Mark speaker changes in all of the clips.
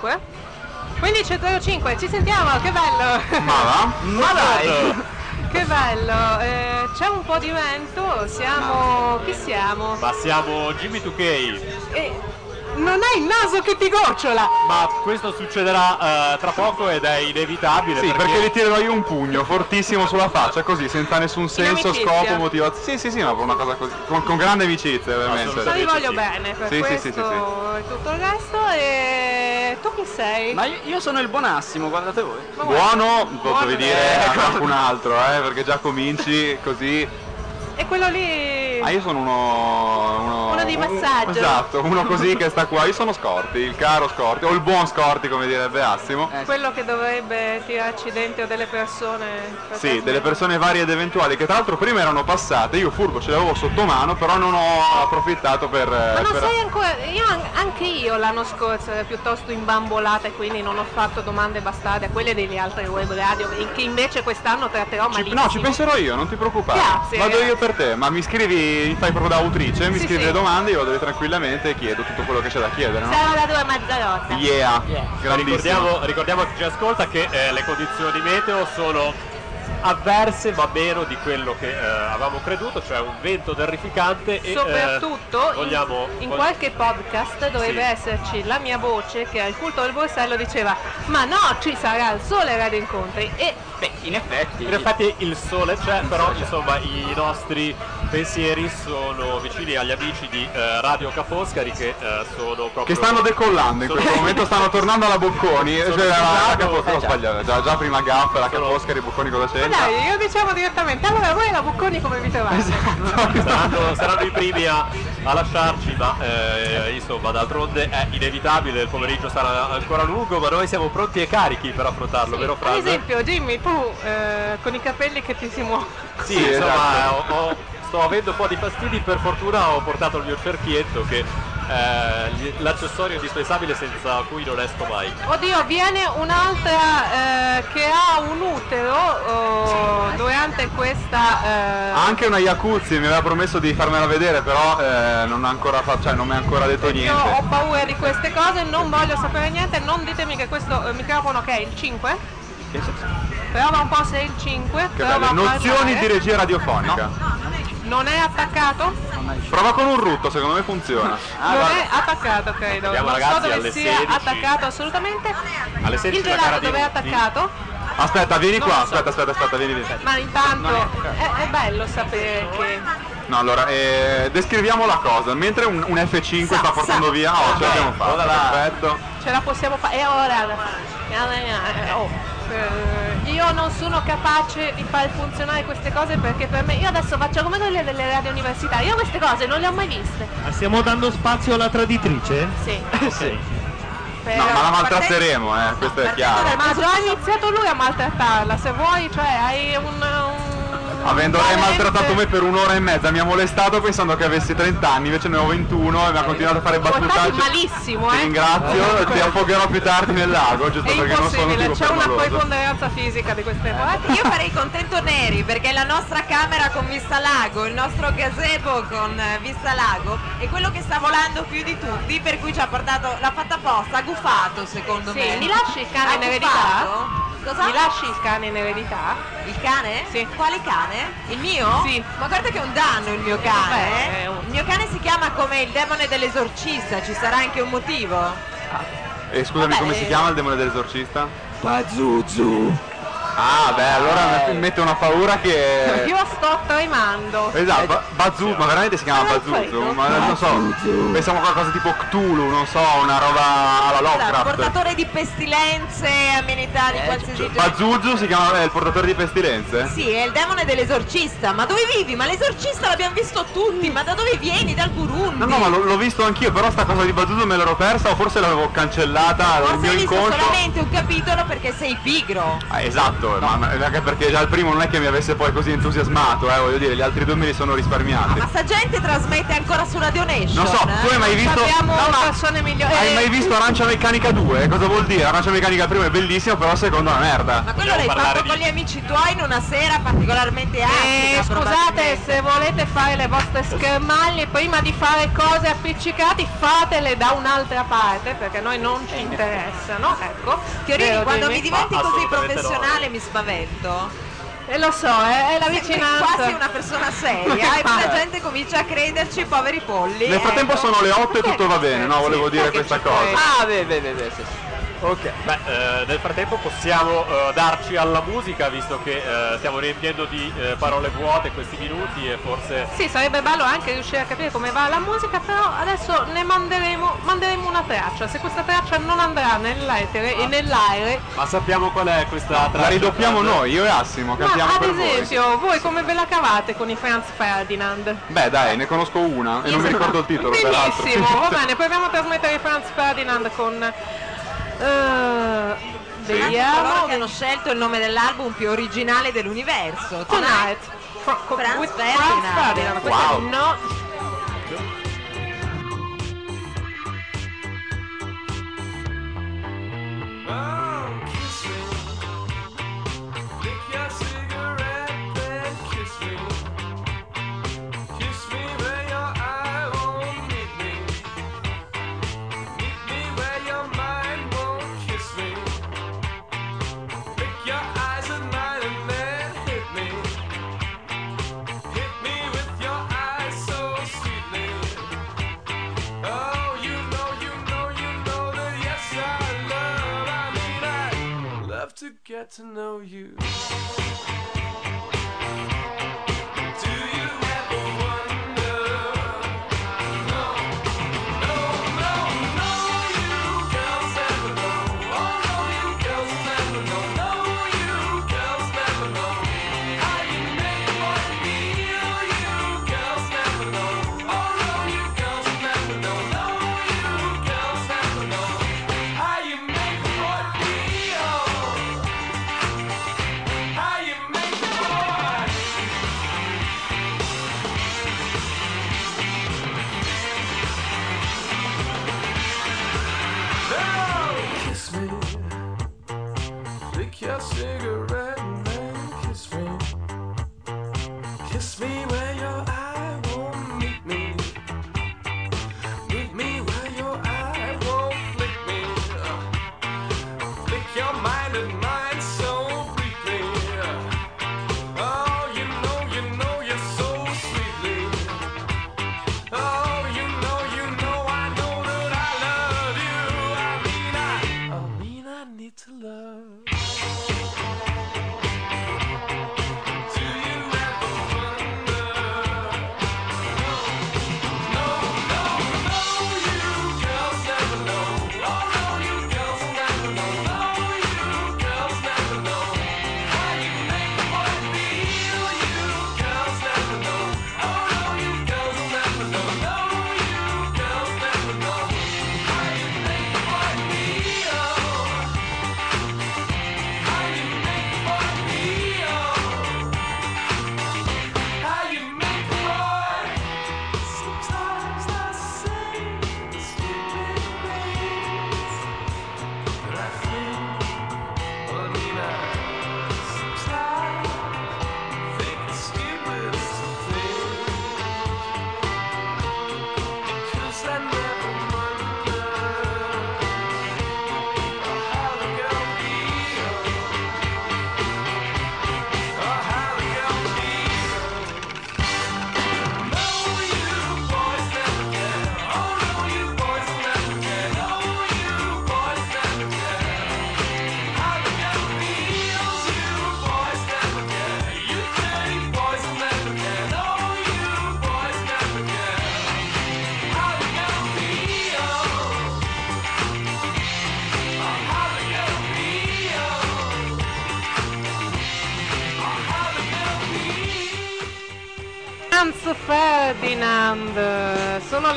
Speaker 1: 05 1505, ci sentiamo, che bello!
Speaker 2: Ma va?
Speaker 3: Ma dai!
Speaker 1: Che bello, eh, c'è un po' di vento, siamo... chi siamo?
Speaker 4: Ma siamo Jimmy 2K.
Speaker 1: E non è il naso che ti gocciola!
Speaker 4: Ma questo succederà eh, tra poco ed è inevitabile.
Speaker 2: Sì, perché gli tirerò io un pugno fortissimo sulla faccia, così, senza nessun senso, scopo, motivazione. Sì, sì, sì, ma una cosa così. Con, con grande amicizia, ovviamente.
Speaker 1: Ma vi voglio bene per
Speaker 2: Sì, sì,
Speaker 1: questo
Speaker 2: sì, sì, sì.
Speaker 1: e tutto il resto e tu chi sei?
Speaker 3: Ma io, io sono il buonassimo, guardate voi.
Speaker 2: Buono,
Speaker 1: Buono,
Speaker 2: potevi dire
Speaker 1: eh,
Speaker 2: a qualcun altro, eh, perché già cominci così.
Speaker 1: E quello lì...
Speaker 2: Ah, io sono uno. Uno,
Speaker 1: Uno di
Speaker 2: un-
Speaker 1: massaggio.
Speaker 2: esatto, uno così che sta qua. Io sono Scorti, il caro Scorti, o il buon Scorti, come direbbe Assimo.
Speaker 1: Quello che dovrebbe tirarci dentro delle persone. per
Speaker 2: Sì, delle persone varie ed eventuali che tra l'altro prima erano passate, io furbo ce l'avevo sotto mano, però non ho approfittato per...
Speaker 1: Ma non
Speaker 2: per-
Speaker 1: sei ancora. Io an- anche io l'anno scorso ero piuttosto imbambolata e quindi non ho fatto domande bastarde a quelle delle altre web radio, in- che invece quest'anno tratterò
Speaker 2: Ci-
Speaker 1: malissimo.
Speaker 2: no, ci penserò io, non ti preoccupare.
Speaker 1: Grazie,
Speaker 2: Vado io per te, ma mi scrivi, mi fai proprio da autrice, mi
Speaker 1: Sì,
Speaker 2: scrivi
Speaker 1: sì.
Speaker 2: le domande, io vado lì tranquillamente e chiedo tutto quello che c'è da chiedere, no?
Speaker 1: Sarò la tua Mazzarotta.
Speaker 2: Yeah, grandissimo.
Speaker 4: Ricordiamo, ricordiamo a chi ci ascolta che eh, le condizioni meteo sono avverse ma meno di quello che eh, avevamo creduto, cioè un vento terrificante e eh,
Speaker 1: Soprattutto in-
Speaker 4: vogliamo,
Speaker 1: in,
Speaker 4: vog-
Speaker 1: qualche podcast dovrebbe
Speaker 4: Sì.
Speaker 1: esserci la mia voce che al culto del borsello diceva ma no ci sarà il sole radio incontri e
Speaker 3: Beh, in effetti.
Speaker 4: In effetti il sole c'è, però insomma i nostri pensieri sono vicini agli amici di eh, Radio Ca' Foscari che eh, sono proprio...
Speaker 2: Che stanno decollando in questo momento, stanno tornando alla Bocconi,
Speaker 4: Sono
Speaker 2: cioè la,
Speaker 4: eh,
Speaker 2: ho
Speaker 4: già.
Speaker 2: sbagliato, già, già prima Gaffa, la Capofoscari, Bocconi cosa
Speaker 1: ma
Speaker 2: c'entra?
Speaker 1: dai io diciamo direttamente allora voi la Bocconi come vi trovate?
Speaker 2: Esatto.
Speaker 4: Saranno, saranno i primi a, a lasciarci, ma eh, insomma d'altronde è inevitabile, il pomeriggio sarà ancora lungo, ma noi siamo pronti e carichi per affrontarlo, vero
Speaker 1: Ad
Speaker 4: Fran?
Speaker 1: esempio Jimmy tu eh, con i capelli che ti si muovono
Speaker 4: Sì,
Speaker 2: Sì,
Speaker 4: insomma,
Speaker 2: esatto.
Speaker 4: ho- ho- sto avendo un po' di fastidi, per fortuna ho portato il mio cerchietto che è gli- l'accessorio indispensabile senza cui non esco mai.
Speaker 1: Oddio, viene un'altra eh, che ha un utero oh, durante questa... eh,
Speaker 2: Anche una Iacuzzi mi aveva promesso di farmela vedere, però eh, non, ha ancora fa- cioè, non mi ha ancora detto
Speaker 1: Io ho
Speaker 2: niente.
Speaker 1: paura di queste cose, non voglio sapere niente, non ditemi che questo eh, microfono che è il 5. Prova un po' se è il 5.
Speaker 2: Che
Speaker 1: prova
Speaker 2: belle,
Speaker 1: a
Speaker 2: nozioni di regia radiofonica.
Speaker 1: Non è attaccato?
Speaker 2: Prova con un rutto, secondo me funziona.
Speaker 4: Ah,
Speaker 1: non è attaccato, credo.
Speaker 4: Vediamo,
Speaker 1: non so
Speaker 4: ragazzi,
Speaker 1: dove
Speaker 4: alle
Speaker 1: sia
Speaker 4: 16.
Speaker 1: attaccato assolutamente.
Speaker 4: Alle 16
Speaker 1: il gelato dove è attaccato?
Speaker 2: Aspetta, vieni
Speaker 1: Non
Speaker 2: qua,
Speaker 1: so.
Speaker 2: aspetta, aspetta, aspetta, vieni, vieni.
Speaker 1: Ma intanto è, è bello sapere che.
Speaker 2: No, allora, eh, descriviamo la cosa. Mentre un, un F5
Speaker 1: Sa-
Speaker 2: sta portando
Speaker 1: sa-
Speaker 2: via, oh, ce l'abbiamo fatta, perfetto.
Speaker 1: Ce la possiamo fare. E ora. Oh, eh, io non sono capace di far funzionare queste cose perché per me. Io adesso faccio come quelle delle radio universitarie. Io queste cose non le ho mai viste.
Speaker 5: Ma stiamo dando spazio alla traditrice?
Speaker 1: Sì.
Speaker 5: Sì.
Speaker 1: Per-
Speaker 2: No, ma la maltratteremo, eh, questo è chiaro.
Speaker 1: Ma già ha iniziato lui a maltrattarla. Se vuoi, cioè, hai un. un
Speaker 2: Avendo lei maltrattato me per un'ora e mezza, mi ha molestato pensando che avessi 30 anni, invece ne ho 21 e mi ha continuato a fare battutacce.
Speaker 1: malissimo,
Speaker 2: Ti
Speaker 1: eh.
Speaker 2: ringrazio, ti affogherò più tardi nel lago, giusto
Speaker 1: È
Speaker 2: perché non sono un tipo
Speaker 1: c'è una preponderanza fisica di queste cose.
Speaker 6: Io farei contento Neri perché la nostra camera con vista lago, il nostro gazebo con eh, vista lago è quello che sta volando più di tutti, per cui ci ha portato, l'ha fatta apposta, ha gufato secondo
Speaker 1: Sì,
Speaker 6: me.
Speaker 1: mi lasci il cane in eredità?
Speaker 6: Cosa?
Speaker 1: Mi lasci il cane in eredità?
Speaker 6: Il cane?
Speaker 1: Sì.
Speaker 6: Quale cane? Il mio?
Speaker 1: Sì.
Speaker 6: Ma guarda che è un danno il mio cane.
Speaker 1: Vabbè,
Speaker 6: eh.
Speaker 1: è un-
Speaker 6: Il mio cane si chiama come il demone dell'esorcista, ci sarà anche un motivo.
Speaker 2: E scusami,
Speaker 6: Vabbè,
Speaker 2: come si
Speaker 6: eh.
Speaker 2: chiama il demone dell'esorcista?
Speaker 3: Pazuzu.
Speaker 2: Ah, beh, allora
Speaker 3: Eh.
Speaker 2: mette una paura che...
Speaker 1: Io sto tremando.
Speaker 2: Esatto, ba- Bazoo, ma veramente si chiama
Speaker 1: Ma non
Speaker 2: Bazuzu?
Speaker 1: credo.
Speaker 2: Ma non so, pensiamo a qualcosa tipo Cthulhu, non so, una roba alla
Speaker 6: Allora,
Speaker 2: Lovecraft.
Speaker 6: portatore di pestilenze, amenità di qualsiasi genere.
Speaker 2: Bazuzu si chiama è il portatore di pestilenze?
Speaker 6: Sì, è il demone dell'esorcista. Ma dove vivi? Ma l'esorcista l'abbiamo visto tutti. Ma da dove vieni? Dal Burundi.
Speaker 2: No, no, ma l'ho, l'ho visto anch'io, però sta cosa di Bazuzu me l'ero persa o forse l'avevo cancellata
Speaker 6: Forse
Speaker 2: mio
Speaker 6: hai visto
Speaker 2: inconscio.
Speaker 6: solamente un capitolo perché sei pigro.
Speaker 2: Ah, esatto, certo, ma, ma anche perché già il primo non è che mi avesse poi così entusiasmato, eh, voglio dire, gli altri due me li sono risparmiati.
Speaker 6: Ma sta gente trasmette ancora su Radio Nation.
Speaker 2: Non so, tu hai mai visto...
Speaker 1: Abbiamo
Speaker 2: No, ma-
Speaker 1: persone migliori.
Speaker 2: Hai
Speaker 1: eh,
Speaker 2: mai visto Arancia Meccanica 2? Cosa vuol dire? Arancia Meccanica primo è bellissimo, però secondo è una merda.
Speaker 6: Ma quello
Speaker 4: Vogliamo
Speaker 6: l'hai
Speaker 4: parlare
Speaker 6: fatto
Speaker 4: di-
Speaker 6: con gli amici tuoi in una sera particolarmente
Speaker 1: Eh,
Speaker 6: ampia.
Speaker 1: scusate, se volete fare le vostre schermaglie, prima di fare cose appiccicate, fatele da un'altra parte, perché a noi non ci interessano, ecco.
Speaker 6: Chiorini,
Speaker 1: Vero,
Speaker 6: quando mi diventi così
Speaker 4: no.
Speaker 6: professionale mi spavento.
Speaker 1: E lo so, è, è la
Speaker 6: Sembri
Speaker 1: vicinanza.
Speaker 6: quasi una persona seria e poi la gente comincia a crederci, poveri polli.
Speaker 2: Nel frattempo
Speaker 6: ecco.
Speaker 2: sono le 8 e tutto va bene, no? Volevo
Speaker 1: Sì,
Speaker 2: dire questa cosa.
Speaker 3: Ah, beh, beh, beh, beh, sì, sì. Ok.
Speaker 4: Beh, eh, nel frattempo possiamo eh, darci alla musica, visto che eh, stiamo riempiendo di eh, parole vuote questi minuti e forse
Speaker 1: Sì, sarebbe bello anche riuscire a capire come va la musica, però adesso ne manderemo, manderemo una traccia. Se questa traccia non andrà nell'etere e nell'aere,
Speaker 4: Ma sappiamo qual è questa traccia?
Speaker 2: La ridoppiamo noi, io e Assimo,
Speaker 1: ma
Speaker 2: cantiamo
Speaker 1: ad
Speaker 2: per voi.
Speaker 1: esempio, voi come ve la cavate con i Franz Ferdinand?
Speaker 2: Beh dai, ne conosco una e non mi ricordo il titolo peraltro.
Speaker 1: Benissimo, va bene, proviamo a trasmettere Franz Ferdinand con... eh,
Speaker 6: coloro
Speaker 1: vediamo...
Speaker 6: che hanno scelto il nome dell'album più originale dell'universo.
Speaker 1: Tonight. Con-
Speaker 6: Franz Ferdinand.
Speaker 2: Wow.
Speaker 1: no.
Speaker 7: To get to know you. Kiss me where your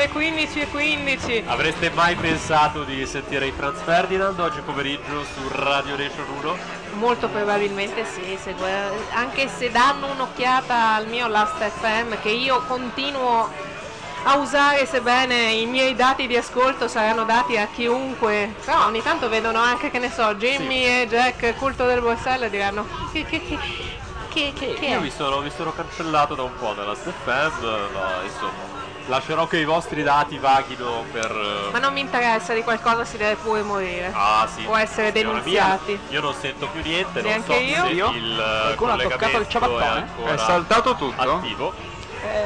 Speaker 1: sono le 15 e 15.
Speaker 4: Avreste mai pensato di sentire i Franz Ferdinand oggi pomeriggio su Radio Nation 1?
Speaker 1: Molto probabilmente sì, se guarda- anche se danno un'occhiata al mio Last FM che io continuo a usare sebbene i miei dati di ascolto saranno dati a chiunque, però ogni tanto vedono anche, che ne so, Jimmy e Jack, culto del borsello diranno che, che, che, che, che, che
Speaker 4: Io mi sono, mi sono cancellato da un po' dalla SFM, ma insomma, lascerò che i vostri dati vaghino per... eh,
Speaker 1: Ma non mi interessa, di qualcosa si deve pure morire.
Speaker 4: Ah sì.
Speaker 1: Può essere denunziati.
Speaker 4: mia, io non sento più niente, non
Speaker 1: Neanche
Speaker 4: so
Speaker 1: io?
Speaker 4: se il eh,
Speaker 3: Qualcuno ha toccato il ciabattone?
Speaker 4: è
Speaker 2: È saltato tutto?
Speaker 4: attivo.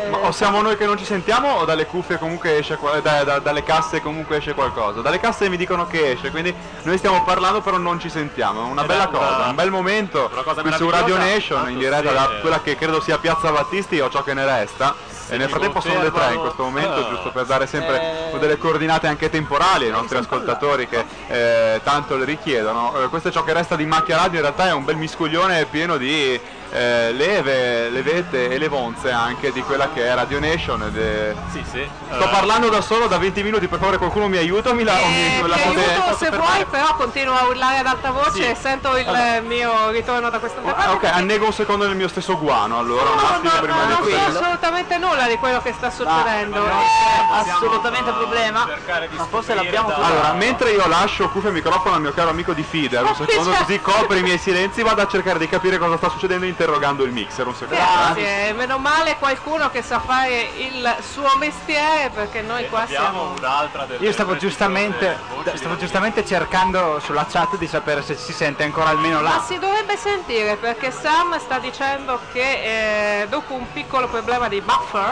Speaker 2: Ma o siamo noi che non ci sentiamo o dalle cuffie comunque esce qua- da- da- dalle casse comunque esce qualcosa? Dalle casse mi dicono che esce, quindi noi stiamo parlando però non ci sentiamo. È una
Speaker 4: Ed
Speaker 2: bella
Speaker 4: è una-
Speaker 2: cosa, un bel momento
Speaker 4: cosa
Speaker 2: qui su Radio Nation in diretta da quella che credo sia Piazza Battisti o ciò che ne resta. E nel
Speaker 4: mi
Speaker 2: frattempo sono le tre in questo momento,
Speaker 4: Ah.
Speaker 2: giusto per dare sempre
Speaker 3: Eh.
Speaker 2: delle coordinate anche temporali ai nostri ascoltatori che eh, tanto le richiedono. Eh, questo è ciò che resta di Macchia Radio, in realtà è un bel miscuglione pieno di eh, leve, levette e levonze anche di quella che è Radio Nation. ed è-
Speaker 4: Sì, sì.
Speaker 2: Sto
Speaker 4: eh,
Speaker 2: parlando da solo da 20 minuti, per favore qualcuno mi aiuta o mi la, o
Speaker 1: Eh,
Speaker 2: mi, la
Speaker 1: aiuto se
Speaker 2: fermare?
Speaker 1: vuoi, però continuo a urlare ad alta voce
Speaker 2: Sì.
Speaker 1: e sento il
Speaker 2: Vabbè.
Speaker 1: mio ritorno da questa
Speaker 2: Ah,
Speaker 1: parte.
Speaker 2: ok, annego un secondo nel mio stesso guano allora,
Speaker 1: No, no, no, so
Speaker 2: quello.
Speaker 1: assolutamente nulla di quello che sta succedendo.
Speaker 3: no,
Speaker 1: Eh,
Speaker 3: assolutamente problema. Ma forse l'abbiamo trovato.
Speaker 2: Allora, mentre io lascio cuffia e microfono al mio caro amico di Feeder, un secondo così copre i miei silenzi, vado a cercare di capire cosa sta succedendo interrogando il mixer, un secondo.
Speaker 1: Grazie, meno male qualcuno che sa fare il suo mestiere perché noi qua siamo.
Speaker 4: un'altra delle
Speaker 8: Io stavo giustamente, stavo giustamente cercando sulla chat di sapere se si sente ancora almeno
Speaker 1: Ma
Speaker 8: là.
Speaker 1: si dovrebbe sentire perché Sam sta dicendo che eh, dopo un piccolo problema di buffer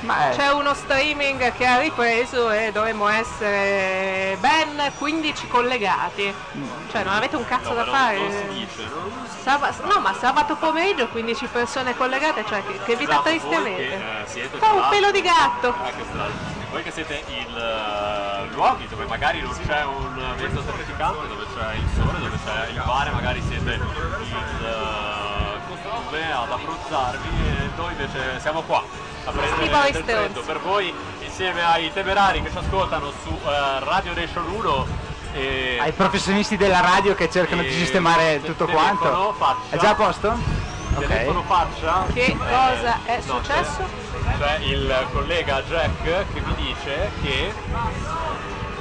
Speaker 8: Ma è-
Speaker 1: c'è uno streaming che ha ripreso e dovremmo essere ben 15 collegati. Cioè non avete un cazzo
Speaker 4: No, ma
Speaker 1: da
Speaker 4: non,
Speaker 1: fare.
Speaker 4: non si dice, no?
Speaker 1: Saba- no, ma sabato pomeriggio 15 persone collegate, cioè che, che vita
Speaker 4: Esatto,
Speaker 1: triste avete.
Speaker 4: che, eh, siete
Speaker 1: Fa un
Speaker 4: tra
Speaker 1: pelo di gatto.
Speaker 4: Ah. Voi che siete in eh, luoghi dove magari non c'è un mezzo terrificante, dove c'è il sole, dove c'è il mare, magari siete in eh, costume ad abbronzarvi e noi invece siamo qua a prendere del freddo per voi insieme ai temerari che ci ascoltano su eh, Radio Nation 1 e
Speaker 8: ai professionisti della radio che cercano di sistemare
Speaker 4: te-
Speaker 8: tutto
Speaker 4: telefono,
Speaker 8: quanto.
Speaker 4: faccia.
Speaker 8: È già a posto?
Speaker 4: telefono
Speaker 8: Ok.
Speaker 4: faccia
Speaker 1: Che
Speaker 4: Eh,
Speaker 1: cosa è
Speaker 4: no,
Speaker 1: successo?
Speaker 4: c'è, c'è il collega Jack che mi dice che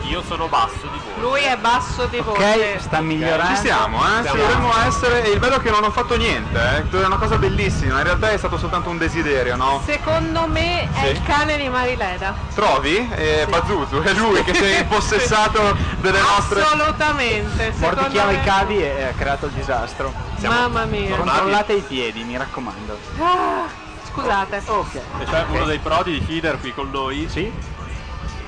Speaker 4: io sono basso di voce
Speaker 1: Lui è basso di voce.
Speaker 8: Ok, sta migliorando.
Speaker 2: Ci siamo, eh? Ci
Speaker 4: Siamo.
Speaker 2: dovremmo essere. E il bello è che non ho fatto niente, eh? È una cosa bellissima. In realtà è stato soltanto un desiderio, no?
Speaker 1: Secondo me è
Speaker 2: Sì.
Speaker 1: il cane di Marileda.
Speaker 2: Trovi? È Bazuzu, è lui che si è impossessato delle nostre.
Speaker 1: Assolutamente.
Speaker 8: Mordi
Speaker 1: secondo
Speaker 8: chiave
Speaker 1: me-
Speaker 8: i cavi e ha creato il disastro.
Speaker 1: Mamma mia.
Speaker 8: Controllate i piedi, mi raccomando.
Speaker 1: Ah, scusate.
Speaker 8: Ok.
Speaker 4: e c'è uno dei prodi di Feeder qui con noi
Speaker 8: Sì?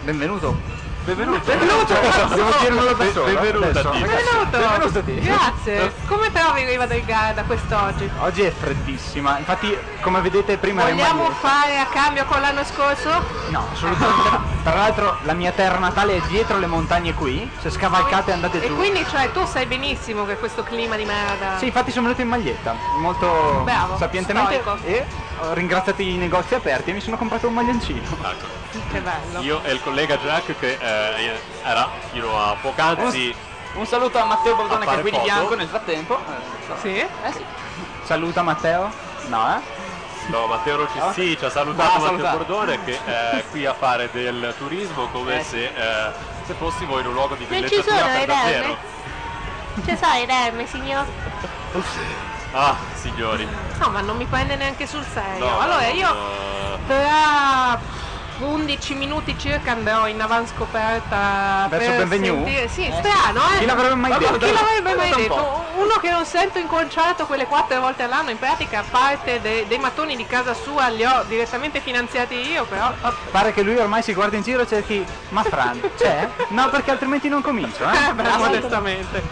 Speaker 8: Benvenuto.
Speaker 2: Benvenuto.
Speaker 8: Benvenuto. Devo dirmelo da solo.
Speaker 2: benvenuto a
Speaker 8: adesso.
Speaker 2: te.
Speaker 1: Benvenuto.
Speaker 8: Benvenuto a te.
Speaker 1: Grazie. Come trovi Riva del Garda quest'oggi?
Speaker 8: Oggi è freddissima. Infatti, come vedete prima
Speaker 1: Vogliamo fare a cambio con l'anno scorso?
Speaker 8: No, assolutamente no. Tra l'altro la mia terra natale è dietro le montagne qui. Se scavalcate andate
Speaker 1: E
Speaker 8: giù.
Speaker 1: quindi cioè tu sai benissimo che questo clima di merda.
Speaker 8: Sì, infatti sono venuto in maglietta, molto
Speaker 1: Bravo,
Speaker 8: sapientemente
Speaker 1: storico.
Speaker 8: e ho ringraziato i negozi aperti e mi sono comprato un maglioncino.
Speaker 4: Ecco.
Speaker 1: Che bello.
Speaker 4: io e il collega Jack che eh, era fino a poc'anzi
Speaker 3: Un saluto a Matteo Bordone
Speaker 4: A
Speaker 3: che è qui di
Speaker 4: foto.
Speaker 3: bianco nel frattempo. Eh, so.
Speaker 1: Sì?
Speaker 3: Eh sì.
Speaker 8: Saluta Matteo. No, eh?
Speaker 4: No, Matteo non ci,
Speaker 3: Ah.
Speaker 4: sì, ci ha salutato Matteo
Speaker 3: salutato.
Speaker 4: Bordone che è qui a fare del turismo come
Speaker 3: Eh.
Speaker 4: se, eh, se fossimo in un luogo di
Speaker 1: Non ci
Speaker 4: villeggiatura
Speaker 1: sono
Speaker 4: per davvero.
Speaker 1: Ci sono i demme, signor?
Speaker 4: Ah, signori.
Speaker 1: No, ma non mi prende neanche sul serio.
Speaker 4: No,
Speaker 1: allora
Speaker 4: no,
Speaker 1: io
Speaker 4: no.
Speaker 1: tra 11 minuti circa andrò in avanscoperta
Speaker 8: Verso
Speaker 1: per
Speaker 8: Benvenu?
Speaker 1: sentire... Sì, strano, eh?
Speaker 8: Chi l'avrebbe mai
Speaker 1: Ma
Speaker 8: detto?
Speaker 1: Chi l'avrebbe mai
Speaker 3: un
Speaker 1: detto? Uno che non sento incrociato quelle quattro volte all'anno, in pratica parte de- dei mattoni di casa sua li ho direttamente finanziati io, però...
Speaker 8: Pare che lui ormai si guardi in giro e cerchi. Ma Fran, c'è? No, perché altrimenti non comincio,
Speaker 1: Eh,
Speaker 8: eh?
Speaker 1: beh, modestamente.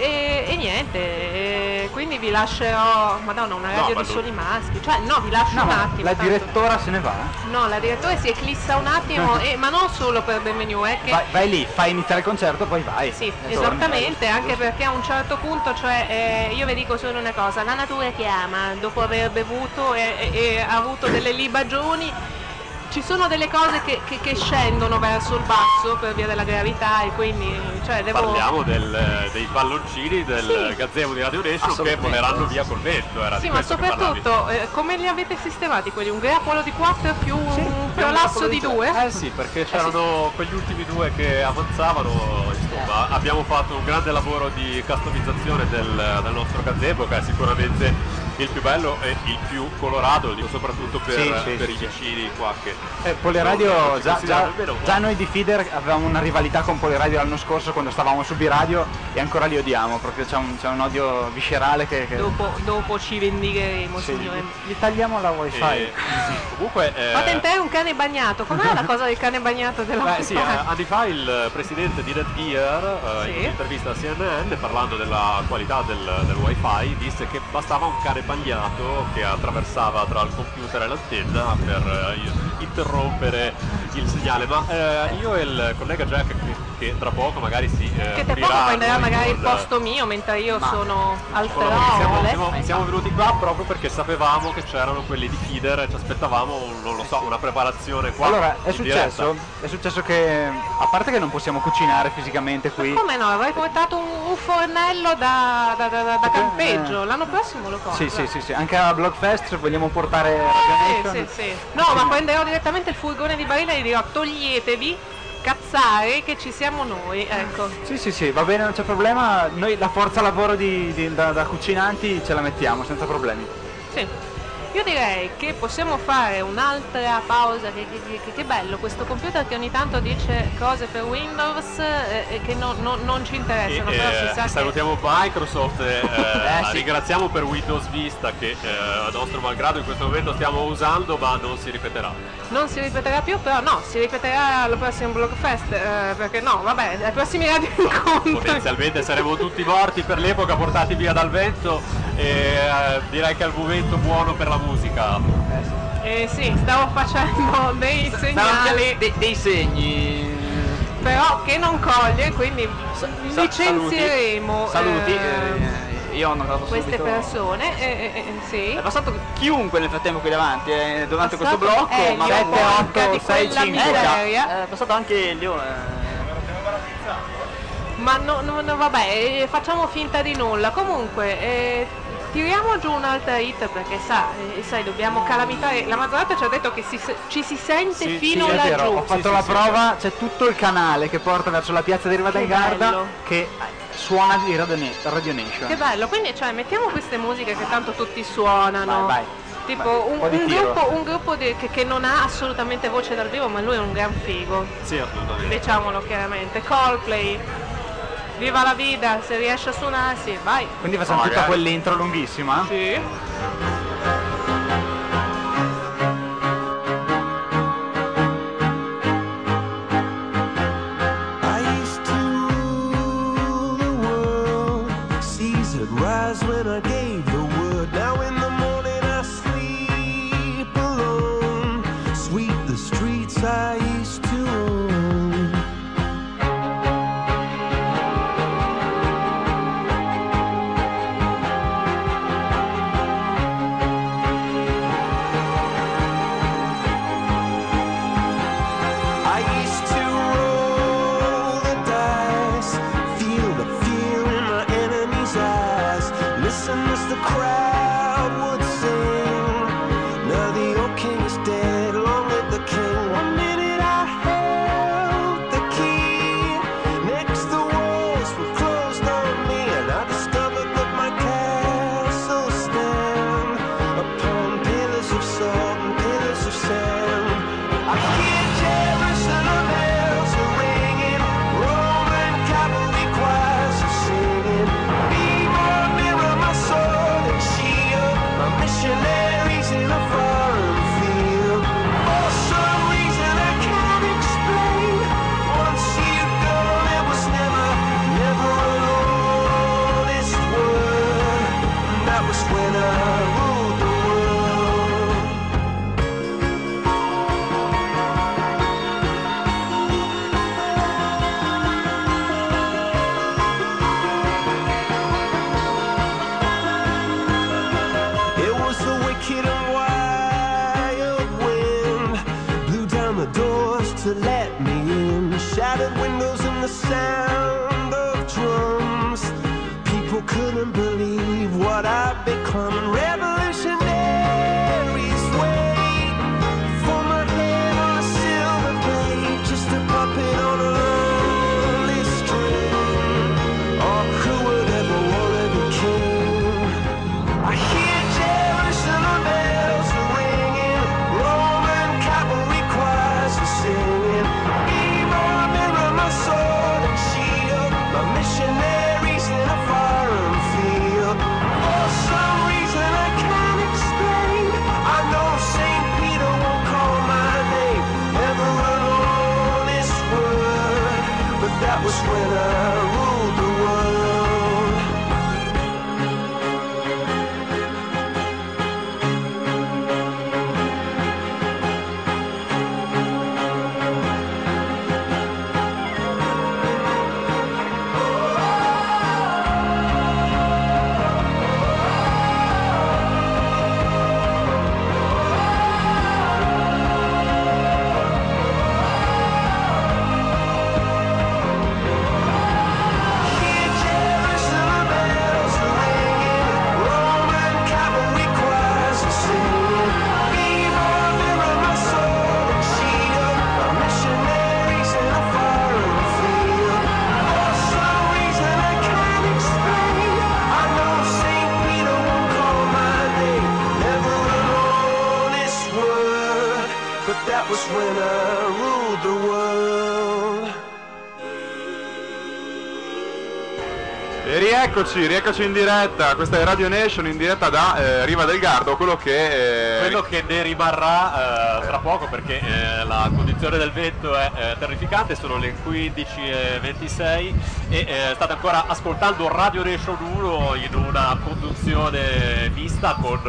Speaker 1: E, e niente, e quindi vi lascerò... Madonna, una radio
Speaker 4: ma
Speaker 1: di soli maschi. Cioè, no, vi lascio
Speaker 8: No,
Speaker 1: un attimo.
Speaker 8: la
Speaker 1: tanto-
Speaker 8: direttora se ne va.
Speaker 1: No, la direttore si eclissa un attimo, e- ma non solo per Benvenu, è che...
Speaker 8: Vai, vai lì, fai iniziare il concerto, poi vai.
Speaker 1: Sì,
Speaker 8: E torni.
Speaker 1: esattamente, anche perché a un certo punto, cioè, eh, io vi dico solo una cosa, la natura chiama, dopo aver bevuto e- e avuto delle libagioni, ci sono delle cose che, che- che scendono verso il basso per via della gravità e quindi cioè devo
Speaker 4: Parliamo del- dei palloncini del
Speaker 1: Sì.
Speaker 4: gazebo di Radio Nation che voleranno via col vento. Era
Speaker 1: Sì, ma soprattutto eh, come li avete sistemati quelli? Un grappolo di 4 più un prolasso di 2?
Speaker 4: Eh sì, perché c'erano quegli ultimi due che avanzavano, insomma, abbiamo fatto un grande lavoro di customizzazione del, del nostro gazebo che è sicuramente il più bello e il più colorato, lo dico soprattutto per,
Speaker 8: Sì, sì,
Speaker 4: per
Speaker 8: sì,
Speaker 4: i
Speaker 8: sì.
Speaker 4: vicini qua che...
Speaker 8: Eh, Poliradio,
Speaker 4: si
Speaker 8: già, già- già noi di Feeder avevamo una rivalità con Poliradio l'anno scorso quando stavamo su B-Radio e ancora li odiamo, proprio c'è un, c'è un odio viscerale che... che-
Speaker 1: Dopo, dopo ci vendicheremo,
Speaker 8: sì,
Speaker 1: signore.
Speaker 8: gli tagliamo la wifi.
Speaker 4: E- sì, comunque... eh,
Speaker 1: Fate entrare un cane bagnato, com'è la cosa del cane bagnato della
Speaker 4: Beh sì, eh, anni fa il presidente di Netgear eh,
Speaker 1: Sì.
Speaker 4: in un'intervista a CNN parlando della qualità del, del wifi disse che bastava un cane bagnato che attraversava tra il computer e l'antenna per eh, interrompere il segnale. Ma eh, io e il collega Jack che, tra poco magari si eh,
Speaker 1: Che tra poco prenderà magari il posto mio mentre io sono al
Speaker 4: siamo, siamo- siamo venuti qua proprio perché sapevamo che c'erano quelli di Feeder e ci aspettavamo non lo so, una preparazione qua
Speaker 8: Allora, è
Speaker 4: in diretta.
Speaker 8: successo, è successo che, a parte che non possiamo cucinare fisicamente qui,
Speaker 1: Come no? Avrei portato un, un fornello da, da- da- da campeggio. L'anno prossimo lo compro.
Speaker 8: sì sì sì, sì, anche a Blockfest vogliamo portare
Speaker 1: Sì,
Speaker 8: Radio
Speaker 1: sì, sì. No, ma prenderò direttamente il furgone di barile e gli dirò toglietevi, cazzare, che ci siamo noi. Ecco.
Speaker 8: Sì, sì, sì, va bene, non c'è problema. Noi la forza lavoro di- di- da, da cucinanti ce la mettiamo senza problemi.
Speaker 1: Sì. Io direi che possiamo fare un'altra pausa, che, che- che- che bello questo computer che ogni tanto dice cose per Windows eh, e che non, non- non ci interessano,
Speaker 4: E,
Speaker 1: però si
Speaker 4: eh, salutiamo Microsoft e eh,
Speaker 8: sì.
Speaker 4: ringraziamo per Windows Vista che eh, a nostro malgrado in questo momento stiamo usando ma non si ripeterà.
Speaker 1: Non si ripeterà più, però no, si ripeterà al prossimo Blogfest, eh, perché no, vabbè, ai prossimi radio incontri.
Speaker 4: Potenzialmente saremo tutti morti per l'epoca, portati via dal vento e eh, direi che è il momento buono per la musica.
Speaker 1: Eh sì, stavo facendo dei segnali,
Speaker 3: dei, dei segni.
Speaker 1: però che non coglie, quindi
Speaker 3: Sa-
Speaker 1: licenzieremo
Speaker 3: Saluti.
Speaker 1: eh,
Speaker 3: eh, io ho notato
Speaker 1: queste
Speaker 3: subito.
Speaker 1: persone. eh, eh, eh, sì.
Speaker 3: È passato chiunque nel frattempo qui davanti, eh, durante
Speaker 1: Passato
Speaker 3: questo blocco, ma è passato anche Elio. eh.
Speaker 1: Ma no, no, no, vabbè, facciamo finta di nulla. Comunque, tiriamo giù un'altra hit perché sa, eh, sai, dobbiamo calamitare. La Mazzarata ci ha detto che si- ci si sente
Speaker 4: Sì,
Speaker 1: fino
Speaker 8: Sì, è vero,
Speaker 1: laggiù.
Speaker 8: ho fatto
Speaker 4: sì,
Speaker 8: la
Speaker 4: sì,
Speaker 8: prova, c'è tutto il canale che porta verso la piazza di Riva del
Speaker 1: Che
Speaker 8: Garda
Speaker 1: bello.
Speaker 8: che suona di Radio, Ne- Radio Nation.
Speaker 1: Che bello, quindi cioè mettiamo queste musiche che tanto tutti suonano.
Speaker 8: Vai, vai.
Speaker 1: Tipo
Speaker 8: Vai,
Speaker 1: un,
Speaker 8: un po' di
Speaker 1: un
Speaker 8: tiro.
Speaker 1: gruppo, un gruppo di- che, che non ha assolutamente voce dal vivo, ma lui è un gran figo.
Speaker 4: Sì, assolutamente.
Speaker 1: Diciamolo chiaramente. Coldplay. Viva la vita, se riesce a suonarsi, vai.
Speaker 8: Quindi facciamo tutta quell'intro lunghissima.
Speaker 1: Sì.
Speaker 7: When I gave
Speaker 2: rieccoci, rieccoci in diretta, questa è Radio Nation in diretta da eh, Riva del Gardo, quello che... eh,
Speaker 4: Quello che ne rimarrà eh, tra poco perché eh, la condizione del vento è eh, terrificante, sono le 15.26 e eh, state ancora ascoltando Radio Nation 1 in una conduzione mista con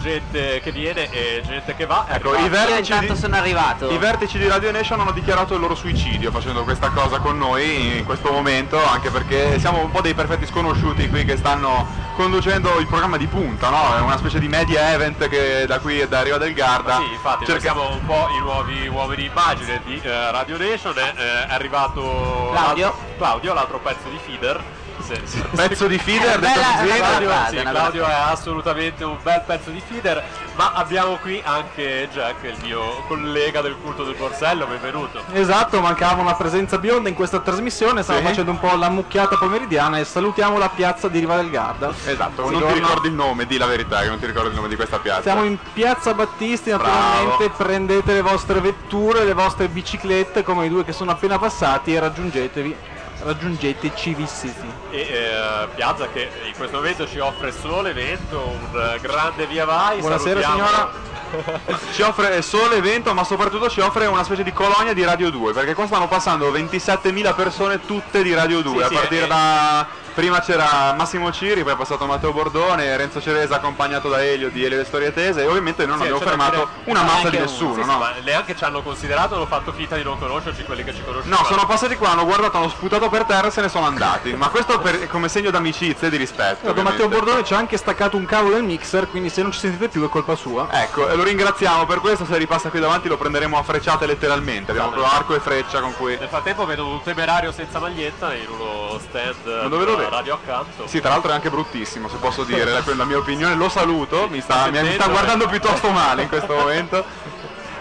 Speaker 4: gente che viene e gente che va. È
Speaker 2: Ecco, i vertici, di,
Speaker 9: sono arrivato.
Speaker 2: i vertici di Radio Nation hanno dichiarato il loro suicidio facendo questa cosa con noi in questo momento, anche perché siamo un po' dei perfetti sconosciuti qui che stanno conducendo il programma di punta, no? È una specie di media event che da qui e da Riva del Garda.
Speaker 4: Sì, infatti, siamo un po' i nuovi uomini di immagine di eh, Radio Nation, è, eh, è arrivato
Speaker 9: Claudio.
Speaker 4: l'altro- Claudio, l'altro pezzo di feeder. Se- se-
Speaker 2: Pezzo di feeder,
Speaker 4: Claudio,
Speaker 9: frase,
Speaker 4: sì, Claudio è assolutamente un bel pezzo di feeder, ma abbiamo qui anche Jack, il mio collega del culto del borsello, benvenuto.
Speaker 10: Esatto, mancava una presenza bionda in questa trasmissione, stiamo
Speaker 2: Sì.
Speaker 10: facendo un po' la mucchiata pomeridiana e salutiamo la piazza di Riva del Garda.
Speaker 2: Esatto,
Speaker 10: Si
Speaker 2: non ti
Speaker 10: torna-
Speaker 2: ricordi il nome, di la verità che non ti ricordi il nome di questa piazza.
Speaker 10: Siamo in piazza Battisti, naturalmente
Speaker 2: Bravo.
Speaker 10: prendete le vostre vetture, le vostre biciclette come i due che sono appena passati e raggiungetevi, raggiungeteci vissiti.
Speaker 4: E eh, Piazza che in questo momento ci offre sole, vento, un eh, grande via vai.
Speaker 10: Buonasera,
Speaker 4: salutiamo-
Speaker 10: signora.
Speaker 2: Ci offre sole, vento, ma soprattutto ci offre una specie di colonia di Radio 2, perché qua stanno passando 27.000 persone tutte di Radio 2,
Speaker 4: Sì,
Speaker 2: a
Speaker 4: sì,
Speaker 2: partire
Speaker 4: eh.
Speaker 2: da... Prima c'era Massimo Ciri, poi è passato Matteo Bordone, Renzo Ceresa accompagnato da Elio di Elio Le Storie Tese e ovviamente noi non
Speaker 4: Sì,
Speaker 2: abbiamo fermato
Speaker 4: dire-
Speaker 2: una massa
Speaker 9: anche
Speaker 2: di
Speaker 9: un-
Speaker 2: nessuno,
Speaker 4: Sì, sì,
Speaker 2: no?
Speaker 4: ma neanche ci hanno considerato, hanno fatto finta di non conoscerci quelli che ci conoscono.
Speaker 2: No, sono passati qua, hanno guardato, hanno sputato per terra e se ne sono andati. Ma questo per- come segno d'amicizia e di rispetto.
Speaker 10: Ecco, Matteo. Bordone ci ha anche staccato un cavo del mixer, quindi se non ci sentite più è colpa sua.
Speaker 2: Ecco, e lo ringraziamo per questo, se ripassa qui davanti lo prenderemo a frecciate letteralmente. Abbiamo proprio arco e freccia con cui...
Speaker 4: Nel frattempo vedo un temerario senza maglietta in uno stand
Speaker 2: Ma dove vedo?
Speaker 4: radio accanto.
Speaker 2: Sì, tra l'altro è anche bruttissimo, se posso dire, la, la mia opinione, lo saluto, mi sta, mi- sta guardando piuttosto male in questo momento.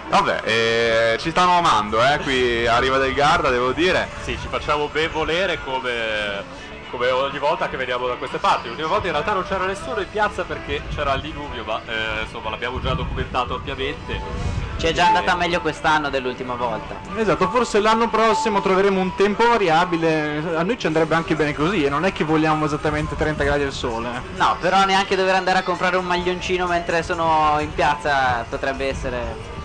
Speaker 2: Vabbè, eh, ci stanno amando, eh, qui a Riva del Garda, devo dire.
Speaker 4: Sì, ci facciamo ben volere come, come ogni volta che veniamo da queste parti. L'ultima volta in realtà non c'era nessuno in piazza perché c'era il diluvio, ma eh, insomma l'abbiamo già documentato ampiamente.
Speaker 9: Ci è già andata meglio quest'anno dell'ultima volta.
Speaker 10: Esatto, forse l'anno prossimo troveremo un tempo variabile, a noi ci andrebbe anche bene così e non è che vogliamo esattamente 30 gradi al sole.
Speaker 9: No, però neanche dover andare a comprare un maglioncino mentre sono in piazza potrebbe essere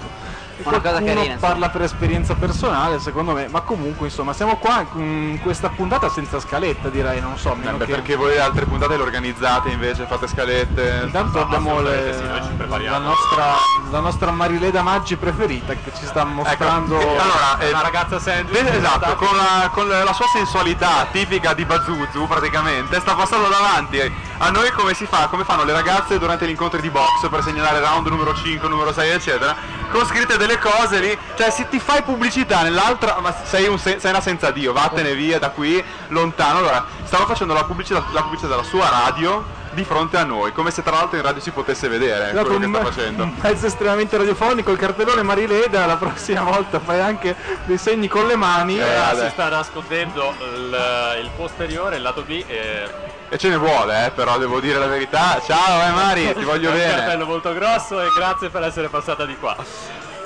Speaker 9: una cosa carina.
Speaker 10: parla per esperienza personale, secondo me, ma comunque insomma siamo qua in questa puntata senza scaletta direi, non so,
Speaker 2: Eh, beh,
Speaker 10: che...
Speaker 2: perché voi le altre puntate le organizzate invece, fate scalette.
Speaker 10: Intanto
Speaker 4: No,
Speaker 10: abbiamo le-
Speaker 4: sì,
Speaker 10: la, nostra, la nostra Marileda Maggi preferita che ci sta mostrando...
Speaker 2: Ecco, allora, eh,
Speaker 4: Una ragazza sandwich.
Speaker 2: Vede- esatto, con la, con la sua sensualità tipica di Bazuzu praticamente, sta passando davanti a noi come si fa, come fanno le ragazze durante gli incontri di box per segnalare round numero 5, numero 6 eccetera, con scritte delle cose lì, cioè se ti fai pubblicità nell'altra, ma sei, un se- sei una senza Dio, vattene via da qui, lontano, allora stavo facendo la pubblicità, la pubblicità della sua radio di fronte a noi, come se tra l'altro in radio si potesse vedere
Speaker 10: Esatto,
Speaker 2: quello che
Speaker 10: un,
Speaker 2: sta facendo.
Speaker 10: un mezzo estremamente radiofonico, il cartellone Marileda, la prossima volta fai anche dei segni con le mani.
Speaker 2: Eh, vabbè.
Speaker 4: si sta nascondendo il, il posteriore, il lato B e
Speaker 2: E ce ne vuole, eh, però devo dire la verità. Ciao, eh Mari, ti voglio
Speaker 4: un
Speaker 2: bene.
Speaker 4: cartello molto grosso e grazie per essere passata di qua.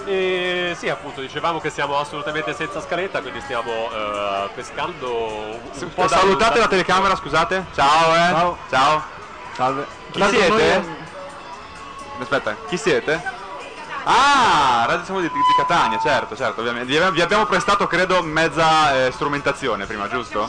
Speaker 4: E sì, appunto, dicevamo che siamo assolutamente senza scaletta, quindi stiamo eh, pescando un, un po' da-
Speaker 2: Salutate
Speaker 4: da-
Speaker 2: la telecamera, scusate. Ciao, eh.
Speaker 10: Ciao.
Speaker 2: Ciao.
Speaker 10: Salve.
Speaker 2: Chi
Speaker 10: Tanto
Speaker 2: siete?
Speaker 10: noi-
Speaker 2: Aspetta, chi siete? Ah, Radio siamo di, di Catania, certo, certo, ovviamente. Vi abbiamo, vi abbiamo prestato, credo, mezza eh, strumentazione prima, giusto?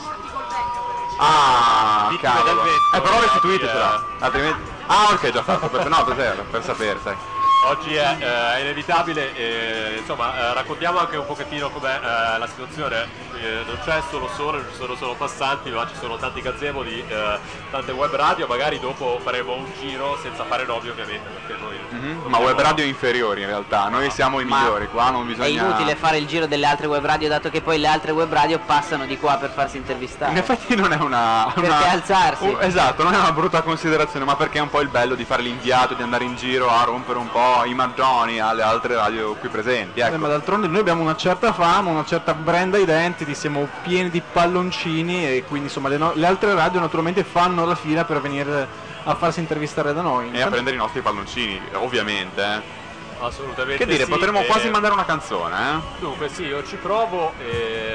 Speaker 2: Ah, cavolo. eh, però restituitecela. Altrimenti... Ah, ok, già fatto. Per, no, per, per sapere, sai.
Speaker 4: Oggi è, eh, è inevitabile e insomma eh, raccontiamo anche un pochettino com'è eh, la situazione. Eh, non c'è solo sole, non ci sono solo passanti, ma ci sono tanti gazebo di eh, tante web radio, magari dopo faremo un giro senza fare nomi ovviamente perché noi
Speaker 2: Mhm,
Speaker 4: non
Speaker 2: Ma web radio inferiori in realtà, noi siamo i
Speaker 9: Ma
Speaker 2: migliori, qua non bisogna...
Speaker 9: È inutile fare il giro delle altre web radio dato che poi le altre web radio passano di qua per farsi intervistare.
Speaker 2: In effetti non è una...
Speaker 9: Perché
Speaker 2: una-
Speaker 9: alzarsi.
Speaker 2: un- esatto, non è una brutta considerazione, ma perché è un po' il bello di fare l'inviato, di andare in giro a rompere un po' i maggioni alle altre radio qui presenti.
Speaker 10: Eh,
Speaker 2: Ecco.
Speaker 10: ma d'altronde noi abbiamo una certa fama, una certa brand identity, siamo pieni di palloncini e quindi insomma le, no- le altre radio naturalmente fanno la fila per venire a farsi intervistare da noi.
Speaker 2: E a prendere i nostri palloncini, ovviamente. eh.
Speaker 4: Assolutamente
Speaker 2: Che dire,
Speaker 4: sì,
Speaker 2: potremmo
Speaker 4: e-
Speaker 2: quasi mandare una canzone, eh?
Speaker 4: Dunque sì, io ci provo e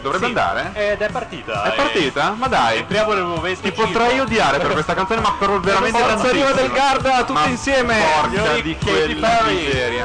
Speaker 2: Dovrebbe
Speaker 4: Sì,
Speaker 2: andare?
Speaker 4: Ed è partita.
Speaker 2: È partita? Ma dai.
Speaker 4: Entriamo nel momento.
Speaker 2: Ti potrei odiare per questa canzone, ma però veramente
Speaker 11: Forza. Riva del Garda, tutti
Speaker 2: Ma
Speaker 11: insieme!
Speaker 2: Porca di
Speaker 11: Katy Perry.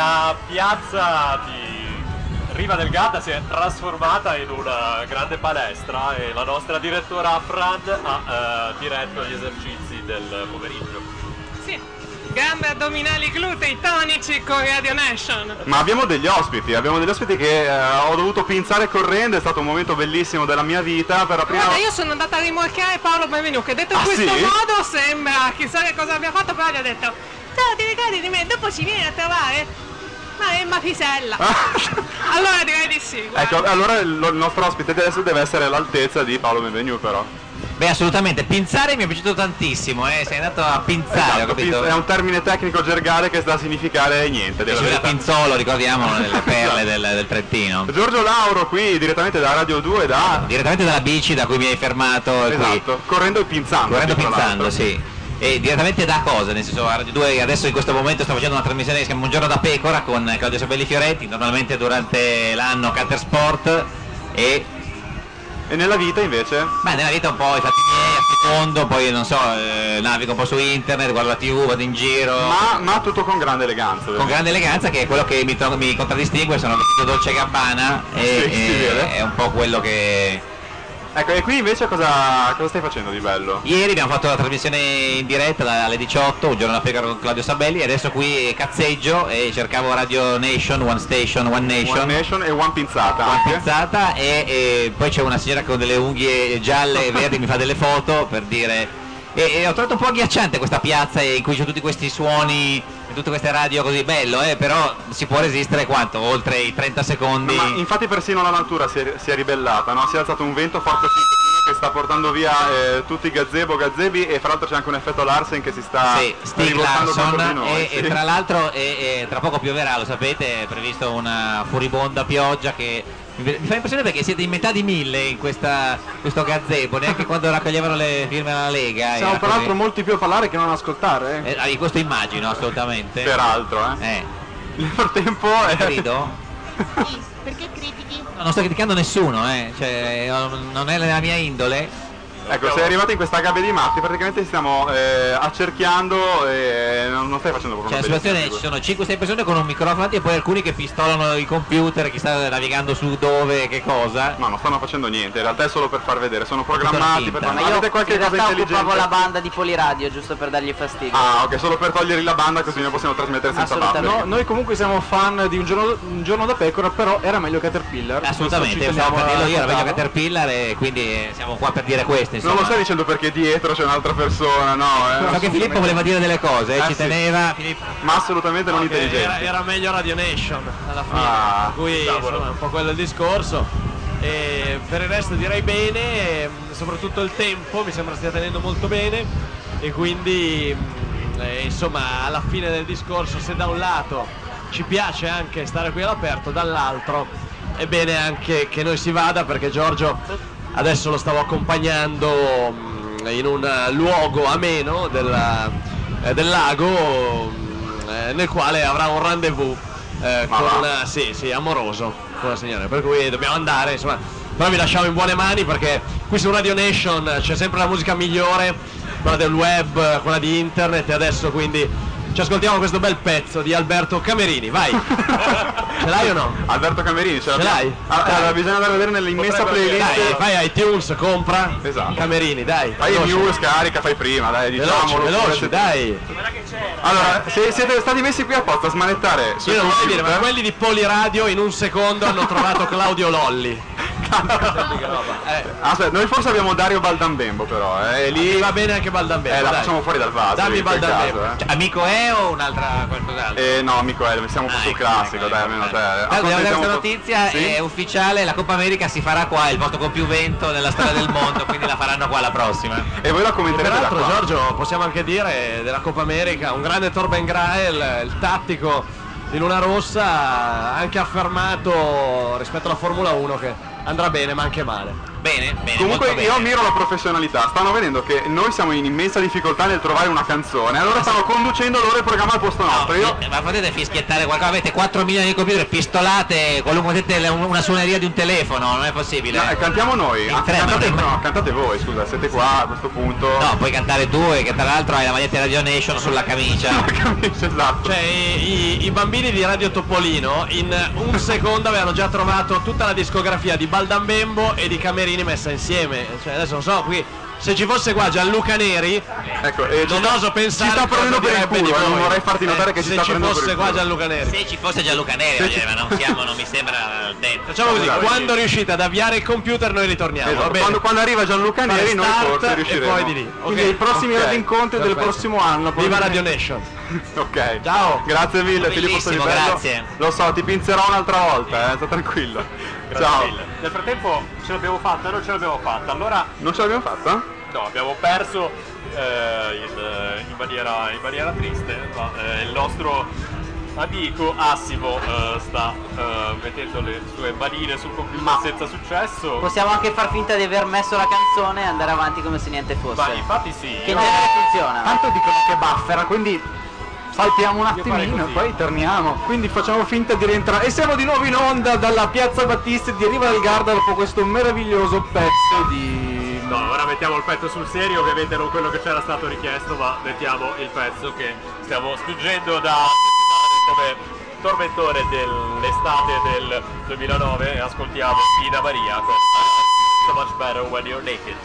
Speaker 4: La piazza di Riva del Garda si è trasformata in una grande palestra e la nostra direttora Fran ha eh, diretto gli esercizi del pomeriggio.
Speaker 1: Sì. Gambe addominali glutei tonici con Radio Nation.
Speaker 2: Ma abbiamo degli ospiti, abbiamo degli ospiti che eh, ho dovuto pinzare correndo, è stato un momento bellissimo della mia vita, per la prima
Speaker 1: Guarda, io sono andata a rimorchiare Paolo Benvenu che detto in
Speaker 2: Ah,
Speaker 1: questo
Speaker 2: sì?
Speaker 1: modo sembra chissà che cosa abbia fatto, però gli ho detto Ciao, ti ricordi di me? Dopo ci vieni a trovare? Ma è Matisella. allora direi di sì. guarda.
Speaker 2: Ecco, allora il, il nostro ospite adesso deve essere all'altezza di Paolo Benvenu però.
Speaker 12: Beh, assolutamente, pinzare mi è piaciuto tantissimo, eh. sei andato a pinzare, ho
Speaker 2: Esatto,
Speaker 12: capito?
Speaker 2: è un termine tecnico gergale che sta a significare niente.
Speaker 12: Ci
Speaker 2: della
Speaker 12: vuole
Speaker 2: verità.
Speaker 12: Pinzolo, ricordiamo, nelle perle del, del Trentino.
Speaker 2: Giorgio Lauro qui direttamente da Radio 2 da...
Speaker 12: Direttamente dalla bici da cui mi hai fermato qui.
Speaker 2: Esatto, correndo e pinzando.
Speaker 12: Correndo
Speaker 2: tra
Speaker 12: pinzando,
Speaker 2: l'altro.
Speaker 12: sì. E direttamente da cosa? Nel senso, Radio 2 adesso in questo momento sto facendo una trasmissione che si chiama Un giorno da pecora con Claudio Sabelli Fioretti, normalmente durante l'anno Cater Sport e
Speaker 2: E nella vita invece?
Speaker 12: Beh, nella vita un po' i fatti miei, a secondo, poi non so, eh, navigo un po' su internet, guardo la tv, vado in giro.
Speaker 2: Ma, ma tutto con grande eleganza.
Speaker 12: Con grande eleganza che è quello che mi, mi contraddistingue, sono vestito Dolce Gabbana e,
Speaker 2: Sì,
Speaker 12: e- è un po' quello che,
Speaker 2: Ecco, e qui invece cosa, cosa stai facendo di bello?
Speaker 12: Ieri abbiamo fatto la trasmissione in diretta alle 18, un giorno da pecora con Claudio Sabelli, e adesso qui cazzeggio e cercavo Radio Nation, One Station, One Nation.
Speaker 2: One Nation e One Pinzata
Speaker 12: One
Speaker 2: anche.
Speaker 12: pizzata e, e poi c'è una signora con delle unghie gialle e verdi mi fa delle foto per dire e, e ho trovato un po' agghiacciante questa piazza in cui c'è tutti questi suoni e tutte queste radio così bello eh, però si può resistere quanto oltre i 30 secondi
Speaker 2: Ma infatti persino la natura si è, si è ribellata, no? Si è alzato un vento forte che sta portando via eh, tutti i gazebo, gazebi e fra l'altro c'è anche un effetto Larsen che si sta
Speaker 12: Sì,
Speaker 2: rivoltando contro di noi.
Speaker 12: e, e
Speaker 2: sì.
Speaker 12: tra l'altro e- e tra poco pioverà, lo sapete, è previsto una furibonda pioggia che mi fa impressione perché siete in metà di mille in questa, questo gazebo, neanche quando raccoglievano le firme alla Lega.
Speaker 5: Siamo
Speaker 12: era
Speaker 5: peraltro
Speaker 12: così.
Speaker 5: molti più a parlare che non ascoltare. eh.
Speaker 12: Eh, questo immagino assolutamente.
Speaker 2: Peraltro, eh.
Speaker 12: Eh,
Speaker 2: Nel frattempo eh,
Speaker 12: grido?
Speaker 13: Perché critichi?
Speaker 12: No, non sto criticando nessuno, eh. cioè, non non è la mia indole.
Speaker 2: Ecco, sei arrivato in questa gabbia di matti, praticamente stiamo eh, accerchiando e non, non stai facendo proprio
Speaker 12: Cioè, la
Speaker 2: una
Speaker 12: situazione ci sono 5-6 persone con un microfono e poi alcuni che pistolano i computer, chi sta navigando su dove, che cosa.
Speaker 2: No, non stanno facendo niente, in realtà è solo per far vedere, sono programmati per
Speaker 3: Ma
Speaker 2: Ma
Speaker 3: io
Speaker 2: avete qualche
Speaker 3: in
Speaker 2: cosa
Speaker 3: realtà
Speaker 2: intelligente?
Speaker 3: occupavo la banda di Poliradio giusto per dargli fastidio.
Speaker 2: Ah, ok, solo per togliergli la banda così noi possiamo trasmettere senza buffer.
Speaker 5: No, noi comunque siamo fan di un giorno, un giorno da pecora, però era meglio Caterpillar.
Speaker 12: Assolutamente, dirlo io, era meglio. Caterpillar e quindi eh, siamo qua per dire questo.
Speaker 2: Non
Speaker 12: Insomma.
Speaker 2: lo stai dicendo perché dietro c'è un'altra persona, no? Eh?
Speaker 12: So che Filippo voleva dire delle cose, eh, ci
Speaker 2: sì.
Speaker 12: teneva. Filippo-
Speaker 2: Ma assolutamente non
Speaker 14: No, che
Speaker 2: intelligente.
Speaker 14: era, era meglio Radio Nation alla fine,
Speaker 2: Ah,
Speaker 14: per cui insomma, è un po' quello il discorso. E per il resto direi bene, soprattutto il tempo mi sembra stia tenendo molto bene e quindi mm, eh, insomma alla fine del discorso se da un lato ci piace anche stare qui all'aperto, dall'altro è bene anche che noi si vada perché Giorgio adesso lo stavo accompagnando mm, in un eh, luogo ameno della- eh, del lago mm, eh, nel quale avrà un rendezvous eh, con, sì, sì, amoroso con la signora, per cui dobbiamo andare, insomma, però vi lasciamo in buone mani perché qui su Radio Nation c'è sempre la musica migliore, quella del web, quella di internet e adesso quindi ci ascoltiamo questo bel pezzo di Alberto Camerini, vai! Ce l'hai o no?
Speaker 2: Alberto Camerini, ce,
Speaker 14: Ce l'hai?
Speaker 2: Ah,
Speaker 14: Dai.
Speaker 2: allora, bisogna andare a vedere nell'immensa playlist.
Speaker 14: Dai, vai iTunes, compra
Speaker 2: Esatto.
Speaker 14: Camerini, dai!
Speaker 2: Fai
Speaker 14: veloce.
Speaker 2: news, carica, fai prima, dai,
Speaker 14: Veloce,
Speaker 2: diciamolo.
Speaker 14: veloce, dai!
Speaker 2: Allora, se siete stati messi qui apposta a smanettare
Speaker 14: Io non vorrei dire, ma quelli di Poliradio in un secondo hanno trovato Claudio Lolli. Eh,
Speaker 2: Aspetta, noi forse abbiamo Dario Baldambembo però, eh, e lì
Speaker 14: lì va bene anche Baldambello.
Speaker 2: eh, la
Speaker 14: dai.
Speaker 2: facciamo fuori dal vaso.
Speaker 14: Dammi Baldambembo.
Speaker 2: caso, eh.
Speaker 12: Cioè, amico è o un'altra qualcos'altro?
Speaker 2: Eh, no, amico Elvi, siamo un po'
Speaker 12: Ah,
Speaker 2: sul
Speaker 12: ecco,
Speaker 2: classico,
Speaker 12: ecco,
Speaker 2: dai,
Speaker 12: ecco,
Speaker 2: almeno te.
Speaker 12: Allora,
Speaker 2: un po'.
Speaker 12: notizia,
Speaker 2: Sì?
Speaker 12: è ufficiale, la Coppa America si farà qua, è il posto con più vento nella storia del mondo, quindi la faranno qua la prossima.
Speaker 2: E voi la commenterete
Speaker 14: Peraltro
Speaker 2: qua.
Speaker 14: Giorgio possiamo anche dire della Coppa America, un grande Torben Grael, il tattico di Luna Rossa, anche affermato rispetto alla Formula 1 che andrà bene ma anche male.
Speaker 12: Bene, bene.
Speaker 2: Comunque
Speaker 12: molto
Speaker 2: io
Speaker 12: bene.
Speaker 2: ammiro la professionalità, stanno vedendo che noi siamo in immensa difficoltà nel trovare una canzone, allora stanno conducendo loro il programma al posto nostro. Io
Speaker 12: Eh, Ma potete fischiettare qualcosa, avete 4 milioni di computer, pistolate, qualunque potete una suoneria di un telefono, non è possibile.
Speaker 2: No, eh, cantiamo noi, Ah,
Speaker 12: tre,
Speaker 2: cantate,
Speaker 12: ma-
Speaker 2: no, cantate voi, scusa, siete qua a questo punto.
Speaker 12: No, puoi cantare tu e che tra l'altro hai la maglietta di Radio Nation sulla camicia.
Speaker 2: esatto.
Speaker 14: Cioè i, i- i bambini di Radio Topolino in un secondo avevano già trovato tutta la discografia di Baldambembo e di Camerini messa insieme. Cioè adesso non so qui se ci fosse qua Gianluca Neri
Speaker 2: Ecco, e ci
Speaker 14: non
Speaker 2: sta-
Speaker 14: oso pensare
Speaker 2: ci sta prendendo per il culo, eh, non vorrei farti notare
Speaker 14: Eh,
Speaker 2: che ci
Speaker 14: se
Speaker 2: sta
Speaker 14: ci
Speaker 2: prendendo per
Speaker 14: fosse
Speaker 2: il
Speaker 14: qua. Gianluca Neri.
Speaker 12: Se ci fosse Gianluca Neri, dire, ma non siamo, non mi sembra dentro.
Speaker 14: Facciamo così, quando riuscite ad avviare il computer noi ritorniamo,
Speaker 2: Esatto,
Speaker 14: va bene?
Speaker 2: quando, quando arriva Gianluca Neri noi
Speaker 14: start
Speaker 2: forse
Speaker 14: e
Speaker 2: riusciremo.
Speaker 14: poi di lì.
Speaker 5: Quindi
Speaker 14: Ok.
Speaker 5: i prossimi
Speaker 2: ok,
Speaker 5: radio incontri del prossimo anno.
Speaker 14: Viva Radio Nation.
Speaker 2: Ok.
Speaker 14: Ciao.
Speaker 2: Grazie mille,
Speaker 12: Bellissimo,
Speaker 2: Filippo Sorivello.
Speaker 12: grazie.
Speaker 2: Lo so, ti pinzerò un'altra volta, eh, sta tranquillo. Ciao.
Speaker 4: Nel frattempo ce l'abbiamo fatta o non ce l'abbiamo fatta? Allora
Speaker 2: Non ce l'abbiamo fatta?
Speaker 4: no, abbiamo perso eh, in, in maniera, in maniera triste, ma eh, il nostro amico Assimo eh, sta eh, mettendo le sue manine sul computer
Speaker 3: Ma-
Speaker 4: senza successo.
Speaker 3: Possiamo anche far finta di aver messo la canzone e andare avanti come se niente fosse.
Speaker 4: Ma infatti sì,
Speaker 3: Che
Speaker 4: io-
Speaker 3: funziona.
Speaker 8: Tanto dicono che buffera, quindi saltiamo un attimino e poi torniamo.
Speaker 5: Quindi facciamo finta di rientrare. E siamo di nuovo in onda dalla piazza Battista di Riva del Garda dopo questo meraviglioso pezzo di.
Speaker 4: No, ora mettiamo il pezzo sul serio, ovviamente non quello che c'era stato richiesto, ma mettiamo il pezzo che stiamo spingendo da come tormentone dell'estate del 2009 e ascoltiamo Ina Maria con
Speaker 11: so much better when you're naked.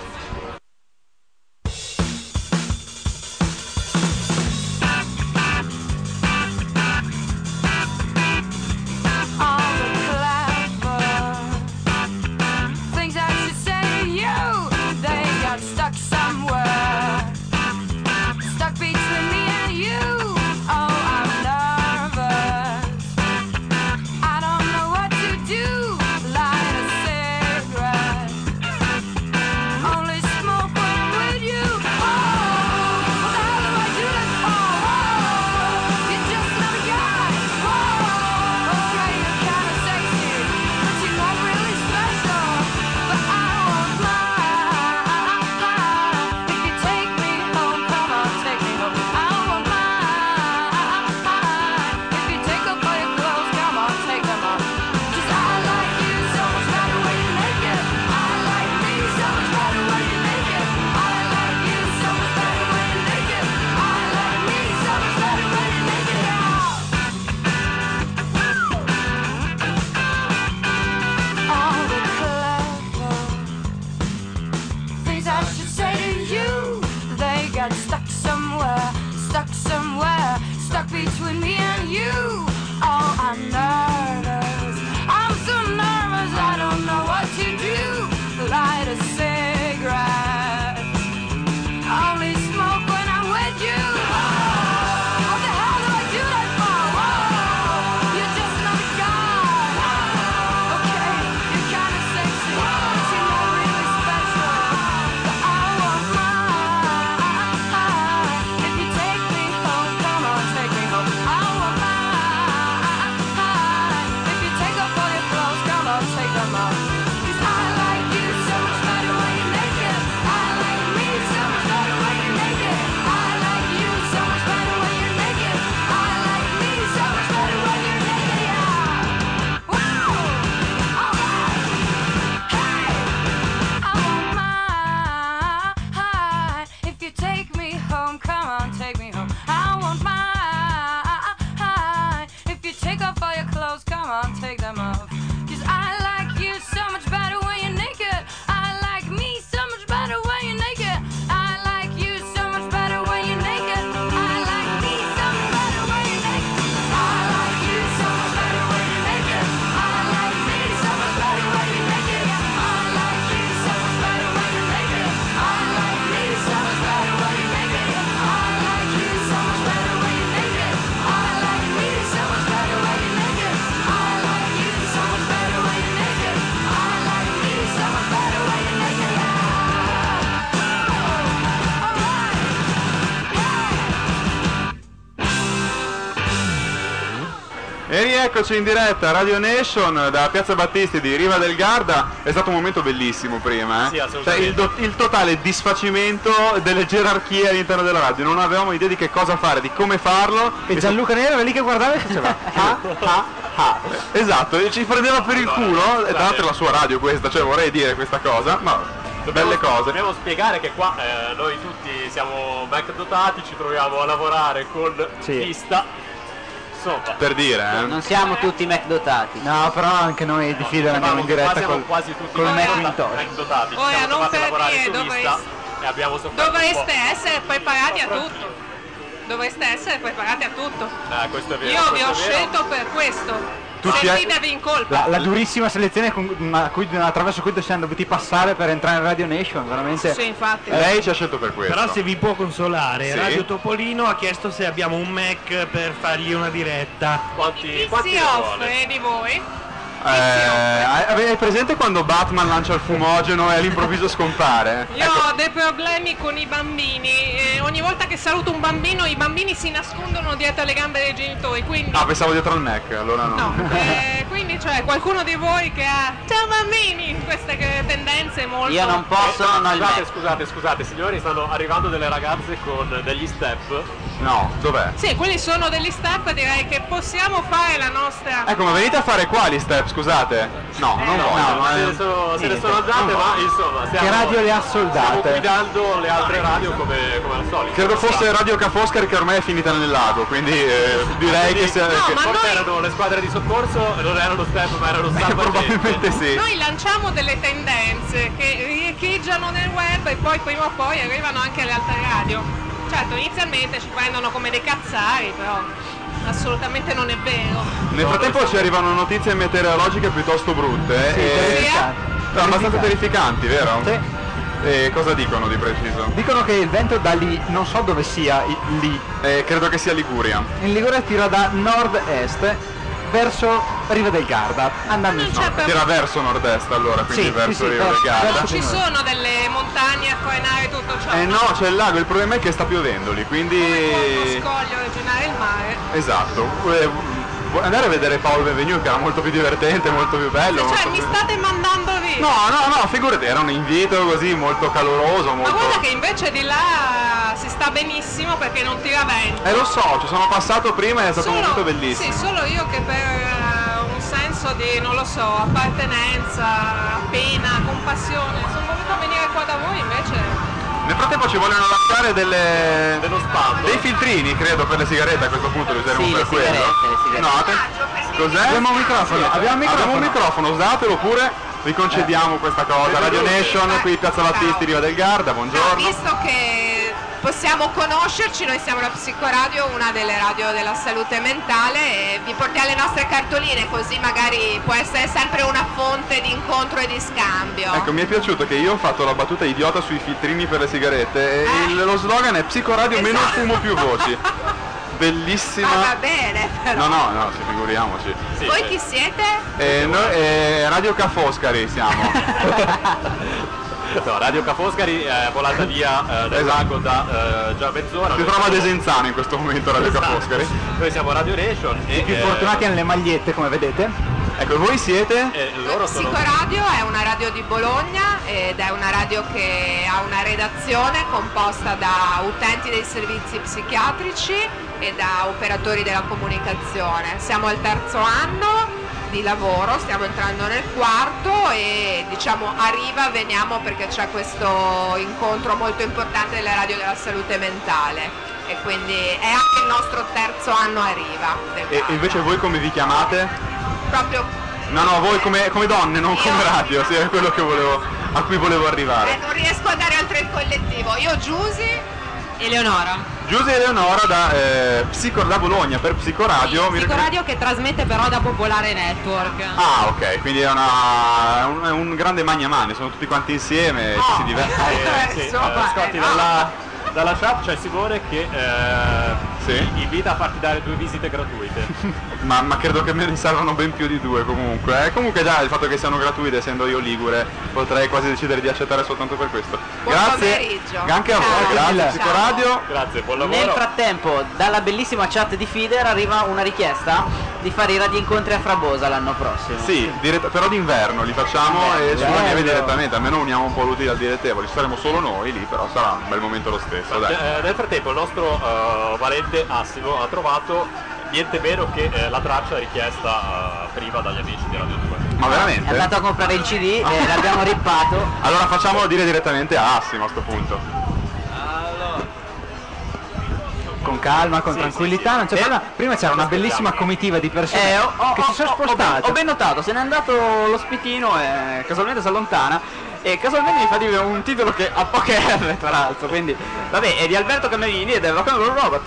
Speaker 2: E rieccoci in diretta a Radio Nation da Piazza Battisti di Riva del Garda. È stato un momento bellissimo prima, eh?
Speaker 4: Sì,
Speaker 2: cioè, il, do- il totale disfacimento delle gerarchie all'interno della radio. Non avevamo idea di che cosa fare, di come farlo.
Speaker 5: E Gianluca Nera era lì che guardava e faceva ah, ah, ah.
Speaker 2: Esatto, e ci prendeva per il culo. E tra l'altro è la sua radio questa, cioè vorrei dire questa cosa, ma
Speaker 4: Dobbiamo-
Speaker 2: belle cose.
Speaker 4: Dobbiamo spiegare che qua eh, noi tutti siamo Mac dotati, ci troviamo a lavorare con pista. Insomma,
Speaker 2: Per dire, eh.
Speaker 3: Non siamo tutti Mac dotati.
Speaker 8: No, però anche noi di filo andiamo in diretta col,
Speaker 4: quasi tutti
Speaker 8: col
Speaker 4: Mac
Speaker 8: Macintosh.
Speaker 4: Mac dotati. Siamo
Speaker 1: non per dire, dovreste-
Speaker 4: e abbiamo
Speaker 1: Dovreste essere preparati a tutto. Dovreste essere preparati a tutto.
Speaker 4: Eh, questo è vero.
Speaker 1: Io vi ho scelto per questo.
Speaker 8: Tu ci hai-
Speaker 1: in colpa.
Speaker 8: La, la durissima selezione con- ma cui- attraverso cui siamo dovuti passare per entrare in Radio Nation, veramente.
Speaker 1: Sì, infatti.
Speaker 2: Lei ci ha scelto per questo.
Speaker 15: Però se vi può consolare,
Speaker 2: Sì.
Speaker 15: Radio Topolino ha chiesto se abbiamo un Mac per fargli una diretta.
Speaker 4: Quanti,
Speaker 1: Chi
Speaker 4: quanti
Speaker 1: si offre di voi?
Speaker 2: Eh, hai hai presente quando Batman lancia il fumogeno e all'improvviso scompare?
Speaker 1: Io ho dei problemi con i bambini. e ogni volta che saluto un bambino, i bambini si nascondono dietro le gambe dei genitori. Quindi,
Speaker 2: Ah, pensavo dietro al Mac, allora no.
Speaker 1: no. Eh, quindi c'è qualcuno di voi che ha. Ciao bambini! Tendenze molto.
Speaker 3: Io non posso,
Speaker 4: Eh,
Speaker 3: non ho il
Speaker 4: scusate,
Speaker 3: Mac.
Speaker 4: scusate, scusate, signori, stanno arrivando delle ragazze con degli step.
Speaker 2: No, dov'è?
Speaker 1: Sì, quelli sono degli step, direi che possiamo fare la nostra.
Speaker 2: Ecco, ma venite a fare qua gli step, scusate. No, non
Speaker 4: no,
Speaker 2: voglio.
Speaker 4: no, se ne sono, se ne sono andate, ma insomma, stiamo,
Speaker 8: Che radio le ha
Speaker 4: stiamo
Speaker 8: soldate?
Speaker 4: guidando le altre radio come, come al solito.
Speaker 2: Credo fosse Radio Ca' Foscari che ormai è finita nel lago, quindi eh, direi che, sia,
Speaker 1: No,
Speaker 2: che-
Speaker 1: ma
Speaker 4: Forse
Speaker 1: noi-
Speaker 4: erano le squadre di soccorso e non erano step, ma era lo stampo
Speaker 2: Probabilmente sì.
Speaker 1: Noi lanciamo delle tendenze che riecheggiano nel web e poi prima o poi arrivano anche alle altre radio. Certo, inizialmente ci prendono come dei cazzari, però assolutamente non è vero.
Speaker 2: Nel frattempo ci arrivano notizie meteorologiche piuttosto brutte.
Speaker 5: Sì,
Speaker 2: e... No, abbastanza terrificanti, vero?
Speaker 5: Sì.
Speaker 2: E cosa dicono di preciso?
Speaker 5: Dicono che il vento da lì, non so dove sia, lì,
Speaker 2: Eh, credo che sia Liguria.
Speaker 5: in Liguria tira da nord-est verso Riva del Garda, andando in
Speaker 1: Non
Speaker 5: sud.
Speaker 2: Tira verso nord-est allora, quindi
Speaker 5: Sì,
Speaker 2: verso
Speaker 5: sì, sì,
Speaker 2: Riva del Garda.
Speaker 5: verso
Speaker 1: Ci sono delle montagne a frenare tutto ciò.
Speaker 2: Eh no, c'è il lago, il problema è che sta piovendo lì, quindi...
Speaker 1: Uno scoglio originare il mare.
Speaker 2: Esatto. Eh, andare a vedere Paolo Benvenu che era molto più divertente, molto più bello.
Speaker 1: Cioè,
Speaker 2: molto
Speaker 1: mi
Speaker 2: più-
Speaker 1: state mandando via.
Speaker 2: No, no, no, figurati, era un invito così molto caloroso,
Speaker 1: Ma
Speaker 2: molto...
Speaker 1: guarda che invece di là si sta benissimo perché non tira vento.
Speaker 2: Eh lo so, ci sono passato prima e è stato un momento bellissimo.
Speaker 1: Sì, solo io che per eh, un senso di, non lo so, appartenenza, pena, compassione, sono voluta venire qua da voi invece.
Speaker 2: Nel frattempo ci vogliono lasciare delle...
Speaker 4: dello spam.
Speaker 2: dei filtrini, credo, per le sigarette a questo punto li useremo
Speaker 3: Sì,
Speaker 2: per
Speaker 3: le
Speaker 2: quello.
Speaker 3: sigarette, le sigarette.
Speaker 2: No, te- cos'è?
Speaker 5: Abbiamo un microfono,
Speaker 2: Sì,
Speaker 5: abbiamo un microfono.
Speaker 2: Abbiamo un microfono, usatelo pure, vi concediamo questa cosa. Radio Nation, qui Piazza Battisti, Riva del Garda, buongiorno.
Speaker 6: Visto che possiamo conoscerci, noi siamo la Psicoradio, una delle radio della salute mentale e vi portiamo le nostre cartoline così magari può essere sempre una fonte di incontro e di scambio.
Speaker 2: Ecco, mi è piaciuto che io ho fatto la battuta idiota sui filtrini per le sigarette e
Speaker 6: Eh.
Speaker 2: il- lo slogan è Psicoradio meno fumo più voci. Bellissima.
Speaker 6: Ah, va bene, però.
Speaker 2: No, no, no, sì, figuriamoci.
Speaker 6: Voi chi siete?
Speaker 2: Eh, noi, eh, Radio Cafoscari siamo.
Speaker 4: No, Radio Cafoscari è volata via eh, dal lago da eh, già mezz'ora.
Speaker 2: Si trova ad
Speaker 4: siamo-
Speaker 2: Esenzano in questo momento Radio
Speaker 4: Esatto.
Speaker 2: Cafoscari.
Speaker 4: Noi siamo Radio Nation e
Speaker 5: I più
Speaker 4: eh,
Speaker 5: fortunati hanno le magliette, come vedete.
Speaker 2: Ecco, voi siete?
Speaker 4: e loro sono
Speaker 6: Psicoradio è una radio di Bologna ed è una radio che ha una redazione composta da utenti dei servizi psichiatrici e da operatori della comunicazione. Siamo al terzo anno di lavoro, stiamo entrando nel quarto e diciamo a Riva veniamo perché c'è questo incontro molto importante delle radio della salute mentale e quindi è anche il nostro terzo anno a Riva. del
Speaker 2: E invece voi come vi chiamate?
Speaker 6: Proprio
Speaker 2: No, no, voi come, come donne, non come radio, sì, è quello che volevo, a cui volevo
Speaker 6: Eh,
Speaker 2: arrivare.
Speaker 6: non riesco a dare oltre il collettivo. Io Giusy.
Speaker 16: Eleonora.
Speaker 2: Giuse Eleonora da, eh, Psico- da Bologna per Psicoradio. mi ricordo-
Speaker 16: Radio che trasmette però da Popolare Network.
Speaker 2: Ah, ok, quindi è, una, è un, è un grande magna mani, sono tutti quanti insieme e ci si diverte.
Speaker 4: Eh, sì, eh, Scotti, dalla, dalla chat c'è Simone che eh,
Speaker 2: Sì.
Speaker 4: invita a farti dare due visite gratuite.
Speaker 2: Ma, ma credo che me ne servano ben più di due comunque. eh. Comunque già il fatto che siano gratuite, essendo io ligure, potrei quasi decidere di accettare soltanto per questo.
Speaker 6: Buon
Speaker 2: grazie.
Speaker 6: pomeriggio.
Speaker 2: Anche a voi, grazie
Speaker 6: Ciao.
Speaker 2: Psicoradio.
Speaker 4: Grazie, buon
Speaker 3: Nel
Speaker 4: lavoro.
Speaker 3: frattempo, dalla bellissima chat di Fider arriva una richiesta di fare i radioincontri a Frabosa l'anno prossimo.
Speaker 2: Sì, diretta- però d'inverno li facciamo e sulla
Speaker 3: Bello.
Speaker 2: neve direttamente, almeno uniamo un po' l'utile al dilettevole, ci saremo solo noi lì, però sarà un bel momento lo stesso, dai.
Speaker 4: Eh, nel frattempo il nostro eh, valente Assimo ha trovato niente meno che eh, la traccia richiesta eh, prima dagli amici di Radio 2.
Speaker 2: Ma
Speaker 3: È
Speaker 2: veramente?
Speaker 3: andato a comprare il CD e l'abbiamo rippato.
Speaker 2: Allora facciamolo dire direttamente a Assimo a sto punto.
Speaker 5: Con calma, con
Speaker 3: Sì,
Speaker 5: tranquillità,
Speaker 3: sì,
Speaker 5: non c'è problema. Prima c'era una bellissima comitiva di persone
Speaker 3: Eh, ho, ho-
Speaker 5: che si sono
Speaker 3: ho- ho ben,
Speaker 5: spostate.
Speaker 3: ho ben notato, se n'è andato lo spitino e casualmente si allontana e casualmente mi fa dire un titolo che ha poche R tra l'altro, quindi vabbè, è di Alberto Camerini ed è Rock and Roll Robot.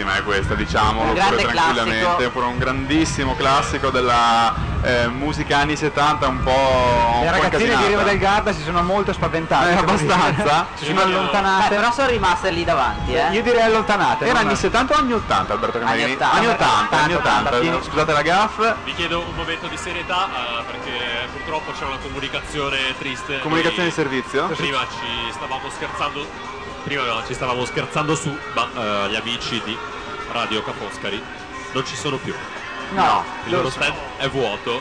Speaker 2: Vecchissima è questa, diciamolo
Speaker 8: Un
Speaker 2: pure tranquillamente,
Speaker 8: classico.
Speaker 2: pure un grandissimo classico della eh, musica anni 70 un po'... un
Speaker 8: Le
Speaker 2: po'
Speaker 8: ragazzine di. Riva del Garda si sono molto spaventate.
Speaker 2: Eh, abbastanza?
Speaker 8: si sono allontanate.
Speaker 9: Eh, però sono rimaste lì davanti, eh.
Speaker 8: Io direi allontanate.
Speaker 2: Era anni 70 o anni 80 Alberto Camarini?
Speaker 9: Anni 80,
Speaker 2: anni 80, anni 80,
Speaker 8: 80,
Speaker 2: scusate la gaff.
Speaker 4: Vi chiedo un momento di serietà eh, perché purtroppo c'è una comunicazione triste.
Speaker 2: Comunicazione di servizio?
Speaker 4: Prima ci stavamo scherzando. Prima ci stavamo scherzando su, ma eh, gli amici di Radio Ca' Foscari non ci sono più.
Speaker 8: No,
Speaker 4: Il loro stand è vuoto.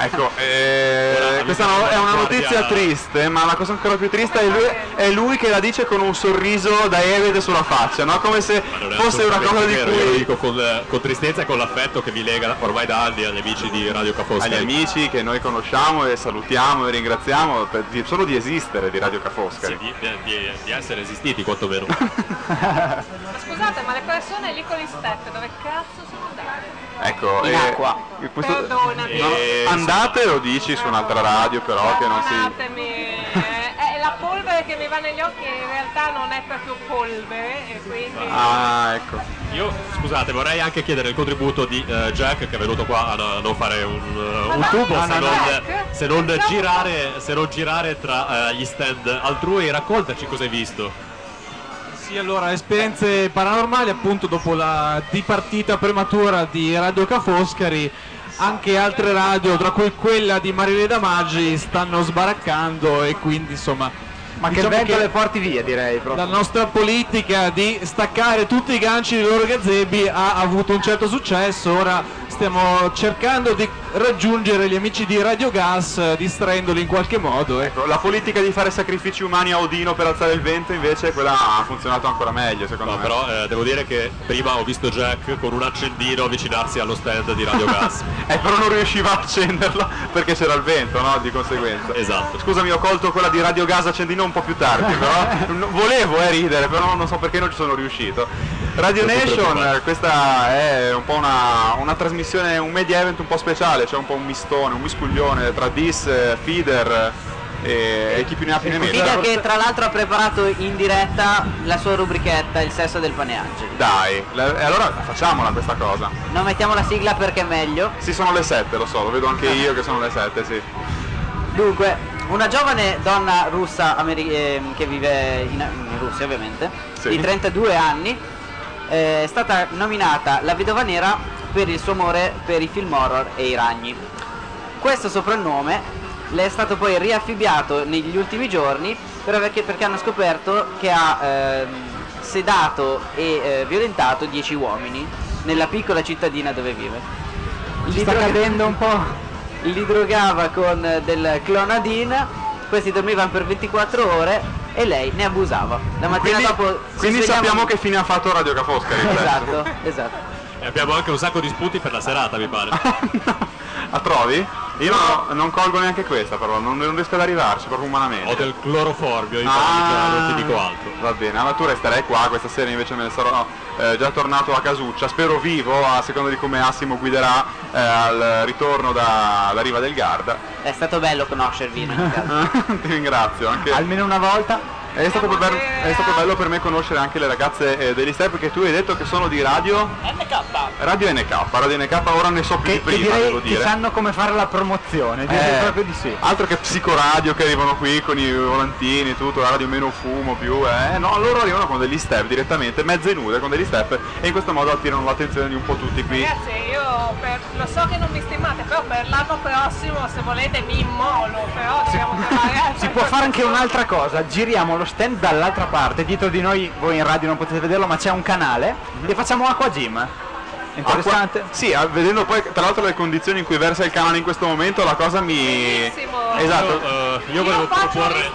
Speaker 2: Ecco, eh,
Speaker 4: Ora,
Speaker 2: questa no- è una
Speaker 4: guardia-
Speaker 2: notizia triste, ma la cosa ancora più triste è lui, è lui che la dice con un sorriso da Evide sulla faccia, no? Come se fosse una cosa di
Speaker 4: vero, Io lo
Speaker 2: cui...
Speaker 4: dico con, con tristezza e con l'affetto che vi lega ormai da anni agli amici di Radio Ca'
Speaker 2: Agli amici che noi conosciamo e salutiamo e ringraziamo per- di- solo di esistere di Radio Ca'
Speaker 4: Sì, di, di- di- essere esistiti quantomeno.
Speaker 1: Ma scusate, ma le persone lì con gli step dove cazzo sono andate?
Speaker 2: Ecco,
Speaker 9: In acqua.
Speaker 2: questo-
Speaker 1: Perdonami.
Speaker 2: no,
Speaker 4: Eh,
Speaker 2: andate lo dici su un'altra radio però che non si...
Speaker 1: Perdonatemi. eh, È la polvere che mi va negli occhi in realtà non è proprio polvere e quindi...
Speaker 2: Ah, ecco.
Speaker 4: Io, scusate, vorrei anche chiedere il contributo di eh, Jack che è venuto qua a no- non fare un, uh, un tubo
Speaker 1: no,
Speaker 4: se
Speaker 1: no,
Speaker 4: non, se non girare, se non girare tra eh, gli stand altrui. Raccontaci cosa hai visto.
Speaker 5: Sì, allora, esperienze paranormali, appunto dopo la dipartita prematura di Radio Ca' Foscari, anche altre radio, tra cui quella di Marilena Maggi, stanno sbaraccando e quindi insomma...
Speaker 8: Ma che
Speaker 5: diciamo
Speaker 8: vento
Speaker 5: che
Speaker 8: le porti via, direi proprio.
Speaker 5: la nostra politica di staccare tutti i ganci dei loro gazebi ha avuto un certo successo, ora stiamo cercando di raggiungere gli amici di Radio Gas eh, distraendoli in qualche modo. Ecco.
Speaker 2: La politica di fare sacrifici umani a Odino per alzare il vento invece quella ha funzionato ancora meglio secondo
Speaker 4: No,
Speaker 2: me.
Speaker 4: però eh, devo dire che prima ho visto Jack con un accendino avvicinarsi allo stand di Radio Gas.
Speaker 2: Eh, però non riusciva a accenderlo perché c'era il vento, no? Di conseguenza.
Speaker 4: Esatto.
Speaker 2: Scusami, ho colto quella di Radio Gas accendino un po' più tardi, però volevo eh, ridere, però non so perché non ci sono riuscito. Radio Nation, questa è un po' una, una trasmissione, un media event un po' speciale, c'è un po' un mistone, un miscuglione tra Dis, Feeder eh, e chi più ne ha più ne
Speaker 9: Figa
Speaker 2: metta.
Speaker 9: che tra l'altro ha preparato in diretta la sua rubrichetta Il sesso del pane angeli.
Speaker 2: Dai, la- e allora facciamola questa cosa.
Speaker 9: Non mettiamo la sigla perché è meglio.
Speaker 2: Sì, sono le 7, lo so, lo vedo anche io che sono le 7, sì.
Speaker 9: Dunque, una giovane donna russa ameri- ehm, che vive in, in Russia ovviamente,
Speaker 2: Sì.
Speaker 9: di 32 anni, eh, è stata nominata la vedova nera per il suo amore per i film horror e i ragni. Questo soprannome le è stato poi riaffibbiato negli ultimi giorni per- perché, perché hanno scoperto che ha ehm, sedato e eh, violentato 10 uomini nella piccola cittadina dove vive.
Speaker 8: Ci sta cadendo un po'.
Speaker 9: Li drogava con del clonadine, questi dormivano per 24 ore e lei ne abusava. La mattina
Speaker 2: Quindi,
Speaker 9: dopo
Speaker 2: quindi sappiamo che fine ha fatto Radio Cafoscari.
Speaker 9: Esatto, esatto.
Speaker 4: Abbiamo anche un sacco di spunti per la serata, mi pare.
Speaker 2: La trovi? Io non, non colgo neanche questa però, non, non riesco ad arrivarci proprio umanamente.
Speaker 4: Ho del cloroformio in
Speaker 2: Ah.
Speaker 4: non ti dico altro.
Speaker 2: Va bene, allora tu resterai qua, questa sera invece me ne sarò eh, già tornato a Casuccia, spero vivo, a seconda di come Assimo guiderà eh, al ritorno da, da Riva del Garda.
Speaker 9: È stato bello conoscervi.
Speaker 2: Ti ringrazio, anche...
Speaker 8: Almeno una volta.
Speaker 2: È stato, bello, è stato bello per me conoscere anche le ragazze eh, degli Step perché tu hai detto che sono di radio
Speaker 9: NK.
Speaker 2: Radio NK, Radio NK ora ne so più
Speaker 8: Che,
Speaker 2: di
Speaker 8: che
Speaker 2: prima, devo
Speaker 8: direi che
Speaker 2: dire.
Speaker 8: sanno come fare la promozione, direi
Speaker 2: Eh,
Speaker 8: proprio di sì.
Speaker 2: Altro che psicoradio che arrivano qui con i volantini, tutto, la radio meno fumo più, eh. No, loro arrivano con degli step direttamente, mezze nude con degli step e in questo modo attirano l'attenzione di un po' tutti qui.
Speaker 1: Ragazzi, io per- lo so che non mi stimate, però per l'anno prossimo, se volete, mi immolo, però dobbiamo trovare
Speaker 8: Si può fare anche un'altra cosa, giriamo lo stand dall'altra parte, dietro di noi, voi in radio non potete vederlo, ma c'è un canale. E facciamo acqua gym. Interessante.
Speaker 2: Acqua- Sì, ah, vedendo poi tra l'altro le condizioni in cui versa il canale in questo momento, la cosa mi...
Speaker 1: Benissimo.
Speaker 2: Esatto.
Speaker 4: Io, eh, io
Speaker 1: Io
Speaker 4: volevo
Speaker 1: faccio
Speaker 4: proporre...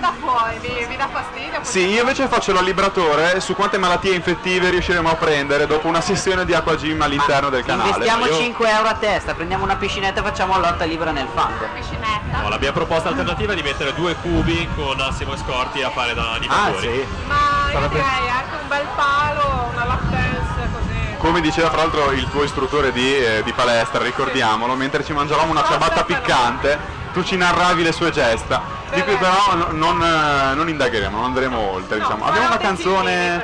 Speaker 1: da fuori, vi, vi dà fastidio?
Speaker 2: Sì, io invece faccio l'allibratore su quante malattie infettive riusciremo a prendere dopo una sessione di acqua gym all'interno del canale.
Speaker 9: Investiamo
Speaker 2: Io-
Speaker 9: 5 euro a testa, prendiamo una piscinetta e facciamo lotta libera nel fango.
Speaker 1: Piscinetta.
Speaker 4: No, la mia proposta alternativa è di mettere due cubi con Assimo Escorti a fare da
Speaker 8: Ah
Speaker 4: animatori.
Speaker 8: sì.
Speaker 1: Ma io direi anche un bel palo, una così.
Speaker 2: Come diceva fra l'altro il tuo istruttore di, eh, di palestra, ricordiamolo, mentre ci mangiavamo una ciabatta piccante, tu ci narravi le sue gesta, di cui però no- non, eh, non indagheremo, non andremo oltre. Diciamo. Abbiamo una canzone.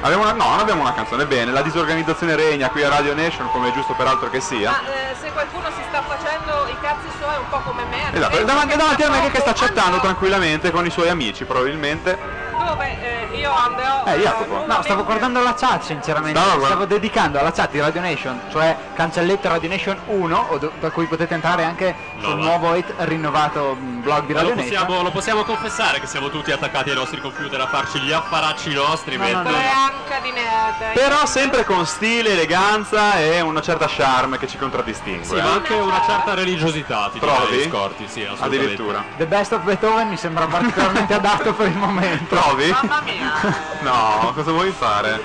Speaker 2: Abbiamo una- no, non abbiamo una canzone, bene, la disorganizzazione regna qui a Radio Nation, come è giusto peraltro che sia.
Speaker 1: Ma eh, se qualcuno si sta facendo i cazzi suoi un po' come me,
Speaker 2: Esatto, davanti,
Speaker 1: che
Speaker 2: davanti a me che, sta
Speaker 1: troppo-
Speaker 2: chattando tranquillamente con i suoi amici, probabilmente.
Speaker 1: dove eh, io andrò
Speaker 8: Eh, Jacopo. No, stavo guardando la chat sinceramente.
Speaker 2: Stavo guard-
Speaker 8: Stavo dedicando alla chat di Radio Nation, cioè cancelletto Radio Nation 1, o do- da cui potete entrare anche sul
Speaker 11: va.
Speaker 8: nuovo e rinnovato mh, blog di Radio
Speaker 11: lo
Speaker 8: Nation.
Speaker 11: possiamo, lo possiamo confessare che siamo tutti attaccati ai nostri computer a farci gli affaracci nostri
Speaker 8: No, no,
Speaker 11: mentre...
Speaker 8: no, no.
Speaker 1: Branca di nerd.
Speaker 2: Però sempre con stile, eleganza e una certa charme che ci contraddistingue.
Speaker 11: Sì,
Speaker 2: eh.
Speaker 11: ma anche una certa religiosità, ti
Speaker 2: Trovi?
Speaker 11: Scorti, sì.
Speaker 2: Addirittura.
Speaker 8: The Best of Beethoven mi sembra particolarmente adatto per il momento.
Speaker 2: Trovi?
Speaker 1: Mamma mia.
Speaker 2: No, cosa vuoi fare?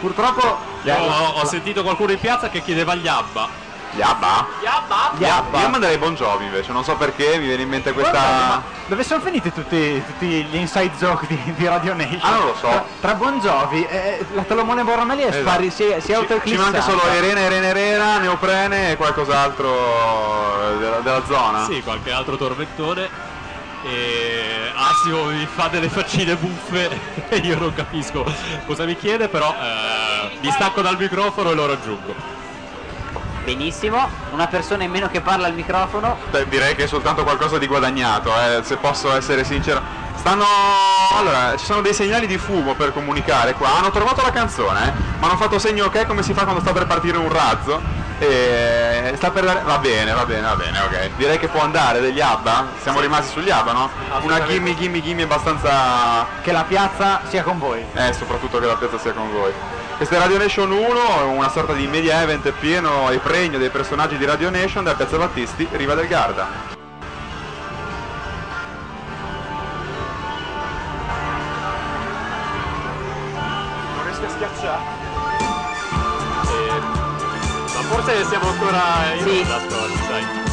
Speaker 8: Purtroppo
Speaker 11: Io ho, ho sentito qualcuno in piazza che chiedeva gli Abba.
Speaker 2: Yabba?
Speaker 1: Yabba.
Speaker 8: Yabba.
Speaker 2: Io manderei Bon Jovi invece, non so perché, mi viene in mente questa...
Speaker 8: dove sono finiti tutti, tutti gli inside joke di, di Radio Nation?
Speaker 2: Ah, non lo so.
Speaker 8: Tra, tra Bon Jovi e la Tolomone Borromelli è
Speaker 2: Esatto.
Speaker 8: spari, si, è- si è
Speaker 2: Ci, ci
Speaker 8: autoeclissata.
Speaker 2: manca solo Irene, Irene Rera, Neoprene e qualcos'altro della, della zona.
Speaker 11: Sì, qualche altro tormentone. E Assimo mi fa delle faccine buffe e io non capisco cosa mi chiede, però eh, mi stacco dal microfono e lo raggiungo.
Speaker 9: Benissimo, una persona in meno che parla al microfono.
Speaker 2: Beh, direi che è soltanto qualcosa di guadagnato, eh, se posso essere sincero. Stanno. Allora, ci sono dei segnali di fumo per comunicare qua. Hanno trovato la canzone, eh, ma hanno fatto segno ok come si fa quando sta per partire un razzo. E sta per dare. Va bene, va bene, va bene, ok. Direi che può andare degli ABBA. Siamo rimasti sugli ABBA, no? Una gimme gimme gimme abbastanza.
Speaker 8: Che la piazza sia con voi.
Speaker 2: Eh, soprattutto che la piazza sia con voi. Questa è Radio Nation 1, è una sorta di media event pieno e pregno dei personaggi di Radio Nation da Piazza Battisti, Riva del Garda.
Speaker 11: Forse siamo ancora in
Speaker 9: Sì.
Speaker 11: onda, sai.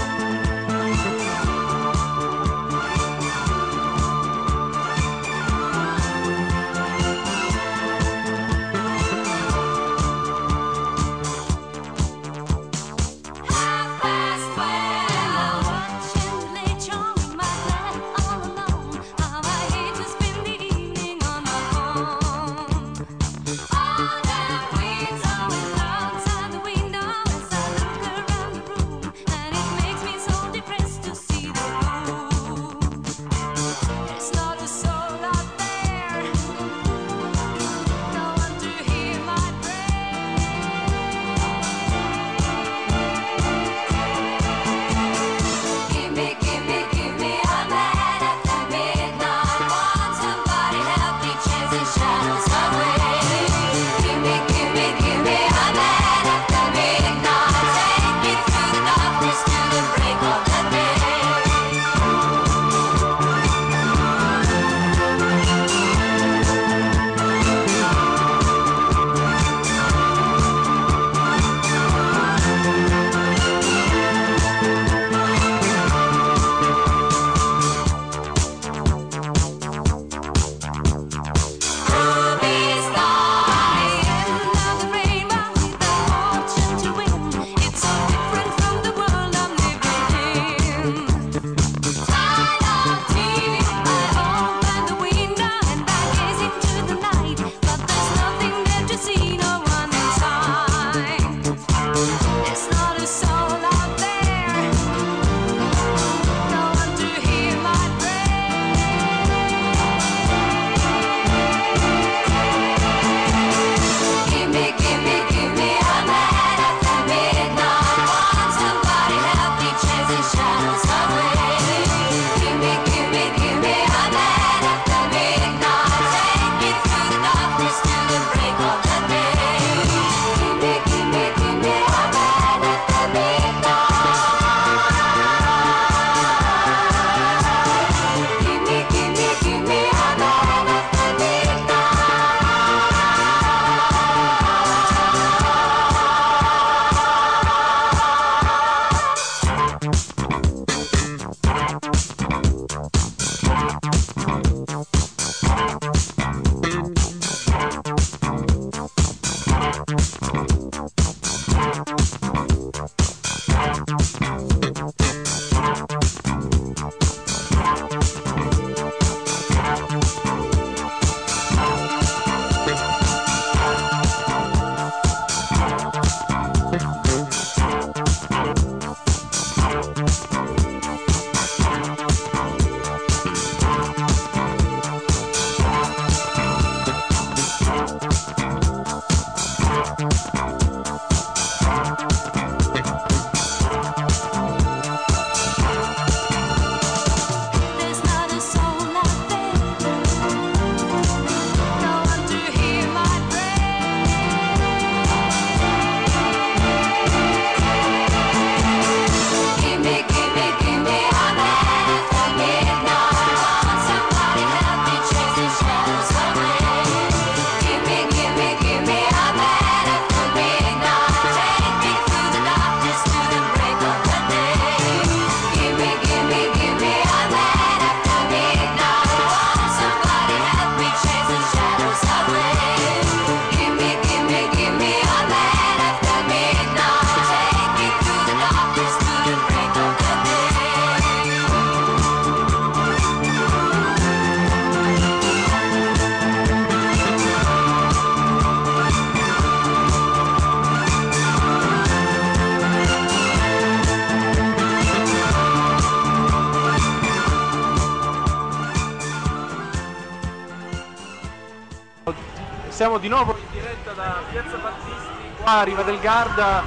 Speaker 17: A
Speaker 5: Riva del Garda,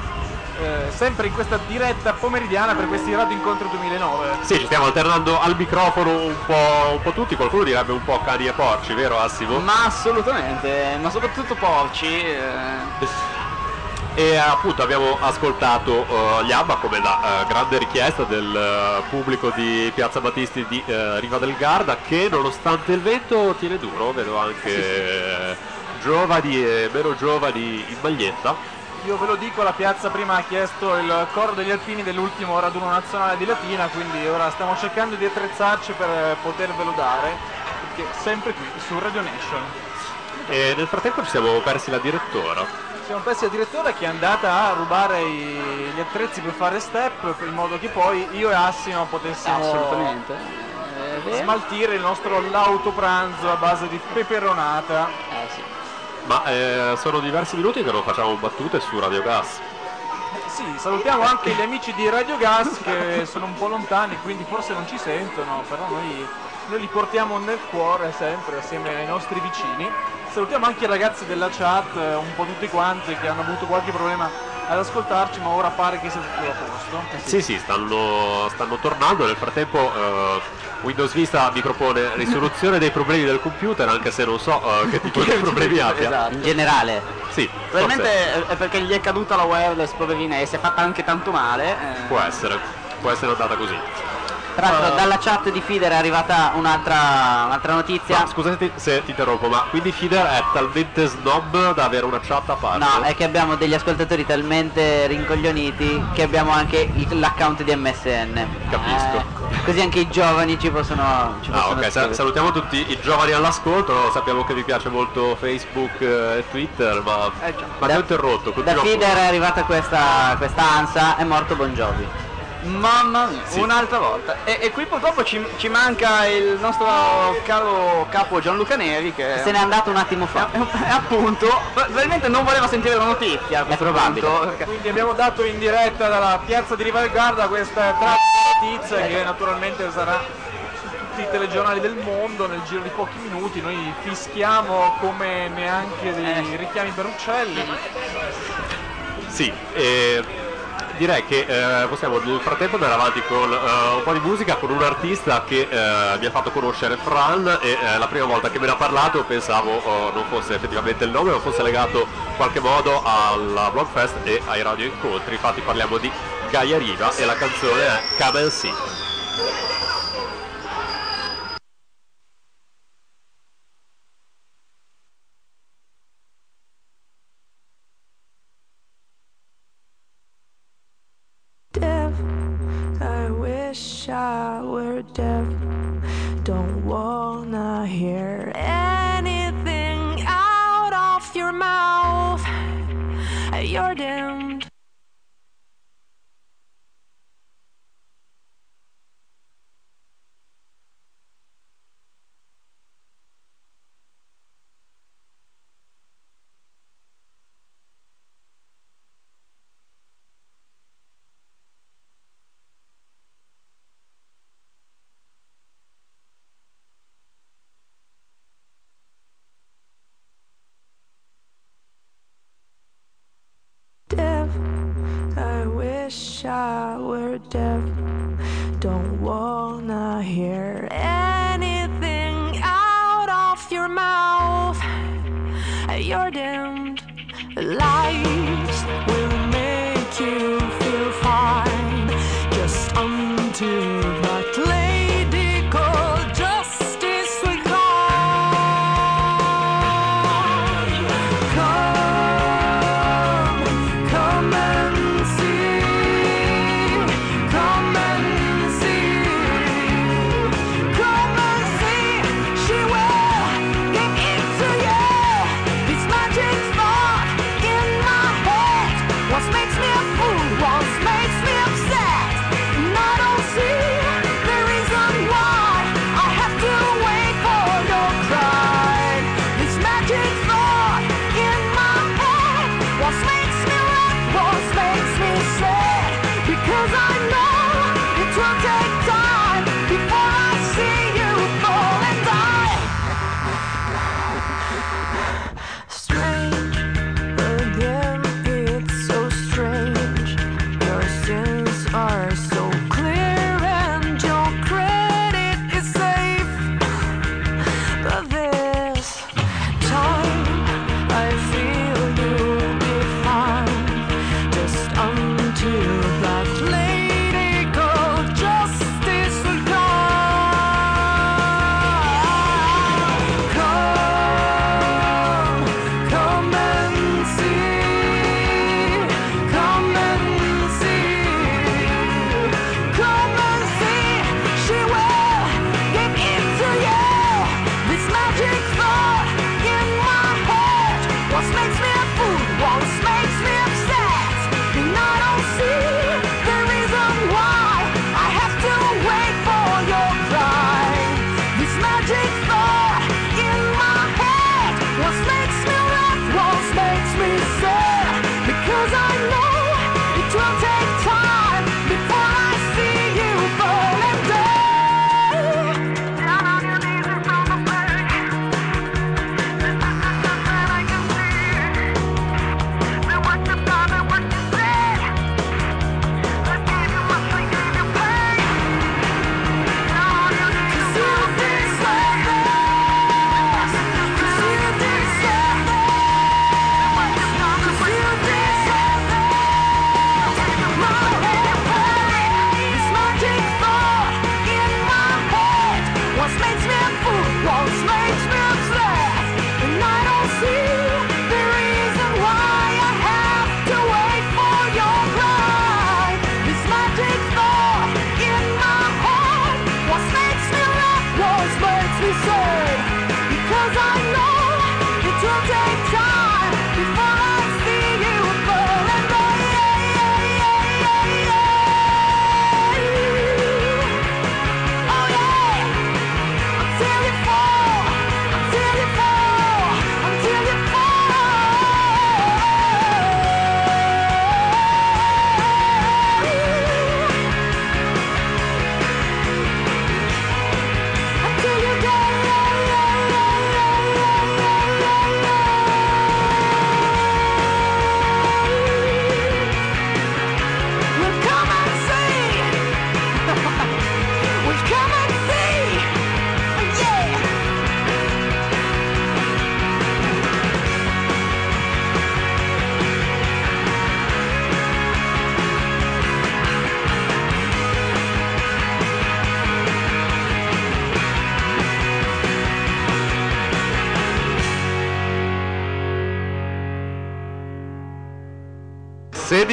Speaker 5: eh, sempre in questa diretta pomeridiana per questi Radio Incontro 2009.
Speaker 4: Sì, ci stiamo alternando al microfono un po', un po' tutti, qualcuno direbbe un po' cani e porci, vero Assimo?
Speaker 3: Ma assolutamente, ma soprattutto porci. eh.
Speaker 4: E appunto abbiamo ascoltato eh, gli ABBA come la eh, grande richiesta del eh, pubblico di Piazza Battisti di Riva del Garda che nonostante il vento tiene duro, vedo anche eh, giovani e meno giovani in maglietta.
Speaker 5: Io ve lo dico, la piazza prima ha chiesto il coro degli alpini dell'ultimo raduno nazionale di Latina, quindi ora stiamo cercando di attrezzarci per eh, potervelo dare, perché sempre qui su Radio Nation.
Speaker 4: E nel frattempo ci siamo persi la direttora.
Speaker 5: Siamo persi la direttora che è andata a rubare i- gli attrezzi per fare step in modo che poi io e Assimo potessimo
Speaker 3: vero.
Speaker 5: smaltire il nostro lauto pranzo a base di peperonata.
Speaker 4: Ma eh, sono diversi minuti che non facciamo battute su Radio Gas.
Speaker 5: Sì, salutiamo anche gli amici di Radio Gas che sono un po' lontani, quindi forse non ci sentono, però noi, noi li portiamo nel cuore sempre assieme ai nostri vicini. Salutiamo anche i ragazzi della chat, eh, un po' tutti quanti che hanno avuto qualche problema ad ascoltarci, ma ora pare che sia tutto a posto.
Speaker 4: Sì, sì, stanno, stanno tornando. Nel frattempo eh, Windows Vista mi propone risoluzione dei problemi del computer, anche se non so eh, che tipo di problemi abbia.
Speaker 3: Esatto.
Speaker 9: In generale.
Speaker 4: Sì,
Speaker 3: Probabilmente è perché gli è caduta la wireless poverina e si è fatta anche tanto male. eh.
Speaker 4: può essere, può essere andata così.
Speaker 9: Tra l'altro
Speaker 4: Uh,
Speaker 9: dalla chat di Fider è arrivata un'altra, un'altra notizia.
Speaker 4: Ma scusate se ti interrompo, ma quindi Fider è talmente snob da avere una chat a parte?
Speaker 9: No, è che abbiamo degli ascoltatori talmente rincoglioniti che abbiamo anche l'account di MSN.
Speaker 4: Capisco.
Speaker 9: Eh, così anche i giovani ci possono, ci
Speaker 4: Ah
Speaker 9: possono
Speaker 4: ok,
Speaker 9: scrivere.
Speaker 4: salutiamo tutti i giovani all'ascolto, sappiamo che vi piace molto Facebook eh, e Twitter, ma, ma ti ho interrotto,
Speaker 9: Da
Speaker 4: continua pure.
Speaker 9: È arrivata questa, questa ansa, è morto Bon Jovi.
Speaker 3: Mamma mia,
Speaker 9: Sì.
Speaker 3: un'altra volta. E, e qui purtroppo ci, ci manca il nostro caro capo Gianluca Neri che
Speaker 9: Se n'è andato un attimo fa.
Speaker 3: E appunto, probabilmente non voleva sentire la notizia. questo
Speaker 9: probabile.
Speaker 3: punto, perché-
Speaker 5: Quindi abbiamo dato in diretta dalla piazza di Riva del Garda questa notizia che naturalmente sarà su tutti i telegiornali del mondo nel giro di pochi minuti. Noi fischiamo come neanche dei richiami per uccelli.
Speaker 4: Sì, e direi che eh, possiamo nel frattempo andare avanti con eh, un po' di musica con un artista che eh, mi ha fatto conoscere Fran e eh, la prima volta che me ne ha parlato pensavo oh, non fosse effettivamente il nome ma fosse legato in qualche modo alla Blogfest e ai radio incontri, infatti parliamo di Gaia Riva e la canzone è Come and See.
Speaker 11: devil. Don't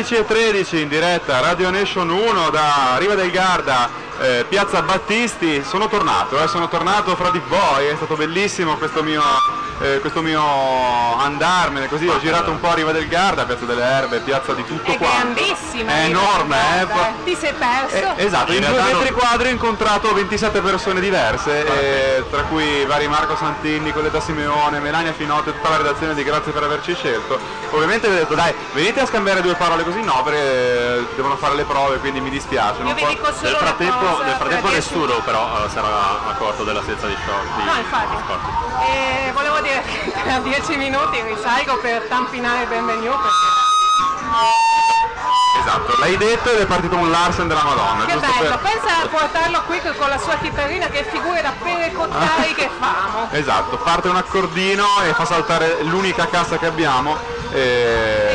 Speaker 2: 16 e 13 in diretta Radio Nation 1 da Riva del Garda, eh, Piazza Battisti. Sono tornato, eh, sono tornato fra di voi, è stato bellissimo questo mio, eh, questo mio andarmene, così ho girato un po' a Riva del Garda, Piazza delle Erbe, piazza di tutto
Speaker 1: È
Speaker 2: quanto.
Speaker 1: grandissima.
Speaker 2: È enorme, eh, po-
Speaker 1: Ti sei perso?
Speaker 2: Eh, esatto, in,
Speaker 4: In
Speaker 2: due metri
Speaker 4: non-
Speaker 2: quadri ho incontrato 27 persone diverse, eh, tra cui vari Marco Santini, Coletta Simeone, Melania Finotti e tutta la redazione di Grazie per averci scelto. Ovviamente vi ho detto dai, venite a scambiare due parole così, no, perché eh, devono fare le prove, quindi mi dispiace. non
Speaker 1: Io vi
Speaker 2: po-
Speaker 1: dico solo
Speaker 4: Nel
Speaker 1: una
Speaker 4: frattempo,
Speaker 1: cosa,
Speaker 4: nel frattempo
Speaker 1: per
Speaker 4: nessuno però eh, sarà accorto dell'assenza di show. Di,
Speaker 1: No, infatti.
Speaker 4: di sport.
Speaker 1: E volevo dire che tra dieci minuti risalgo per tampinare benvenuto perché
Speaker 2: Esatto, l'hai detto ed è partito un Larsen della Madonna.
Speaker 1: che bello,
Speaker 2: per-
Speaker 1: pensa a portarlo qui con la sua chitarrina che figure da pericottari che famo.
Speaker 2: Esatto, parte un accordino e fa saltare l'unica cassa che abbiamo.
Speaker 1: E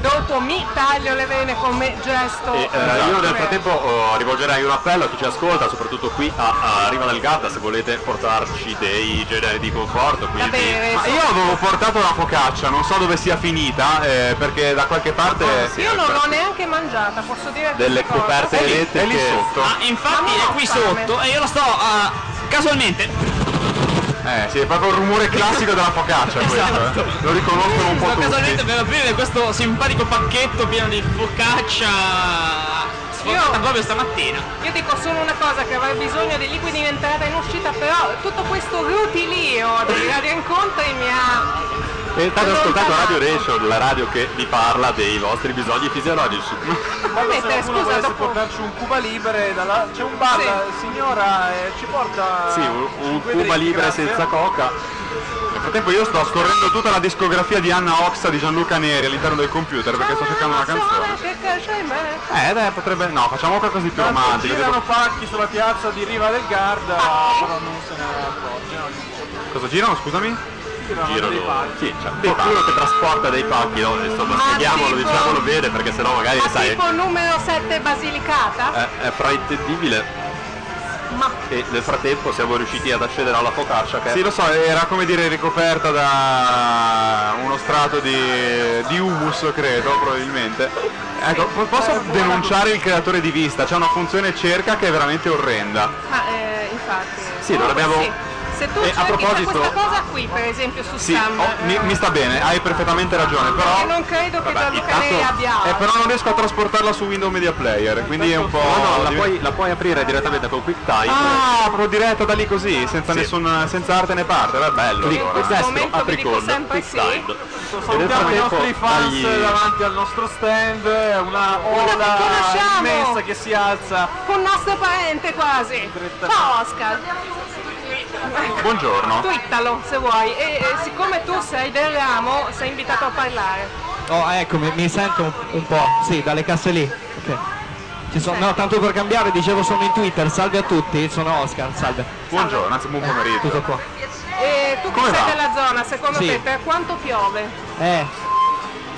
Speaker 1: Dopo mi taglio le vene come gesto.
Speaker 4: E, eh, io nel frattempo oh, rivolgerei un appello a chi ci ascolta, soprattutto qui a, a Riva del Garda, se volete portarci dei generi di conforto. Quindi...
Speaker 2: Ma io avevo portato la focaccia, non so dove sia finita, eh, perché da qualche parte...
Speaker 1: Io non l'ho neanche mangiata, posso dire
Speaker 2: Delle coperte elettriche. È lì sotto.
Speaker 3: Ah, infatti è qui
Speaker 1: fame.
Speaker 3: sotto e io lo sto ah, casualmente.
Speaker 2: Eh sì, è proprio il rumore classico della focaccia questo,
Speaker 3: Esatto.
Speaker 2: eh. Lo riconoscono un po'
Speaker 3: Sto
Speaker 2: tutti.
Speaker 3: casualmente per aprire questo simpatico pacchetto pieno di focaccia sfogata proprio stamattina.
Speaker 1: Io dico solo una cosa, che avrei bisogno di liquidi in entrata e in uscita, però tutto questo rutilio di radio incontri mi ha...
Speaker 4: E state ascoltando Radio Nation, la radio che vi parla dei vostri bisogni fisiologici.
Speaker 18: Se
Speaker 1: mettere,
Speaker 18: qualcuno
Speaker 1: scusa,
Speaker 18: volesse
Speaker 1: dopo-
Speaker 18: portarci un Cuba Libre, dalla- c'è un bar,
Speaker 1: Sì.
Speaker 18: signora eh, ci porta
Speaker 4: Sì, un, un Cuba
Speaker 18: drink,
Speaker 4: Libre
Speaker 18: grazie.
Speaker 4: senza coca.
Speaker 2: Nel frattempo io sto scorrendo tutta la discografia di Anna Oxa di Gianluca Neri all'interno del computer perché sto cercando una canzone. Eh dai, potrebbe. No, facciamo qualcosa di più romantico.
Speaker 18: girano pacchi sulla piazza di Riva del Garda, però non se ne accorgono.
Speaker 2: Cosa girano, scusami?
Speaker 18: Girano
Speaker 4: Girano,
Speaker 18: dei pacchi.
Speaker 4: sì, c'è qualcuno che trasporta dei pacchi, no? Insomma,
Speaker 1: Ma
Speaker 4: spieghiamolo,
Speaker 1: tipo-
Speaker 4: diciamolo bene perché sennò magari
Speaker 1: Ma
Speaker 4: sai.
Speaker 1: tipo numero 7 Basilicata?
Speaker 4: È, è fraintendibile.
Speaker 1: Ma
Speaker 4: E nel frattempo siamo riusciti ad accedere alla focaccia che
Speaker 2: Sì, lo so, era come dire ricoperta da uno strato di, di humus, credo, probabilmente. Ecco, po- posso denunciare il creatore di vista? C'è una funzione cerca che è veramente orrenda.
Speaker 1: Ma eh, infatti.
Speaker 2: Sì, non abbiamo-
Speaker 1: sì. Se tu
Speaker 2: E a
Speaker 1: cerchi
Speaker 2: proposito-
Speaker 1: questa cosa qui, per esempio su
Speaker 2: Sì,
Speaker 1: Sam,
Speaker 2: oh, mi,
Speaker 1: eh,
Speaker 2: mi sta bene, hai perfettamente ragione, però...
Speaker 1: e non credo che Gianluca
Speaker 2: intanto-
Speaker 1: abbia
Speaker 2: Eh, però non riesco a trasportarla su Windows Media Player, quindi è un po'...
Speaker 4: No, no, la puoi, la puoi aprire direttamente con QuickTime.
Speaker 2: Ah, proprio diretta da lì così, senza
Speaker 4: Sì.
Speaker 2: nessun, senza arte né parte, beh, bello.
Speaker 4: Clic
Speaker 2: allora.
Speaker 4: destro,
Speaker 1: momento vi
Speaker 4: apri
Speaker 1: dico
Speaker 4: con
Speaker 1: sempre sì.
Speaker 4: QuickTime.
Speaker 18: Salutiamo i nostri fans
Speaker 4: tagli-
Speaker 18: davanti al nostro stand, una ola immensa che si alza.
Speaker 1: un nostro parente quasi. Ciao Oscar.
Speaker 2: Buongiorno.
Speaker 1: Twittalo se vuoi. E, e siccome tu sei del ramo, sei invitato a parlare.
Speaker 5: Oh, ecco, mi, mi sento un, un po', sì, dalle casse lì. Ok. Ci sono, no, tanto per cambiare, dicevo sono in Twitter, salve a tutti, sono Oscar, salve.
Speaker 2: Buongiorno, anzi buon pomeriggio.
Speaker 5: Tutto qua.
Speaker 1: E tu che
Speaker 5: Come
Speaker 1: sei
Speaker 5: va?
Speaker 1: della zona, secondo
Speaker 5: Sì.
Speaker 1: te per quanto piove?
Speaker 5: Eh,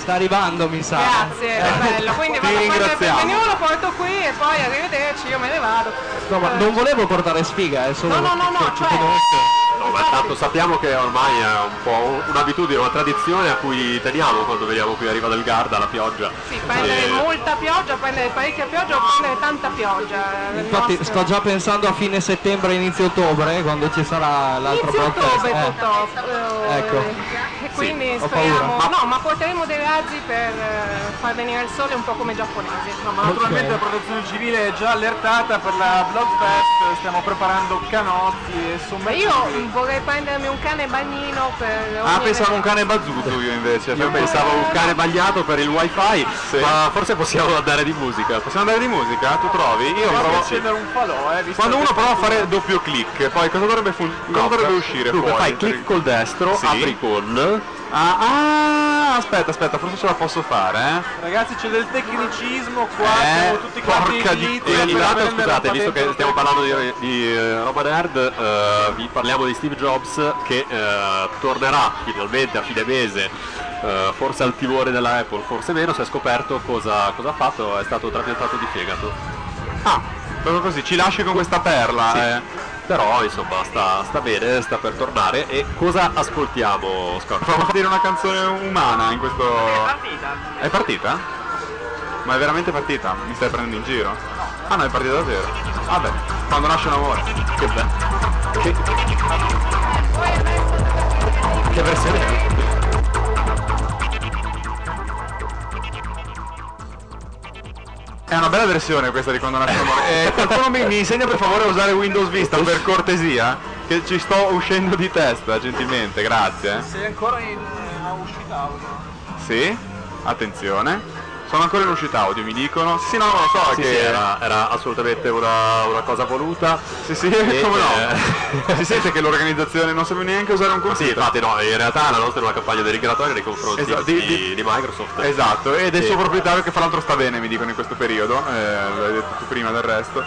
Speaker 5: sta arrivando mi sa.
Speaker 1: Grazie,
Speaker 5: Eh.
Speaker 1: è bello. Quindi vado a prendere il lo porto qui e poi arrivederci, io me ne vado.
Speaker 5: No, ma non volevo portare sfiga, è solo
Speaker 1: No, no, no,
Speaker 5: che-
Speaker 1: no,
Speaker 5: che
Speaker 1: cioè-
Speaker 5: conosco.
Speaker 4: No, ma tanto sappiamo che ormai è un po' un'abitudine, una tradizione a cui teniamo quando veniamo qui a Riva del Garda, la pioggia.
Speaker 1: Sì, prendere
Speaker 4: Eh,
Speaker 1: molta pioggia, prendere parecchia pioggia o prendere tanta pioggia.
Speaker 5: Infatti
Speaker 1: nostro-
Speaker 5: sto già pensando a fine settembre, inizio ottobre, quando ci sarà l'altro
Speaker 1: Inizio
Speaker 5: broadcast.
Speaker 1: ottobre
Speaker 5: Eh.
Speaker 1: purtroppo. eh,
Speaker 5: Ecco.
Speaker 1: Quindi
Speaker 5: ho
Speaker 1: speriamo.
Speaker 5: paura.
Speaker 1: No, ma porteremo dei razzi per eh, far venire il sole un po' come i giapponesi.
Speaker 18: Ma naturalmente la protezione civile è già allertata per la Bloodfest, stiamo preparando canotti e
Speaker 1: Ma
Speaker 18: sommergibili.
Speaker 1: io vorrei prendermi un cane bagnino per.
Speaker 2: Ah, pensavo un cane bazzuto io invece.
Speaker 4: Io pensavo un cane bagnato per il wifi, ma forse possiamo andare di musica.
Speaker 2: Possiamo andare di musica? Tu trovi? Io
Speaker 18: Provo
Speaker 2: provo
Speaker 18: a accendere un falò, eh, visto
Speaker 2: Quando uno prova a fare doppio clic, poi cosa dovrebbe, fun- cosa dovrebbe uscire
Speaker 4: Dunque
Speaker 2: fuori?
Speaker 4: fai clic col destro,
Speaker 2: Sì.
Speaker 4: apri con...
Speaker 2: Ah, ah, aspetta, aspetta, forse ce la posso fare, eh?
Speaker 18: Ragazzi c'è del tecnicismo qua,
Speaker 2: Eh,
Speaker 18: siamo tutti quanti
Speaker 2: porca di-
Speaker 18: blitz
Speaker 4: E ogni
Speaker 18: per
Speaker 4: tanto,
Speaker 18: prendere
Speaker 4: scusate, visto che stiamo parlando di, di eh, roba nerd, eh, vi parliamo di Steve Jobs che eh, tornerà finalmente a fine mese, eh, forse al timore della Apple, forse meno, si è scoperto cosa, cosa ha fatto, è stato trapiantato di fegato.
Speaker 2: Ah, proprio così, ci lasci con questa perla,
Speaker 4: Sì.
Speaker 2: eh.
Speaker 4: Però insomma sta, sta bene, sta per tornare e cosa ascoltiamo Scott?
Speaker 2: Provo a dire una canzone umana in questo...
Speaker 3: Partita.
Speaker 2: È partita? Ma è veramente partita? Mi stai prendendo in giro? Ah no, è partita davvero. Vabbè, quando nasce un amore. Che bello. Che, che versione è? È una bella versione questa di quando nasce un amore. Eh, qualcuno mi, mi insegna per favore a usare Windows Vista per cortesia? Che ci sto uscendo di testa, gentilmente, grazie.
Speaker 19: Sei ancora in uh, uscita audio.
Speaker 2: Sì, attenzione. Sono ancora in uscita audio, mi dicono. Sì, no, non lo so,
Speaker 4: Sì,
Speaker 2: che
Speaker 4: sì, era, era assolutamente una, una cosa voluta.
Speaker 2: Sì, sì,
Speaker 4: E,
Speaker 2: come
Speaker 4: eh,
Speaker 2: no? si sente che l'organizzazione non sapeva neanche usare un
Speaker 4: Sì,
Speaker 2: computer.
Speaker 4: infatti no, in realtà la nostra è una campagna denigratoria nei confronti
Speaker 2: Esatto,
Speaker 4: di,
Speaker 2: di-
Speaker 4: di Microsoft.
Speaker 2: Esatto, ed è il
Speaker 4: Sì.
Speaker 2: suo proprietario che fra l'altro sta bene, mi dicono in questo periodo, eh, l'hai detto tu prima del resto.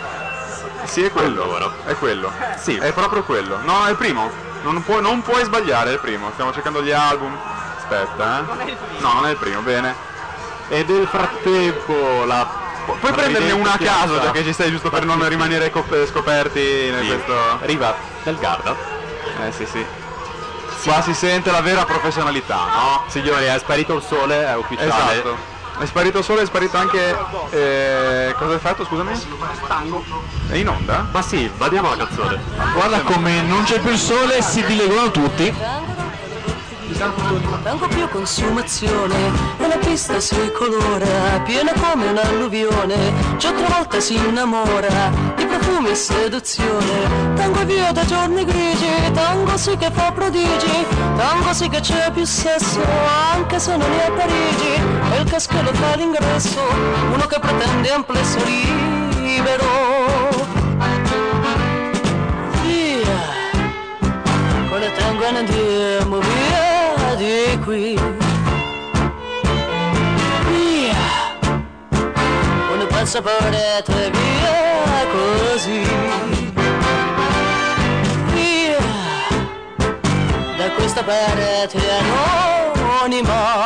Speaker 2: Sì, è quello,
Speaker 4: Allora.
Speaker 2: è quello. Sì. È proprio quello. No, è il primo. Non puoi, non puoi sbagliare, è il primo. Stiamo cercando gli album. Aspetta, eh. No, non è il primo, bene.
Speaker 4: E nel frattempo la...
Speaker 2: Puoi prenderne una a caso, già che ci stai giusto per non rimanere cop- scoperti in
Speaker 4: Sì.
Speaker 2: questo...
Speaker 4: Riva del Garda.
Speaker 2: Eh sì sì. Qua si sente la vera professionalità, no?
Speaker 4: Signori, è sparito il sole, è ufficiale.
Speaker 2: Esatto. È sparito il sole, è sparito anche... eh, cosa hai fatto, scusami?
Speaker 20: Tango.
Speaker 2: È in onda?
Speaker 4: Ma sì, vadiamo alla canzone.
Speaker 5: Guarda come non c'è più il sole e si dileguano tutti.
Speaker 11: Tango più consumazione e la pista si colora piena come un'alluvione già tre volte si innamora di profumi e seduzione. Tango via da giorni grigi tango sì che fa prodigi tango sì che c'è più sesso anche se non è a Parigi. E il caschello fa l'ingresso uno che pretende amplesso libero. Via! Con le tango di qui. Via. Il passaporto e via così. Via. Da questa parte anonima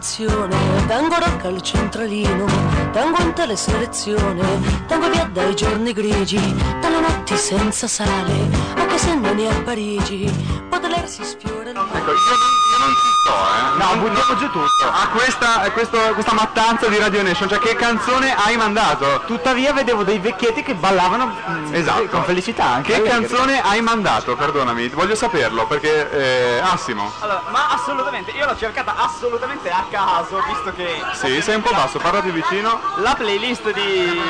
Speaker 11: mia generazione Tango rock al centralino Tango in teleselezione Tango via dai giorni grigi Dalle notti senza sale Anche se non è a Parigi. Potersi sfiora il mare
Speaker 2: Ecco, io non, ci sto, eh.
Speaker 8: No, buttiamo giù tutto.
Speaker 2: A questa, a questo- questa mattanza di Radio Nation, cioè che canzone hai mandato?
Speaker 8: Tuttavia vedevo dei vecchietti che ballavano mm,
Speaker 2: Esatto.
Speaker 8: con felicità anche.
Speaker 2: Che
Speaker 8: allegri.
Speaker 2: canzone hai mandato? Perdonami, voglio saperlo perché eh, Assimo.
Speaker 3: Allora, ma assolutamente, io l'ho cercata assolutamente a caso, visto che
Speaker 2: Sì, sei un po' basso, parla più vicino.
Speaker 3: la playlist di,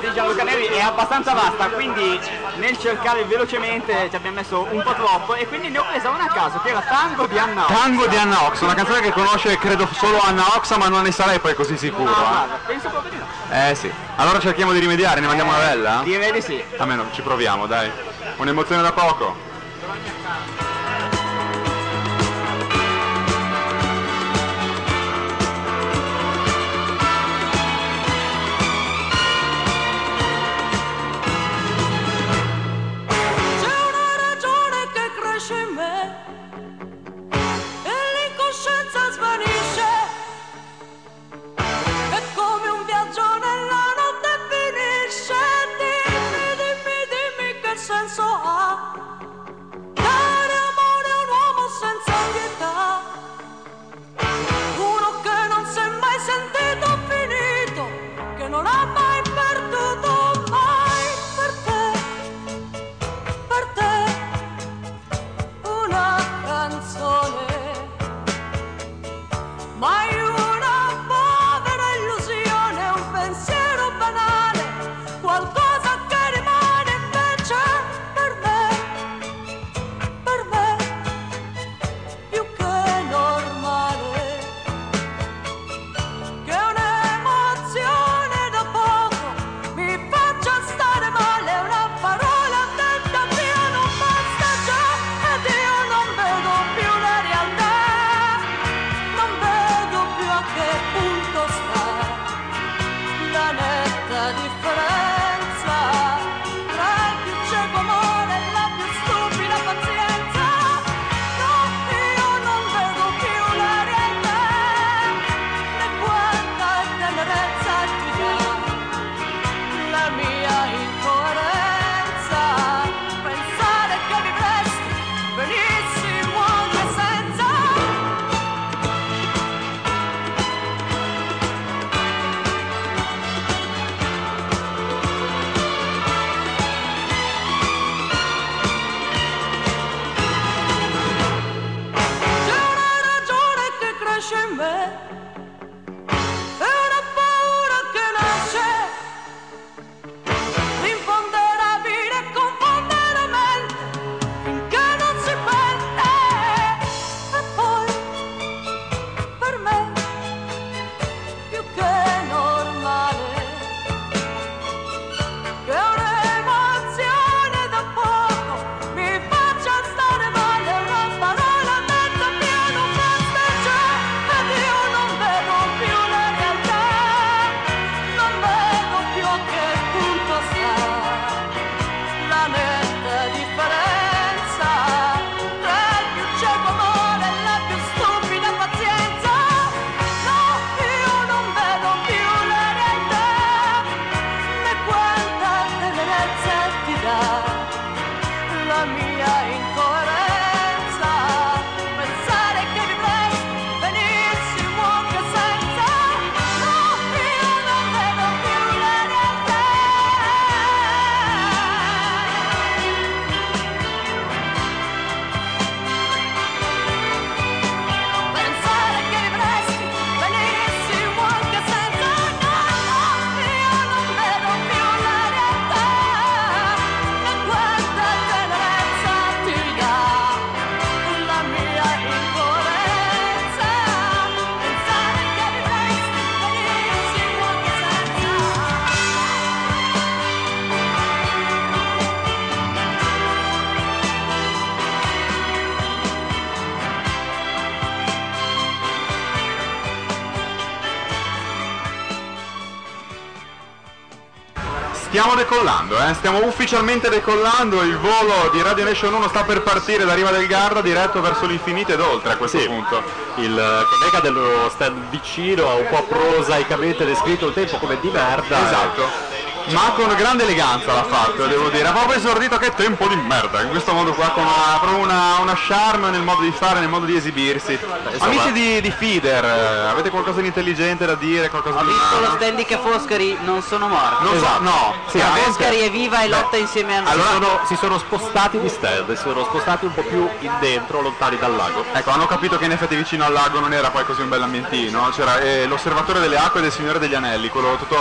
Speaker 3: di Gianluca Neri è abbastanza vasta, quindi nel cercare velocemente ci abbiamo messo un po' troppo e quindi ne ho presa una a caso che era Tango di Anna.
Speaker 2: Tango di Anna Ox, una canzone che conosce credo solo Anna Ox, ma non ne sarei poi così sicuro. Eh.
Speaker 3: penso proprio di no.
Speaker 2: Eh sì. Allora cerchiamo di rimediare, ne mandiamo una bella?
Speaker 3: Direi di sì.
Speaker 2: Almeno ci proviamo, dai. Un'emozione da poco. Decollando, eh? stiamo ufficialmente decollando, il volo di Radio Nation 1 sta per partire da Riva del Garda diretto verso l'infinito ed oltre a questo punto.
Speaker 4: Il eh, collega dello stand vicino ha un po' prosaicamente descritto il tempo come di merda.
Speaker 2: Esatto. Ma con grande eleganza l'ha fatto, devo dire. Ha proprio esordito che tempo di merda, in questo modo qua, con una, proprio una, una charme nel modo di fare, nel modo di esibirsi. Amici di, di Feeder, eh, avete qualcosa di intelligente da dire? Qualcosa
Speaker 9: Ho
Speaker 2: di
Speaker 9: visto lo stand che Foscari non sono morti.
Speaker 2: Non so, no, sì.
Speaker 9: Foscari è viva e lotta insieme a noi.
Speaker 4: Allora sono- si sono spostati di stand, si sono spostati un po' più in dentro, lontani dal lago.
Speaker 2: Ecco, hanno capito che in effetti vicino al lago non era poi così un bel ambientino, c'era eh, l'osservatore delle acque del Signore degli Anelli, quello tutto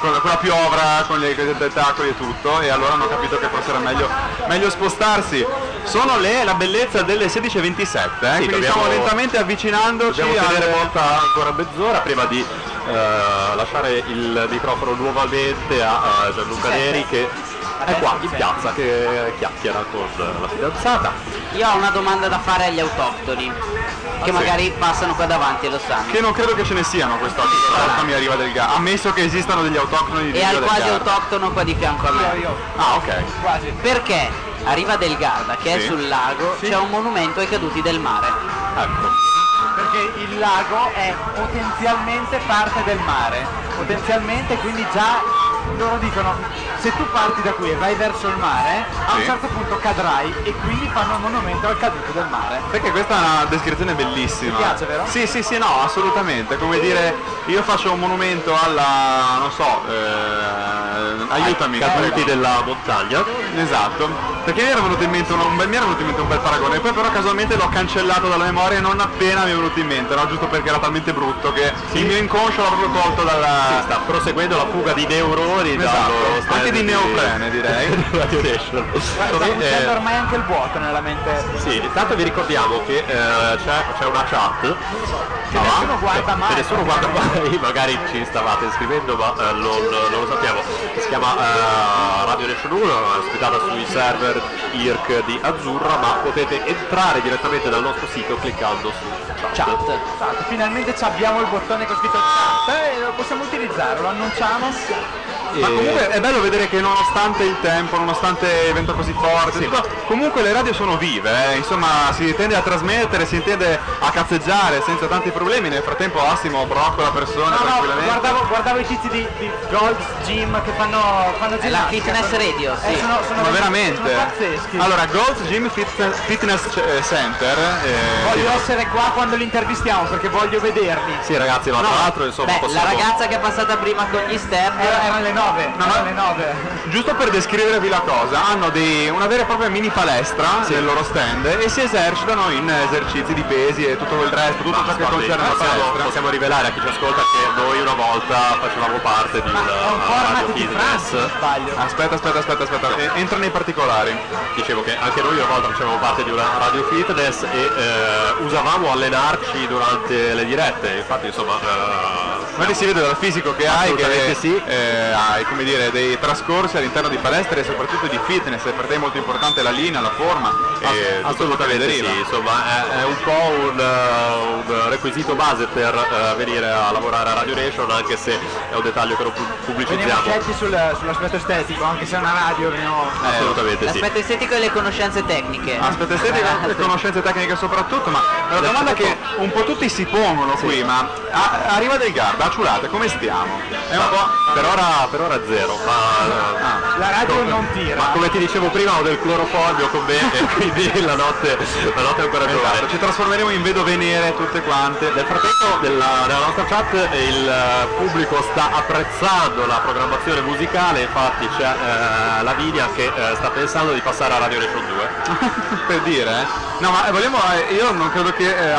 Speaker 2: quella piovra, con le, con i tentacoli e tutto, e allora hanno capito che forse era meglio, meglio spostarsi. Sono le la bellezza delle 16.27, eh, quindi
Speaker 4: dobbiamo-
Speaker 2: stiamo lentamente avvicinandoci
Speaker 4: Dobbiamo tenere
Speaker 2: alle-
Speaker 4: volta ancora mezz'ora prima di eh, lasciare il microfono nuovamente a, a Gianluca
Speaker 9: Sì.
Speaker 4: Neri che è qua in piazza che chiacchiera con la fidanzata.
Speaker 9: Io ho una domanda da fare agli autoctoni, che
Speaker 2: Ah, sì.
Speaker 9: magari passano qua davanti e lo sanno.
Speaker 2: Che non credo che ce ne siano quest'oggi, porta mi arriva del Garda, ammesso che esistano degli autoctoni di
Speaker 9: E al quasi
Speaker 2: Garda.
Speaker 9: autoctono qua di fianco a me.
Speaker 2: Ah, ok.
Speaker 9: Perché a Riva del Garda, che
Speaker 8: Sì.
Speaker 9: è sul lago, c'è un monumento ai caduti del mare.
Speaker 4: Ecco.
Speaker 8: Perché il lago è potenzialmente parte del mare, potenzialmente quindi già loro dicono se tu parti da qui e vai verso il mare, a un
Speaker 2: Sì.
Speaker 8: certo punto cadrai e quindi fanno un monumento al caduto del mare.
Speaker 2: Perché questa è una descrizione bellissima.
Speaker 8: Ti piace, vero?
Speaker 2: Sì, sì, sì, no, assolutamente. Come dire, io faccio un monumento alla, non so, eh, aiutami.
Speaker 4: Ai caduti della montagna.
Speaker 2: Esatto. Perché mi era venuto in mente un, un bel, mi era venuto in mente un bel paragone, poi però casualmente l'ho cancellato dalla memoria non appena mi è venuto in mente, no? Giusto perché era talmente brutto che il mio inconscio l'ha proprio tolto dalla.
Speaker 4: Si sta proseguendo la fuga di neuroni dallo
Speaker 2: Esatto.
Speaker 4: stand
Speaker 2: Anche di neoprene direi.
Speaker 4: di Radio Nation.
Speaker 8: Sta
Speaker 4: eh,
Speaker 8: ormai anche il vuoto nella mente.
Speaker 4: Sì, intanto vi ricordiamo che eh, c'è, c'è una chat
Speaker 8: Che nessuno guarda mai.
Speaker 4: nessuno guarda mai, magari ci stavate scrivendo ma eh, non, non lo sappiamo. Si chiama eh, Radio Nation 1, è ospitata sui server IRC di Azzurra, ma potete entrare direttamente dal nostro sito cliccando su chat.
Speaker 8: Esatto, finalmente abbiamo il bottone con scritto chat e lo possiamo utilizzare, lo annunciamo.
Speaker 2: Ma comunque è bello vedere che nonostante il tempo, nonostante il vento così forte, tutto, comunque le radio sono vive, eh, insomma si tende a trasmettere, si tende a cazzeggiare senza tanti problemi, nel frattempo Assimo broccola persone
Speaker 8: No, no,
Speaker 2: tranquillamente.
Speaker 8: guardavo, guardavo i tizi di, di Gold's Gym che fanno, fanno
Speaker 9: È la
Speaker 8: ginnastica.
Speaker 9: fitness radio,
Speaker 8: Eh,
Speaker 9: sì.
Speaker 8: sono, sono
Speaker 2: Ma veramente?
Speaker 8: sono pazzeschi.
Speaker 2: Allora, Gold's Gym Fitness, Fitness eh, Center. eh,
Speaker 8: Voglio essere qua quando li intervistiamo perché voglio vederli.
Speaker 4: Sì ragazzi, ma tra l'altro insomma
Speaker 9: Beh, la
Speaker 4: possiamo...
Speaker 9: ragazza che è passata prima con gli step
Speaker 8: Era- erano le 9,
Speaker 2: No, no.
Speaker 8: alle 9.
Speaker 2: Giusto per descrivervi la cosa, hanno dei- una vera e propria mini palestra nel loro stand e si esercitano in esercizi di pesi e tutto il resto, tutto ciò che concerne la
Speaker 4: possiamo,
Speaker 2: palestra.
Speaker 4: possiamo rivelare a chi ci ascolta che noi una volta facevamo parte di una radio fitness.
Speaker 2: Aspetta, aspetta, aspetta, aspetta, e- entra nei particolari.
Speaker 4: Dicevo che anche noi una volta facevamo parte di una radio fitness e eh, usavamo allenarci durante le dirette, infatti insomma... eh,
Speaker 2: Vedi si vede dal fisico che hai che
Speaker 4: Assolutamente sì.
Speaker 2: eh, hai come dire dei trascorsi all'interno di palestre e soprattutto di fitness, e per te è molto importante la linea, la forma e
Speaker 4: Assolutamente sì, insomma è, è un po' un, eh, un requisito base per eh, venire a lavorare a Radio Nation anche se è un dettaglio che non pu-
Speaker 8: Veniamo
Speaker 4: pubblicizziamo.
Speaker 8: scelti sul- sull'aspetto estetico, anche se è una radio, veniamo...
Speaker 4: Assolutamente sì.
Speaker 9: L'aspetto estetico e le conoscenze tecniche.
Speaker 2: Aspetta, estetica e conoscenze tecniche soprattutto, ma una domanda che un po' tutti si pongono qui, ma a- arriva del Garda, a come stiamo? È un po'...
Speaker 4: Per ora, per ora zero, ma
Speaker 8: La radio
Speaker 4: come-
Speaker 8: non tira.
Speaker 4: Ma come ti dicevo prima ho del cloroformio con me e quindi la notte, la notte è ancora
Speaker 2: Esatto,
Speaker 4: giovane.
Speaker 2: ci trasformeremo in vedove nere tutte quante.
Speaker 4: Nel frattempo nella, nella nostra chat il pubblico sta apprezzando la programmazione musicale, infatti c'è eh, Lavinia che eh, sta pensando di passare a Radio Nation 2.
Speaker 2: per dire, eh? No, ma vogliamo, eh, io non credo che eh,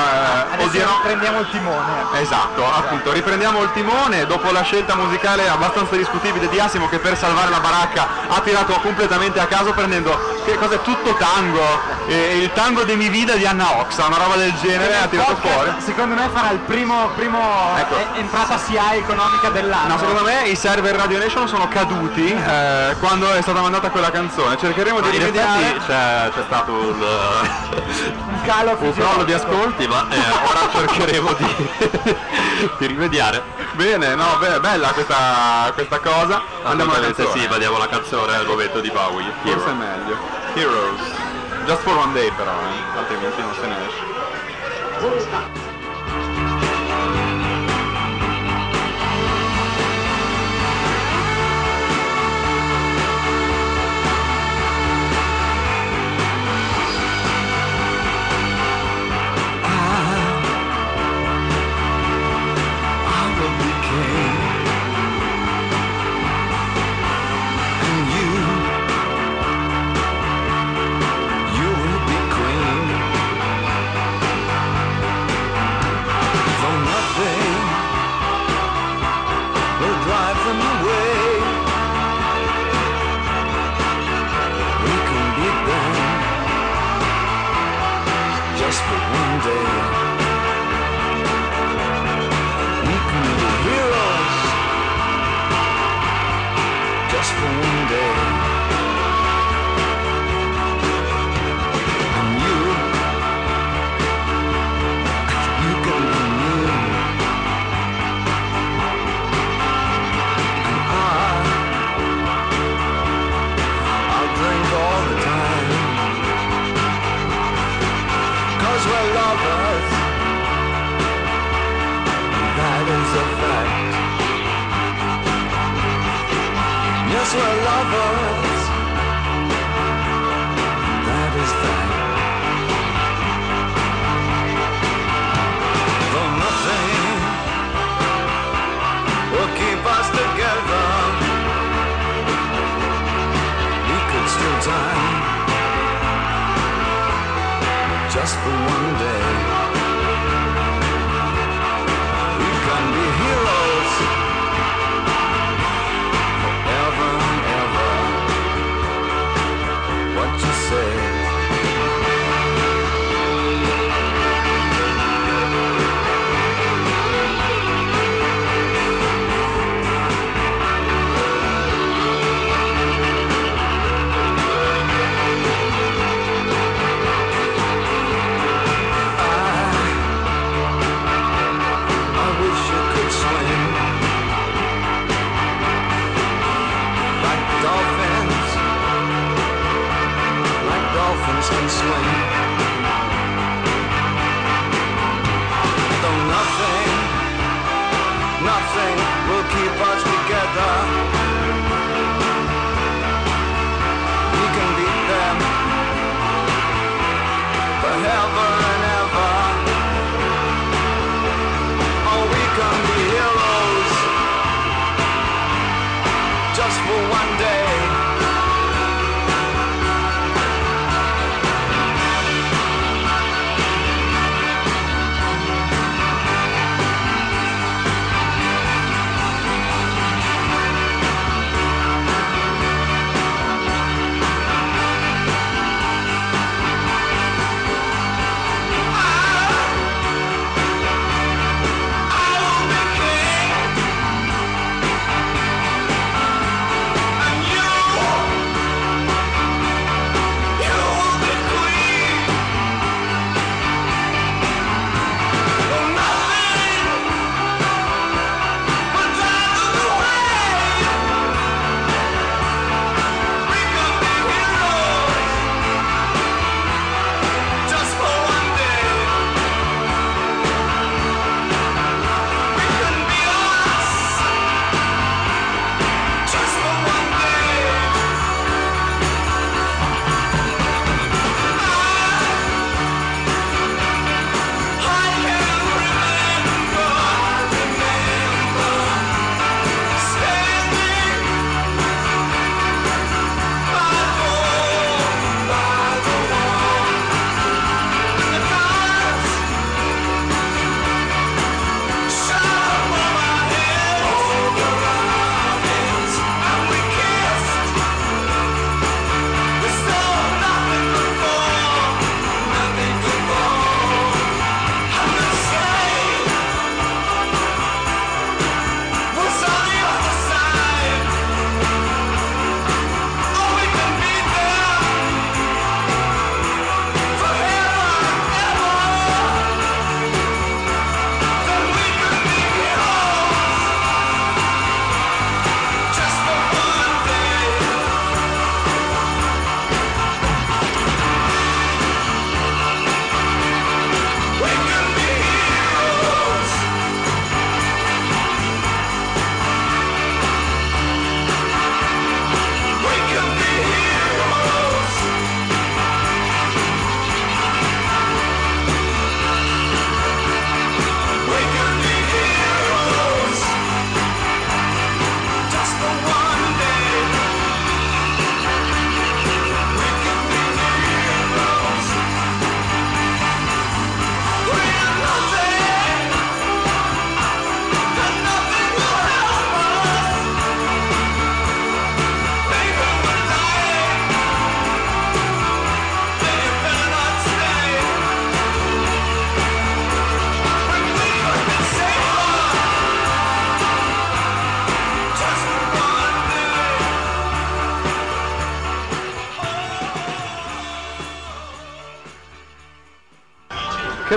Speaker 8: Adesso
Speaker 2: odierò-
Speaker 8: prendiamo il timone.
Speaker 2: Esatto, appunto, riprendiamo il timone dopo la scelta musicale abbastanza discutibile di Assimo che per salvare la baracca ha tirato completamente a caso prendendo che cos'è tutto tango, eh, il tango de mi vida di Anna Oxa, una roba del genere, ha tirato
Speaker 8: Podcast,
Speaker 2: fuori.
Speaker 8: Secondo me farà il primo, primo
Speaker 2: Ecco.
Speaker 8: eh, entrata SIA economica dell'anno.
Speaker 2: No, secondo me i server Radio Nation sono caduti eh, quando è stata mandata quella canzone. Cercheremo di
Speaker 4: in
Speaker 2: rimediare.
Speaker 4: c'è, c'è stato un, eh,
Speaker 8: un calo
Speaker 4: un crollo di ascolti, ma eh, ora cercheremo di, di rimediare.
Speaker 2: Bene, no, beh, bella questa, questa cosa. Andiamo alla canzone.
Speaker 4: sì, mandiamo la canzone al momento di Bowie.
Speaker 2: Forse
Speaker 4: Hero.
Speaker 2: è meglio. Heroes. Just for one day però, eh, altrimenti non se ne esce.
Speaker 7: for one
Speaker 2: day.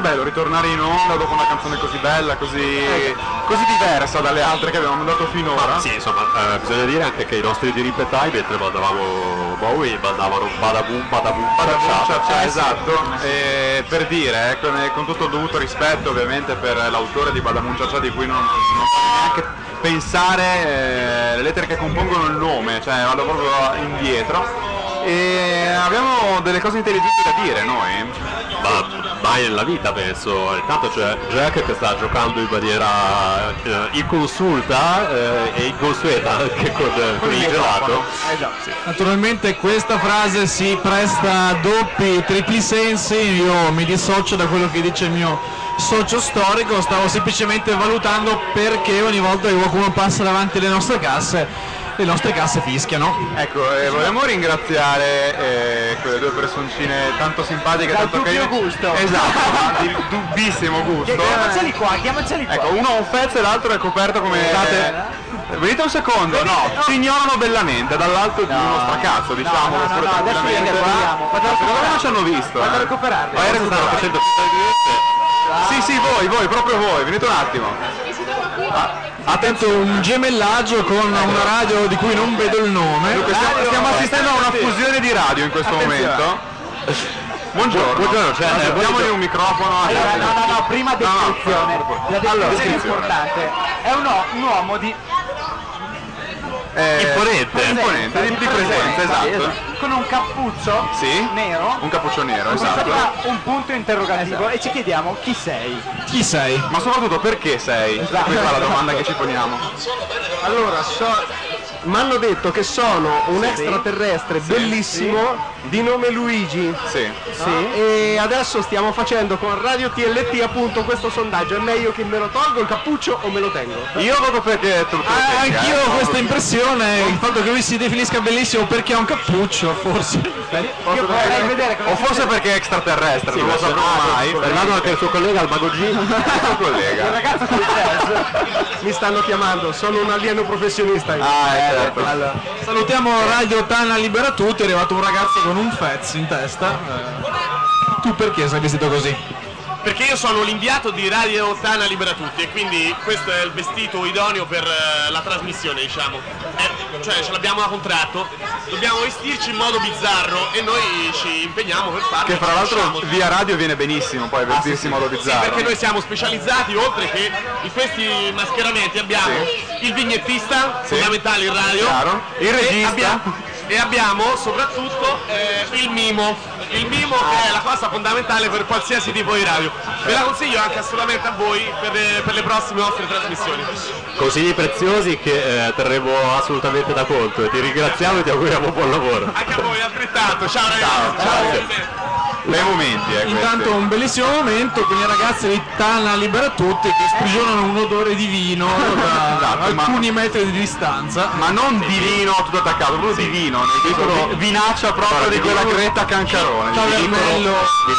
Speaker 2: Bello ritornare in onda dopo una canzone così bella, così, così diversa dalle altre che abbiamo mandato finora.
Speaker 4: Sì, insomma, eh, bisogna dire anche che i nostri dirimpettai mentre mandavamo Bowie mandavano Badaboom, Badaboom,
Speaker 2: Cioè,
Speaker 4: Badaboom.
Speaker 2: esatto, E per dire, eh, con, con tutto il dovuto rispetto ovviamente per l'autore di Badamun Ciaccia di cui non, non neanche pensare eh, le lettere che compongono il nome, cioè vado proprio indietro. E abbiamo delle cose intelligenti da dire noi.
Speaker 4: Ma mai nella vita penso, intanto c'è Jack che sta giocando in maniera eh, inconsulta eh, e inconsueta anche con, con il gelato. Sì.
Speaker 5: Naturalmente questa frase si presta a doppi, tripli sensi, io mi dissocio da quello che dice il mio socio storico, stavo semplicemente valutando perché ogni volta che qualcuno passa davanti alle nostre casse, le nostre casse fischiano.
Speaker 2: Ecco, eh, vogliamo ringraziare eh, quelle due personcine tanto simpatiche,
Speaker 8: Dal
Speaker 2: tanto carine.
Speaker 8: gusto.
Speaker 2: Esatto, di dubbissimo gusto.
Speaker 8: Chiamaceli qua, chiamaceli qua.
Speaker 2: Ecco, uno ha un pezzo e l'altro è coperto come.
Speaker 8: State-
Speaker 2: Venite un secondo, no, ci ignorano bellamente dall'alto di uno stracazzo, diciamo,
Speaker 8: no, no,
Speaker 2: pure
Speaker 8: no, adesso li a
Speaker 2: Secondo me non ci hanno visto.
Speaker 8: Vado a
Speaker 2: eh.
Speaker 8: recuperarli.
Speaker 2: Vai a recuperarli.
Speaker 8: facendo?
Speaker 2: Sì, sì, voi, voi, proprio voi, venite un attimo.
Speaker 5: Attento un gemellaggio con una radio di cui non vedo il nome.
Speaker 2: Dunque, stiamo, stiamo assistendo a una fusione di radio in questo
Speaker 8: Attenzione.
Speaker 2: momento. Buongiorno. Buongiorno, cioè, diamogli un microfono.
Speaker 8: Allora, no, no, no, prima descrizione. La descrizione
Speaker 2: Allora,
Speaker 8: è importante. È un, un uomo di
Speaker 2: Eh,
Speaker 4: Imponente.
Speaker 2: imponente, di, di presenza, esatto.
Speaker 8: Con un cappuccio
Speaker 2: Sì?
Speaker 8: nero.
Speaker 2: Un cappuccio nero, esatto.
Speaker 8: un punto interrogativo e ci chiediamo chi sei.
Speaker 5: Chi sei?
Speaker 2: Ma soprattutto perché sei?
Speaker 8: Esatto.
Speaker 2: Questa è la domanda che ci poniamo.
Speaker 21: Allora, mi hanno detto che sono un extraterrestre bellissimo di nome Luigi.
Speaker 2: Sì.
Speaker 21: E adesso stiamo facendo con Radio TLT appunto questo sondaggio. È meglio che me lo tolgo il cappuccio o me lo tengo?
Speaker 2: Io voto perché tu, tu
Speaker 5: Ah,
Speaker 2: perché,
Speaker 5: anch'io
Speaker 2: eh,
Speaker 5: ho questa impressione, il fatto che lui si definisca bellissimo perché ha un cappuccio, forse.
Speaker 8: Io vorrei vedere come
Speaker 2: O forse perché è extraterrestre, non lo sapremo mai.
Speaker 21: Fermato anche il suo collega al Mago G.
Speaker 2: Il collega.
Speaker 8: ragazzo col jazz.
Speaker 21: Mi stanno chiamando, sono un alieno professionista. io.
Speaker 2: Ah, eh, certo.
Speaker 5: Salutiamo Radio Tana Libera Tutti, è arrivato un ragazzo con un fez in testa. Eh, Tu perché sei vestito così?
Speaker 15: Perché io sono l'inviato di Radio Tana Libera Tutti e quindi questo è il vestito idoneo per eh, la trasmissione, diciamo. Eh, cioè ce l'abbiamo a contratto, dobbiamo vestirci in modo bizzarro e noi ci impegniamo per farlo.
Speaker 2: Che fra l'altro
Speaker 15: Riusciamo.
Speaker 2: via radio viene benissimo poi vestirsi in modo
Speaker 15: Sì,
Speaker 2: bizzarro.
Speaker 15: perché noi siamo specializzati, oltre che in questi mascheramenti abbiamo il vignettista,
Speaker 2: Sì.
Speaker 15: fondamentale in radio,
Speaker 2: Chiaro. Il
Speaker 15: e
Speaker 2: regista.
Speaker 15: abbia- E abbiamo soprattutto eh, il mimo, il mimo che è la cosa fondamentale per qualsiasi tipo di radio. Ve la consiglio anche assolutamente a voi per le, per le prossime nostre trasmissioni.
Speaker 4: Consigli preziosi che eh, terremo assolutamente da conto e ti ringraziamo e ti auguriamo buon lavoro.
Speaker 15: Anche a voi altrettanto, ciao ragazzi!
Speaker 2: Bei momenti, eh,
Speaker 5: Intanto
Speaker 2: questi.
Speaker 5: un bellissimo momento con i ragazzi di Tana Libera Tutti che sprigionano un odore di vino da
Speaker 2: Esatto, ma-
Speaker 5: alcuni metri di distanza.
Speaker 2: Ma non di vino tutto attaccato, proprio di vino, nel senso di vinaccia proprio di quella creta cancarone. Vino.
Speaker 5: Tavernello.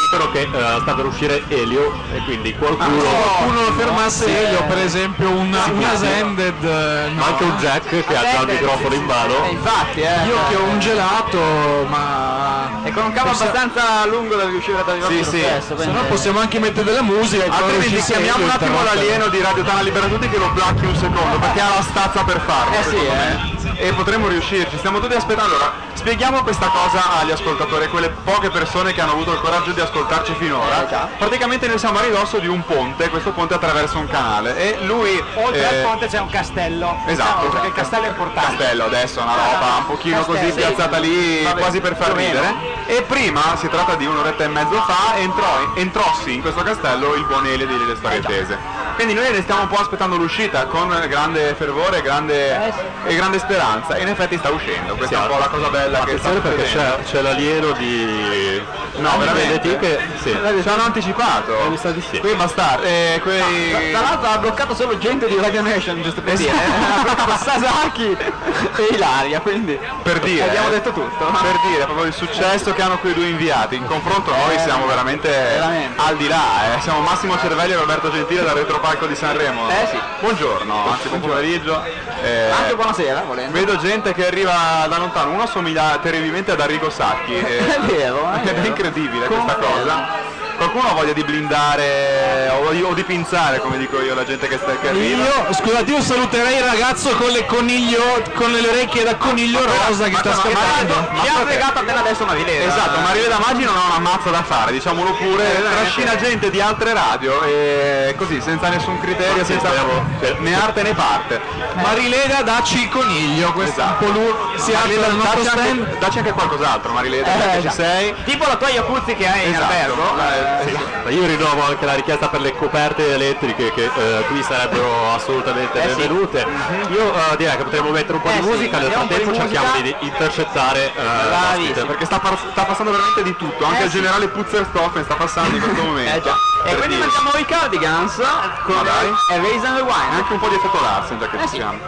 Speaker 4: Dicono che eh, sta per uscire Elio e quindi qualcuno,
Speaker 5: Qualcuno lo fermasse Elio, per esempio un, una Zended. eh, no.
Speaker 4: ma anche un Jack che ha già il microfono in mano.
Speaker 8: Eh, infatti, eh.
Speaker 5: Io che ho un gelato, ma.
Speaker 9: E con un cavo
Speaker 5: Forse-
Speaker 9: abbastanza lungo da riuscire ad arrivare
Speaker 2: Sì, sì.
Speaker 9: stesso.
Speaker 5: Se no possiamo anche mettere della musica.
Speaker 2: Altrimenti chiamiamo un attimo l'alieno di Radio Tana Libera Tutti che lo placchi un secondo perché ha la stazza per farlo.
Speaker 8: Eh sì,
Speaker 2: me. E potremmo riuscirci, stiamo tutti aspettando. Allora, spieghiamo questa cosa agli ascoltatori, quelle poche persone che hanno avuto il coraggio di ascoltarci finora. Praticamente noi siamo a ridosso di un ponte, questo ponte attraversa un canale e lui...
Speaker 8: Oltre
Speaker 2: eh,
Speaker 8: al ponte c'è un castello.
Speaker 2: Esatto,
Speaker 8: Diciamo, perché il castello è importante.
Speaker 2: Castello adesso, una roba un pochino così
Speaker 8: Castello, sì.
Speaker 2: piazzata lì,
Speaker 8: Vabbè,
Speaker 2: quasi per far ridere. E prima, si tratta di un'oretta e mezzo fa, entrò, entrossi in questo castello il buon Elio delle storie tese. Quindi noi ne stiamo un po' aspettando l'uscita con grande fervore grande, e grande speranza. E in effetti sta uscendo, questa è un po' la cosa bella che sta
Speaker 4: perché c'è, c'è l'alieno di...
Speaker 2: No,
Speaker 4: di
Speaker 2: veramente?
Speaker 4: Che... Sì.
Speaker 2: Ci hanno anticipato.
Speaker 4: Mi sa di sì.
Speaker 2: Quei bastardi, eh, quei...
Speaker 9: Tra l'altro ha bloccato solo gente di Radio Nation, giusto per dire. eh. Ha bloccato Sasaki e Ilaria, quindi
Speaker 2: per dire
Speaker 9: abbiamo
Speaker 2: eh,
Speaker 9: detto tutto.
Speaker 2: per dire proprio il successo che hanno quei due inviati in confronto noi siamo veramente,
Speaker 9: veramente.
Speaker 2: al di là eh. siamo Massimo Cervelli e Roberto Gentile dal retropalco di Sanremo
Speaker 9: Eh sì.
Speaker 2: buongiorno anzi buon pomeriggio Eh,
Speaker 9: Anche buonasera, volendo.
Speaker 2: vedo gente che arriva da lontano uno assomiglia terribilmente ad Arrigo Sacchi eh,
Speaker 9: È vero, è
Speaker 2: ed è
Speaker 9: vero.
Speaker 2: incredibile questa cosa
Speaker 13: Qualcuno ha voglia di blindare o di, o di pinzare, come dico io, la gente che, sta, che arriva?
Speaker 5: Io, scusate, io saluterei il ragazzo con le coniglio, con le orecchie da coniglio rosa che sta aspettando.
Speaker 13: Mi ha fregato
Speaker 3: appena adesso Marilena.
Speaker 13: Esatto, Marilena Maggi non ha una mazza da fare, diciamolo pure, trascina gente di altre radio e così, senza nessun criterio, senza né arte né parte.
Speaker 5: Marilena dacci il coniglio, questo è un po' lui, si
Speaker 13: Marilena,
Speaker 5: dal nostro
Speaker 13: dacci
Speaker 5: stand.
Speaker 13: anche, dacci anche qualcos'altro, Marilena,
Speaker 3: Eh, già.
Speaker 13: ci sei.
Speaker 3: Tipo la tua Iacuzzi che hai in
Speaker 13: Esatto,
Speaker 3: albergo.
Speaker 13: eh,
Speaker 3: Eh.
Speaker 4: Io rinnovo anche la richiesta per le coperte elettriche che eh, qui sarebbero assolutamente
Speaker 3: Eh sì.
Speaker 4: benvenute. Io eh, direi che potremmo mettere un po'
Speaker 13: Eh
Speaker 4: di
Speaker 13: sì,
Speaker 4: musica, nel
Speaker 13: po' di
Speaker 4: frattempo cerchiamo di intercettare eh, l'ospite.
Speaker 13: perché sta, par- sta passando veramente di tutto, anche
Speaker 3: Eh
Speaker 13: il
Speaker 3: sì.
Speaker 13: generale Putzerstoffen sta passando in questo momento.
Speaker 3: Eh. E quindi mettiamo i cardigans con e Raise and Rewind.
Speaker 13: Anche un po' di effetto Larsen già che
Speaker 3: Eh
Speaker 13: ci
Speaker 3: sì.
Speaker 13: siamo.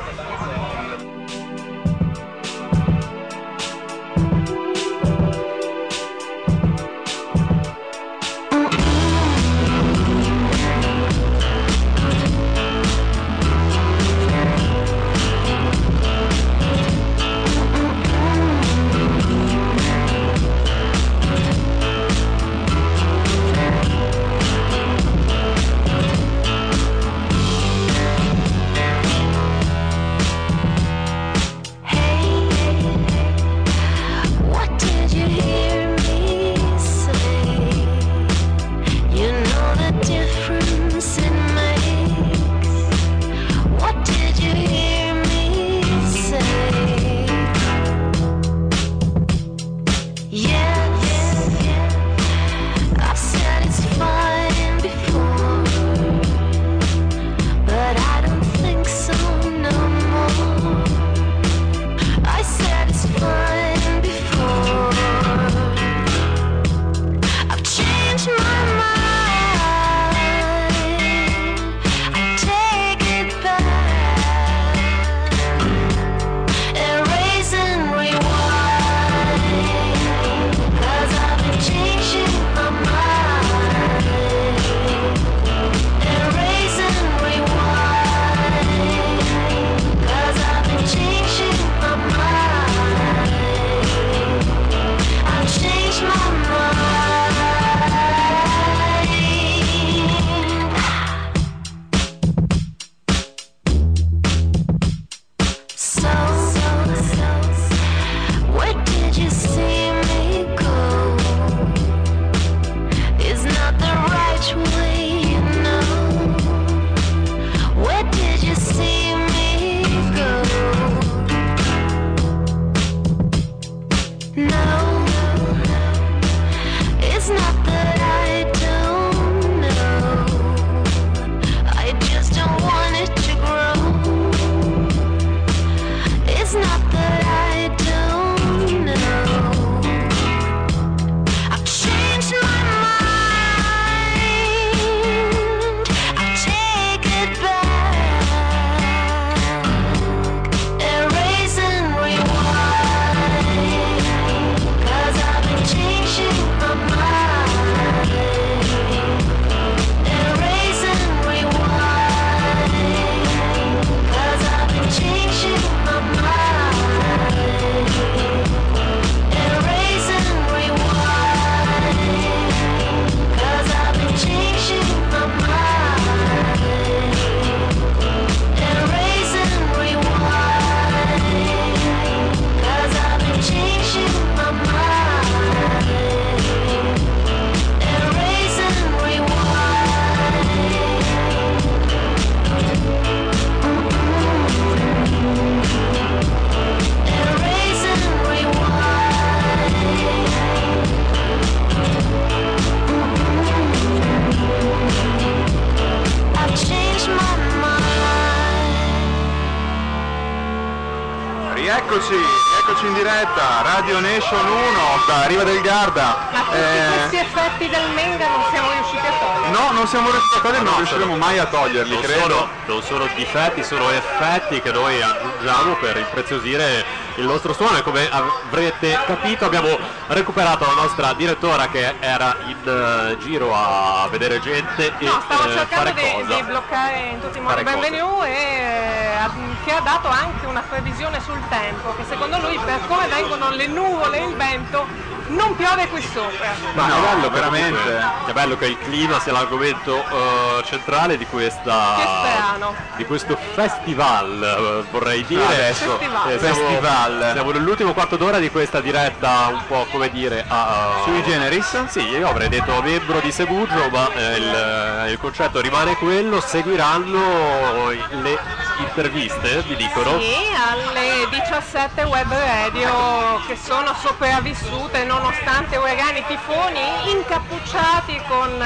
Speaker 1: A
Speaker 13: toglierli, Non credo.
Speaker 4: sono, non sono difetti, sono effetti che noi aggiungiamo per impreziosire il nostro suono e come avrete capito abbiamo recuperato la nostra direttora che era in eh, giro a vedere gente e
Speaker 1: No, stavo
Speaker 4: eh,
Speaker 1: cercando
Speaker 4: fare
Speaker 1: di,
Speaker 4: cosa.
Speaker 1: di bloccare in tutti i modi. Benvenu e eh, che ha dato anche una previsione sul tempo, che secondo lui per come vengono le nuvole e il vento non piove qui sopra.
Speaker 4: Ma
Speaker 2: No,
Speaker 4: è bello
Speaker 2: veramente.
Speaker 4: comunque. È bello che il clima sia l'argomento eh, centrale di questa
Speaker 1: Che strano.
Speaker 4: di questo festival, eh, vorrei dire.
Speaker 2: Adesso,
Speaker 1: Festival.
Speaker 4: Eh, siamo-
Speaker 2: Festival.
Speaker 4: Siamo nell'ultimo quarto d'ora di questa diretta un po' come dire a
Speaker 2: Sui generis?
Speaker 4: Sì, io avrei detto membro di Segugio, ma eh, il, il concetto rimane quello, seguiranno le interviste, vi dicono.
Speaker 1: Sì, alle 17 web radio che sono sopravvissute nonostante uragani, tifoni, incappucciati con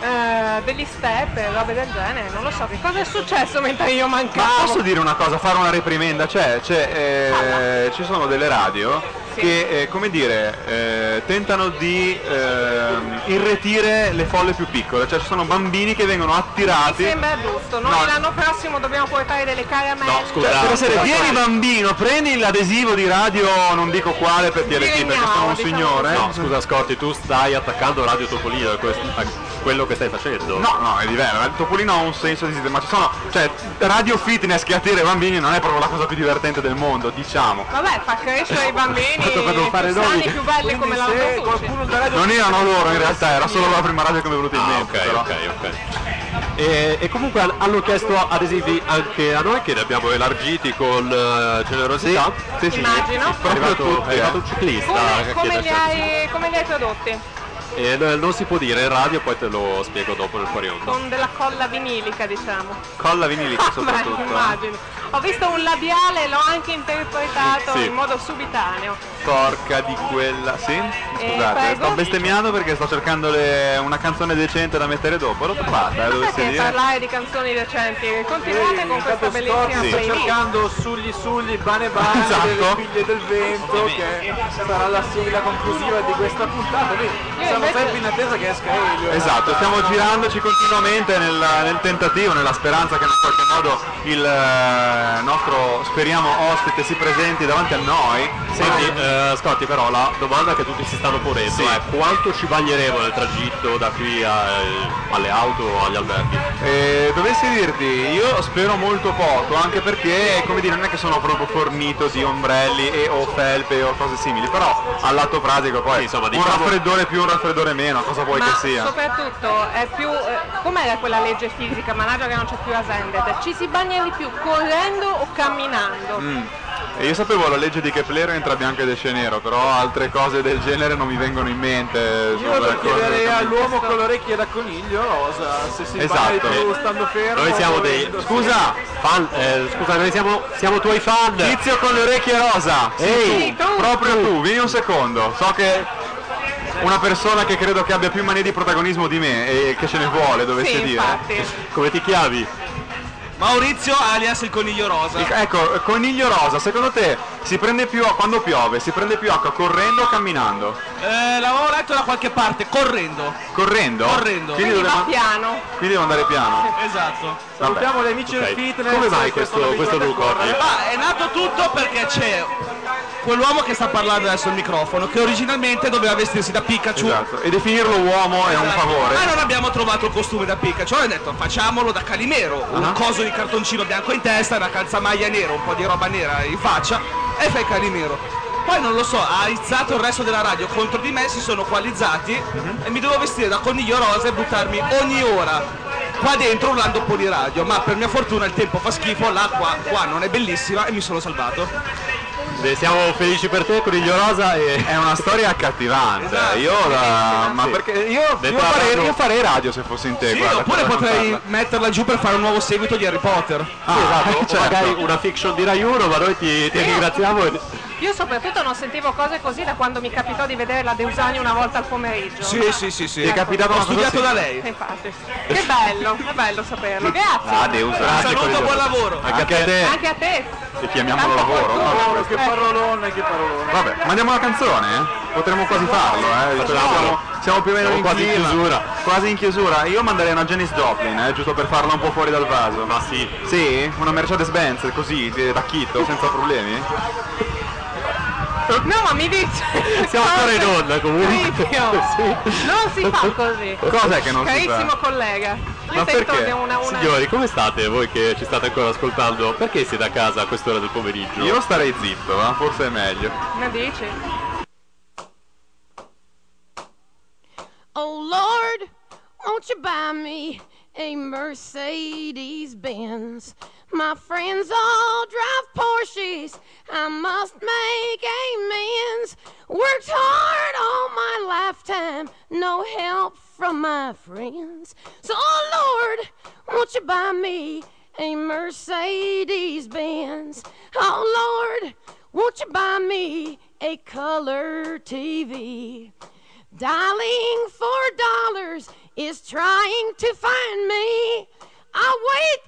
Speaker 1: eh, degli step e robe del genere. Non lo so che cosa è successo mentre io
Speaker 2: Ma
Speaker 1: mancavo.
Speaker 2: posso dire una cosa, fare una reprimenda? C'è, c'è, eh, ci sono delle radio che, eh, come dire, eh, tentano di ehm, irretire le folle più piccole, cioè ci sono bambini che vengono
Speaker 1: Mi
Speaker 2: attirati.
Speaker 1: sembra giusto, noi
Speaker 2: No.
Speaker 1: l'anno prossimo dobbiamo portare delle caramelle.
Speaker 2: Cioè, per essere, vieni bambino, prendi l'adesivo di radio, non dico quale per TLT perché
Speaker 1: Vignao,
Speaker 2: sono un
Speaker 1: diciamo
Speaker 2: signore.
Speaker 4: No, scusa Scotti, tu stai attaccando Radio Topolino, questo- a quello che stai facendo.
Speaker 2: No, no, è diverso. Il Topolino ha un senso di sistema, ma ci sono. Cioè, radio fitness che attira i bambini non è proprio la cosa più divertente del mondo, diciamo.
Speaker 1: Vabbè, fa crescere i bambini
Speaker 2: devo fare noi.
Speaker 1: sani, più belli come la
Speaker 2: Non erano loro in realtà, era solo la prima radio che mi è venuta in mente.
Speaker 4: ok,
Speaker 2: però.
Speaker 4: ok, ok. E, e comunque han- hanno chiesto adesivi anche a noi che li abbiamo elargiti con eh, generosità.
Speaker 2: Sì, sì,
Speaker 1: Immagino.
Speaker 4: È arrivato, è arrivato un ciclista
Speaker 1: Come, come li hai, come li hai prodotti?
Speaker 4: E eh, non si può dire in radio, poi te lo spiego dopo nel fuori onda.
Speaker 1: Con della colla vinilica, diciamo.
Speaker 2: Colla vinilica
Speaker 1: Beh,
Speaker 2: soprattutto. eh.
Speaker 1: immagino. Ho visto un labiale l'ho anche interpretato
Speaker 2: Sì.
Speaker 1: in modo subitaneo.
Speaker 2: Porca di quella. Sì? Scusate,
Speaker 1: prego?
Speaker 2: sto bestemmiando perché sto cercando le- una canzone decente da mettere dopo. L'ho trovata, eh, dovessi
Speaker 1: Perché
Speaker 2: dire.
Speaker 1: parlare di canzoni recenti? Continuate con questa bellissima
Speaker 2: Sì.
Speaker 18: Sto
Speaker 1: playlist.
Speaker 18: cercando sugli sugli bane bane
Speaker 2: Esatto.
Speaker 18: delle figlie del vento che sarà la sigla conclusiva di questa puntata. Quindi siamo
Speaker 1: invece-
Speaker 18: sempre in attesa che esca Elio.
Speaker 2: Esatto, stiamo girandoci continuamente nel, nel tentativo, nella speranza che in qualche modo il eh, nostro, speriamo, ospite si presenti davanti a noi.
Speaker 4: Senti, eh, Scotti, però la domanda che tutti si stanno ponendo
Speaker 2: Sì.
Speaker 4: è quanto ci bagneremo nel tragitto da qui a- alle auto o agli alberghi?
Speaker 2: Eh, dovessi dirti, io spero molto poco, anche perché, come dire, non è che sono proprio fornito di ombrelli e o felpe o cose simili, però al lato pratico poi
Speaker 4: insomma,
Speaker 2: un
Speaker 4: diciamo-
Speaker 2: raffreddore più, un raffreddore meno, cosa vuoi
Speaker 1: Ma
Speaker 2: che sia?
Speaker 1: soprattutto è più. eh, com'era quella legge fisica? Mannaggia che non c'è più Asended. Ci si bagna di più correndo o camminando?
Speaker 2: Mm. E io sapevo la legge di Kepler entra bianco ed esce nero, però altre cose del genere non mi vengono in mente.
Speaker 18: Io lo chiederei all'uomo con le orecchie da coniglio rosa, se si
Speaker 2: Esatto.
Speaker 18: più stando fermo.
Speaker 4: Noi siamo dei. Scusa! Fan, eh, scusa, noi siamo, siamo tuoi fan!
Speaker 2: Tizio con le orecchie rosa! Sì,
Speaker 4: Ehi,
Speaker 2: tu, proprio tu, vieni un secondo. So che una persona che credo che abbia più manie di protagonismo di me e che ce ne vuole, dovessi
Speaker 1: Sì,
Speaker 2: dire.
Speaker 1: infatti.
Speaker 4: Come ti chiami?
Speaker 22: Maurizio alias il coniglio rosa.
Speaker 2: Ecco, coniglio rosa, secondo te si prende più quando piove, si prende più acqua correndo o camminando?
Speaker 22: Eh, l'avevo letto da qualche parte, correndo.
Speaker 2: Correndo?
Speaker 22: Correndo.
Speaker 2: Quindi,
Speaker 1: Quindi
Speaker 2: doveva-
Speaker 1: piano.
Speaker 2: quindi devo andare piano.
Speaker 22: Esatto.
Speaker 18: Salutiamo gli amici
Speaker 4: Ok.
Speaker 18: del fitness.
Speaker 4: Come mai questo- questo
Speaker 18: abituati a
Speaker 4: look
Speaker 18: correre.
Speaker 4: oggi?
Speaker 22: Ma è nato tutto perché c'è quell'uomo che sta parlando adesso al microfono che originalmente doveva vestirsi da Pikachu.
Speaker 2: Esatto. E definirlo uomo è un
Speaker 22: Esatto.
Speaker 2: favore.
Speaker 22: Ma non abbiamo trovato il costume da Pikachu, ho detto facciamolo da Calimero, un
Speaker 2: Ah.
Speaker 22: coso di cartoncino bianco in testa, una calzamaglia nera, un po' di roba nera in faccia e fai Calimero. Poi non lo so, ha aizzato il resto della radio contro di me, si sono coalizzati
Speaker 2: Mhm.
Speaker 22: e mi devo vestire da coniglio rosa e buttarmi ogni ora qua dentro urlando poliradio. Ma per mia fortuna il tempo fa schifo, l'acqua qua non è bellissima e mi sono salvato.
Speaker 4: Beh, siamo felici per te, Coniglio Rosa. E...
Speaker 2: È una storia accattivante.
Speaker 22: Esatto,
Speaker 2: io la... Ma
Speaker 4: Sì.
Speaker 2: perché io, io, farei,
Speaker 4: radio-
Speaker 2: io farei radio se fossi in te,
Speaker 22: Sì,
Speaker 2: guarda.
Speaker 22: oppure potrei metterla giù per fare un nuovo seguito di Harry Potter.
Speaker 2: Ah,
Speaker 4: Sì, esatto, o
Speaker 2: certo.
Speaker 4: magari una fiction di Rai 1, ma noi ti, ti ringraziamo. e-
Speaker 1: Io soprattutto non sentivo cose così da quando mi capitò di vedere la Deusani una volta al pomeriggio.
Speaker 22: Sì, sì, sì, sì.
Speaker 2: Ti è capitato
Speaker 22: Ho studiato
Speaker 2: simile?
Speaker 22: da lei.
Speaker 1: Infatti. Che bello, è bello saperlo. Grazie.
Speaker 2: Ah, Deus, grazie,
Speaker 22: Saluto, buon lavoro.
Speaker 2: Anche a te.
Speaker 1: Anche a te.
Speaker 2: E chiamiamolo lavoro.
Speaker 18: Oh, che parolone, che parolone.
Speaker 2: Vabbè, mandiamo la canzone, eh? Potremmo quasi farlo, eh? Siamo, siamo più o meno
Speaker 4: Siamo
Speaker 2: in
Speaker 4: quasi in chiusura.
Speaker 2: Quasi in chiusura. Io manderei una Janis Joplin, eh, giusto per farla un po' fuori dal vaso.
Speaker 4: Ma sì.
Speaker 2: Sì? Una Mercedes Benz così, da chitto, senza problemi?
Speaker 1: fatto? No, mi dice.
Speaker 4: Siamo ancora in onda comunque. sì.
Speaker 1: Non si fa così.
Speaker 2: Cos'è che non
Speaker 1: Carissimo si
Speaker 2: fa?
Speaker 1: Carissimo collega. Noi
Speaker 4: Ma perché?
Speaker 1: Una, una...
Speaker 4: Signori, come state voi che ci state ancora ascoltando? Perché siete a casa a quest'ora del pomeriggio?
Speaker 2: Io starei zitto, ma forse è meglio.
Speaker 1: Ma dici?
Speaker 23: Oh Lord, won't you buy me a Mercedes Benz? My friends all drive Porsches. I must make amends. Worked hard all my lifetime, no help from my friends. So, oh Lord, won't you buy me a Mercedes Benz? Oh Lord, won't you buy me a color TV? Dialing for dollars is trying to find me. I wait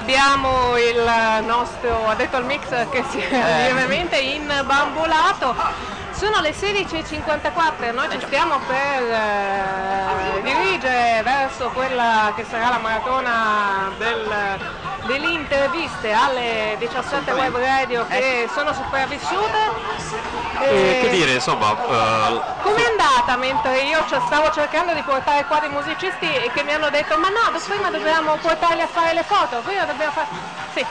Speaker 1: Abbiamo il nostro addetto al mix che si è lievemente imbambolato. Sono le 16.54 e noi ci stiamo per eh, dirigere verso quella che sarà la maratona del- delle interviste alle 17 web radio che sono sopravvissute.
Speaker 4: E
Speaker 1: E-
Speaker 4: che dire, insomma, eh,
Speaker 1: Com'è andata mentre io stavo cercando di portare qua dei musicisti e che mi hanno detto ma no, prima dobbiamo portarli a fare le foto, prima dobbiamo fare... Sì.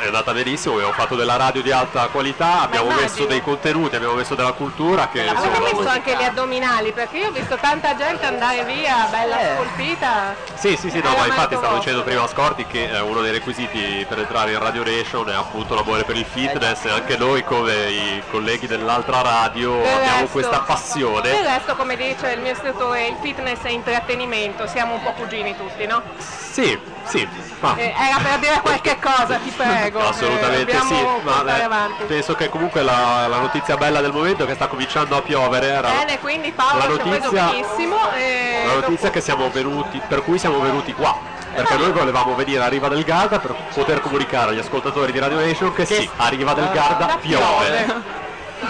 Speaker 4: è andata benissimo, abbiamo fatto della radio di alta qualità, abbiamo messo dei contenuti, abbiamo messo della cultura che
Speaker 1: Avete
Speaker 4: insomma,
Speaker 1: visto anche gli addominali? Perché io ho visto tanta gente andare via, bella scolpita.
Speaker 4: Sì, sì, sì, no, ma infatti stavo dicendo prima a Scorti che eh, uno dei requisiti per entrare in Radio Ration è appunto l'amore per il fitness e anche noi come i colleghi dell'altra radio
Speaker 1: Del
Speaker 4: abbiamo
Speaker 1: resto-
Speaker 4: questa
Speaker 1: Del
Speaker 4: passione.
Speaker 1: resto, come dice il mio istruttore, il fitness è intrattenimento, siamo un po' cugini tutti, no?
Speaker 4: Sì, sì, ma
Speaker 1: Eh, era per dire qualche cosa, ti prego.
Speaker 4: assolutamente
Speaker 1: Eh,
Speaker 4: sì, ma eh, penso che comunque la, la notizia bella del momento è che sta cominciando a piovere. Era
Speaker 1: Bene, quindi Paolo
Speaker 4: La
Speaker 1: ci ha
Speaker 4: notizia-
Speaker 1: benissimo. E
Speaker 4: la notizia che siamo venuti, per cui siamo venuti qua. Perché noi volevamo venire a Riva del Garda per poter comunicare agli ascoltatori di Radio Nation che sì, a Riva del Garda piove.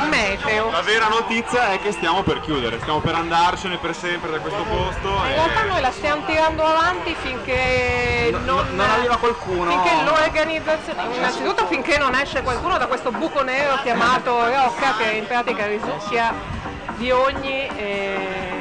Speaker 1: Meteo.
Speaker 2: La vera notizia è che stiamo per chiudere, stiamo per andarcene per sempre da questo posto.
Speaker 1: In realtà noi la stiamo tirando avanti finché non,
Speaker 9: non arriva qualcuno.
Speaker 1: Finché l'organizzazione. Innanzitutto finché non esce qualcuno da questo buco nero chiamato Rocca che in pratica risucchia di ogni. eh,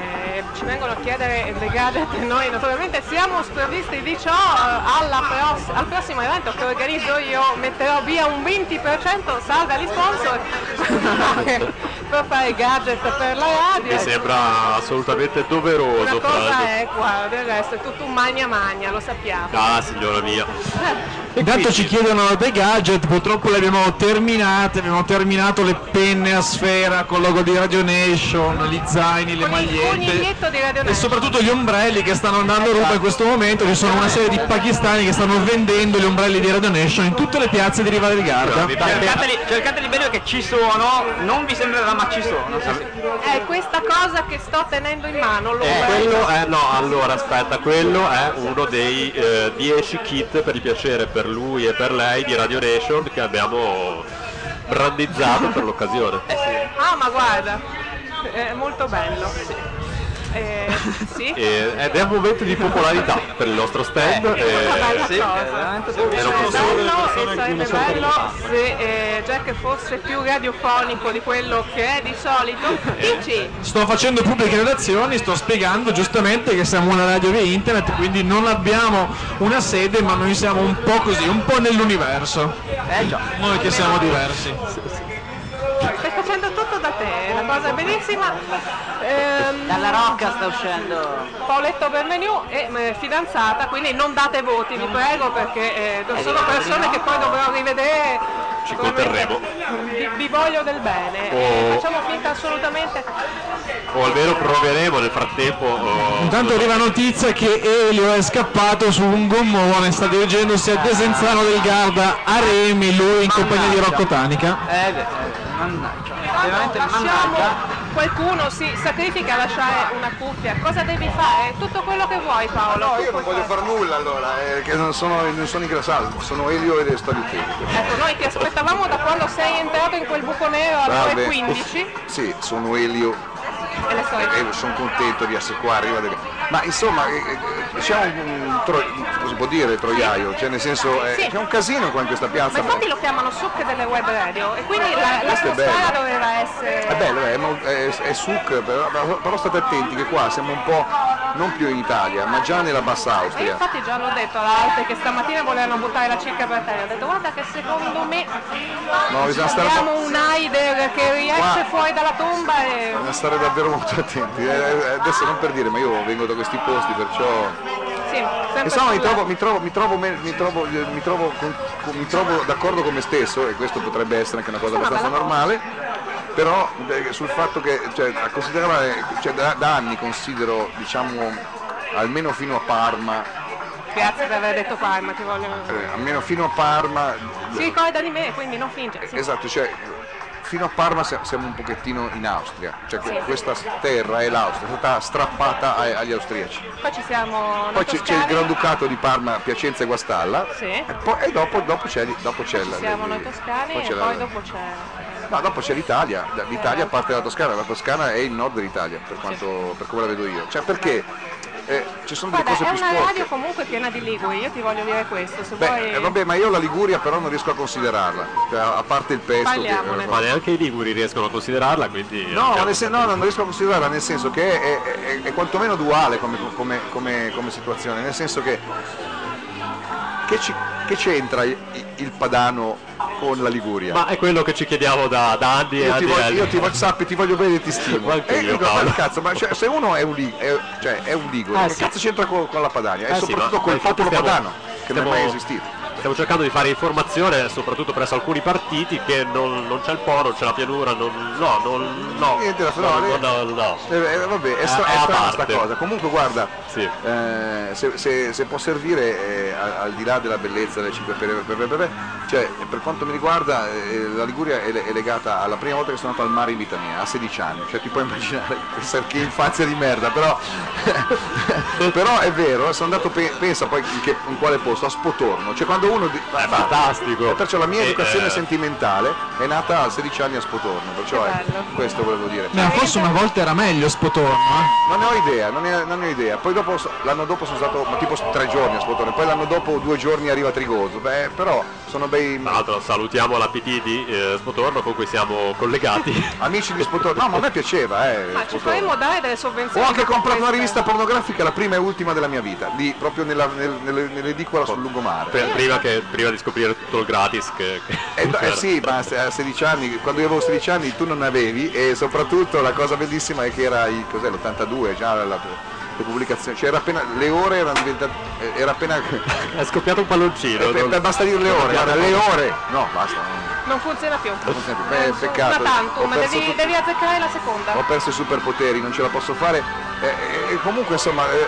Speaker 1: ci vengono a chiedere dei gadget e noi naturalmente siamo sprovvisti di ciò eh, alla pross- al prossimo evento che organizzo io metterò via un 20% salve agli sponsor per fare gadget per la radio
Speaker 4: Mi sembra assolutamente doveroso.
Speaker 1: una cosa è qua, del resto è tutto un magna magna, lo sappiamo.
Speaker 4: Ah, signora mia.
Speaker 5: Intanto ci chiedono dei gadget, purtroppo le abbiamo terminate, abbiamo terminato le penne a sfera con il logo di Radio Nation, gli zaini, le
Speaker 1: Con il
Speaker 5: magliette
Speaker 1: di Radio
Speaker 5: e
Speaker 1: Nation.
Speaker 5: soprattutto gli ombrelli che stanno andando a ruba in questo momento, ci sono una serie di pakistani che stanno vendendo gli ombrelli di Radio Nation in tutte le piazze di Riva del Garda.
Speaker 9: Cercateli, cercateli bene perché ci sono, non vi sembrerà ma ci sono.
Speaker 1: È questa cosa che sto tenendo in mano, lo
Speaker 4: Eh, quello è, no, allora aspetta, quello è uno dei 10 kit per il piacere per lui e per lei di Radio Nation che abbiamo brandizzato per l'occasione.
Speaker 1: Ah, ma guarda, è molto bello. Eh, sì.
Speaker 4: E- ed è un momento di popolarità per il nostro stand.
Speaker 1: È una bella
Speaker 4: e-
Speaker 1: cosa.
Speaker 4: e non possiamo-
Speaker 1: Bello e sarebbe bello se eh, Jack fosse più radiofonico di quello che è di solito. Dici,
Speaker 5: Sto facendo pubbliche relazioni, sto spiegando giustamente che siamo una radio via internet, quindi non abbiamo una sede, ma noi siamo un po' così, un po' nell'universo. Noi che siamo diversi.
Speaker 1: stai cosa bellissima. Ehm,
Speaker 9: Dalla rocca sta uscendo.
Speaker 1: Paoletto Benvenu è eh, fidanzata, quindi non date voti, vi prego, perché eh, sono persone che poi dovrò rivedere.
Speaker 4: Ci conterremo.
Speaker 1: vi, vi voglio del bene.
Speaker 4: Oh.
Speaker 1: Facciamo finta assolutamente.
Speaker 4: O almeno proveremo nel frattempo. oh,
Speaker 5: Intanto arriva notizia che Elio è scappato su un gommone, sta dirigendosi a Desenzano del Garda a Remi, lui in compagnia di Rocco Tanica.
Speaker 9: Eh, eh. Veramente
Speaker 1: Lasciamo
Speaker 9: mannaggia.
Speaker 1: qualcuno si sacrifica a lasciare una cuffia. Cosa devi fare? Tutto quello che vuoi Paolo.
Speaker 24: No,
Speaker 1: tu
Speaker 24: io non
Speaker 1: puoi
Speaker 24: voglio
Speaker 1: fare.
Speaker 24: far nulla allora, eh, che non sono, non sono ingrassato, sono Elio e storie tecniche.
Speaker 1: Ecco, noi ti aspettavamo da quando sei entrato in quel buco nero alle
Speaker 24: Salve.
Speaker 1: 9.15
Speaker 24: Sì, sono Elio
Speaker 1: e le storie.
Speaker 24: e sono contento di essere qua, arriva delle- Ma insomma, eh, eh, c'è un, un può dire troiaio, cioè nel senso eh,
Speaker 1: Sì.
Speaker 24: c'è un casino qua in questa
Speaker 1: Ma
Speaker 24: piazza.
Speaker 1: infatti lo chiamano sucche delle web radio e quindi la,
Speaker 24: è
Speaker 1: l'atmosfera
Speaker 24: bello.
Speaker 1: doveva essere...
Speaker 24: È bello, è, mo- è, è suc, però, però- state attenti che qua siamo un po' non più in Italia, ma già nella bassa Austria.
Speaker 1: infatti già l'ho detto all'Alte che stamattina volevano buttare la cicca per terra. Ho detto guarda che secondo me
Speaker 24: No, bisogna stare, un
Speaker 1: Haider che riesce fuori dalla tomba e...
Speaker 24: Bisogna stare davvero molto attenti. Eh, eh, adesso non per dire, ma io vengo da questi posti, perciò.
Speaker 1: Sì,
Speaker 24: Insomma, mi trovo, mi trovo, mi trovo, mi trovo, eh, mi trovo, con- mi trovo d'accordo con me stesso, e questo potrebbe essere anche una cosa abbastanza
Speaker 1: cosa.
Speaker 24: normale. Però eh, sul fatto che cioè, a considerare, cioè, da, da anni considero, diciamo, almeno fino a Parma,
Speaker 1: Grazie per aver detto Parma, ti voglio...
Speaker 24: eh, almeno fino a Parma,
Speaker 1: Si ricorda di me, quindi non finge. sì.
Speaker 24: esatto, cioè fino a Parma sia- siamo un pochettino in Austria, cioè
Speaker 1: Sì.
Speaker 24: questa terra è l'Austria, è stata strappata agli austriaci.
Speaker 1: Poi ci siamo...
Speaker 24: Poi c'è, c'è il Granducato di Parma, Piacenza e Guastalla.
Speaker 1: Sì.
Speaker 24: e, poi- e dopo, dopo c'è, dopo c'è la-
Speaker 1: siamo
Speaker 24: la-
Speaker 1: noi toscani
Speaker 24: poi
Speaker 1: e
Speaker 24: la-
Speaker 1: poi dopo c'è...
Speaker 24: no, dopo c'è l'Italia, l'Italia parte dalla Toscana, la Toscana è il nord dell'Italia per, quanto, per come la vedo io, cioè perché eh, ci sono delle
Speaker 1: Guarda,
Speaker 24: cose
Speaker 1: è
Speaker 24: più
Speaker 1: una
Speaker 24: sporche.
Speaker 1: radio comunque piena di liguri, io ti voglio dire questo, se
Speaker 24: Beh,
Speaker 1: vuoi...
Speaker 24: eh, vabbè, ma io la Liguria però non riesco a considerarla, cioè, a parte il pesto. che-
Speaker 1: Parliamone.
Speaker 4: Ma neanche i liguri riescono a considerarla, quindi...
Speaker 24: No, sen- no, non riesco a considerarla nel senso che è, è- è- è quantomeno duale come, come- come- come situazione, nel senso che che, ci- che c'entra il, il Padano con la Liguria?
Speaker 4: Ma è quello che ci chiediamo da, da anni e
Speaker 24: io ti,
Speaker 4: anni e
Speaker 24: voglio, io ti voglio, sappi, ti voglio bene e ti stimo.
Speaker 4: Anche
Speaker 24: E
Speaker 4: io,
Speaker 24: ma
Speaker 4: Paolo.
Speaker 24: cazzo, ma cioè, se uno è un, lig- è, cioè, è un ligure,
Speaker 4: Eh,
Speaker 24: che
Speaker 4: sì.
Speaker 24: cazzo c'entra con, con la Padania?
Speaker 4: Eh
Speaker 24: e
Speaker 4: sì,
Speaker 24: soprattutto
Speaker 4: ma- ma infatti
Speaker 24: popolo
Speaker 4: stiamo-
Speaker 24: padano, che non è mai
Speaker 4: stiamo-
Speaker 24: esistito.
Speaker 4: Stiamo cercando di fare informazione soprattutto presso alcuni partiti che non, non c'è il Po, non c'è la pianura, non, no, non, no,
Speaker 24: Niente da
Speaker 4: no,
Speaker 24: fare,
Speaker 4: no, no, no.
Speaker 24: Eh, eh, vabbè, è, stra-
Speaker 4: È
Speaker 24: è
Speaker 4: a
Speaker 24: strana sta
Speaker 4: parte.
Speaker 24: cosa. Comunque guarda,
Speaker 4: Sì.
Speaker 24: eh, se, se- se può servire eh, al, al di là della bellezza delle 5 per, per, per- per- cioè per quanto mi riguarda eh, la Liguria è, è legata alla prima volta che sono andato al mare in vita mia, a 16 anni, cioè ti puoi immaginare che, che infanzia di merda, però, però è vero, sono andato, pe- pensa poi in, che- in quale posto, a Spotorno, cioè quando uno... Di, è
Speaker 4: fantastico.
Speaker 24: Perciò la mia
Speaker 4: E,
Speaker 24: educazione
Speaker 4: eh,
Speaker 24: sentimentale è nata a 16 anni a Spotorno, perciò è, questo volevo dire.
Speaker 5: Ma forse una volta era meglio Spotorno, eh?
Speaker 24: Non ne ho idea, non ne, non ne ho idea. Poi dopo, l'anno dopo sono stato ma tipo tre giorni a Spotone, poi l'anno dopo due giorni arriva Trigoso. Beh, però sono bei
Speaker 4: Tra l'altro salutiamo la PT di eh, Spotorno con cui siamo collegati.
Speaker 24: amici di Spotone. No, ma a me piaceva, eh.
Speaker 1: Ma ci
Speaker 24: Spotone.
Speaker 1: faremmo dare delle sovvenzioni.
Speaker 24: Ho anche comprato una rivista pornografica, la prima e ultima della mia vita, lì proprio nella, nel, nelle- nell'edicola sul lungomare.
Speaker 4: Per- prima, che- prima di scoprire tutto il gratis che... che
Speaker 24: Eh, eh sì, ma a 16 anni, quando io avevo 16 anni tu non avevi e soprattutto la cosa bellissima è che era il, cos'è, l'82, già la, le pubblicazioni, cioè era appena, le ore erano diventate, eh, era appena...
Speaker 4: È scoppiato un palloncino.
Speaker 24: Eh,
Speaker 4: non-
Speaker 24: basta dire le ore, guarda, le ore! No, basta.
Speaker 1: Non funziona più.
Speaker 24: Non funziona più. Beh, peccato.
Speaker 1: Tantum,
Speaker 24: Ho perso
Speaker 1: devi,
Speaker 24: tut-
Speaker 1: devi azzeccare la seconda.
Speaker 24: Ho perso i superpoteri, non ce la posso fare. Eh, eh, E comunque insomma eh,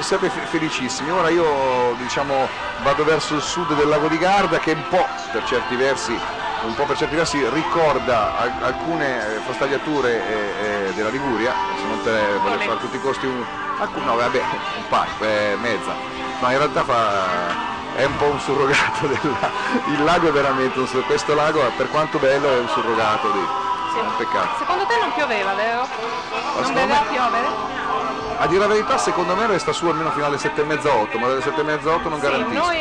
Speaker 24: siete fe- felicissimi. Ora io diciamo vado verso il sud del lago di Garda che un po' per certi versi un po' per certi versi ricorda al- alcune eh, frastagliature eh, eh, della Liguria, se non eh, voler fare a tutti i costi un. alcun- no vabbè, un paio, mezza. Ma in realtà fa. È un po' un surrogato della. Il lago è veramente un surrogato. Questo lago, per quanto bello, è un surrogato di. È un peccato.
Speaker 1: Secondo te non pioveva, vero? Non
Speaker 24: secondo
Speaker 1: deve
Speaker 24: me-
Speaker 1: piovere?
Speaker 24: A dire la verità, secondo me resta su almeno fino alle 7 e mezza 8, ma dalle 7 e mezza 8 non
Speaker 1: Sì,
Speaker 24: garantisco.
Speaker 1: noi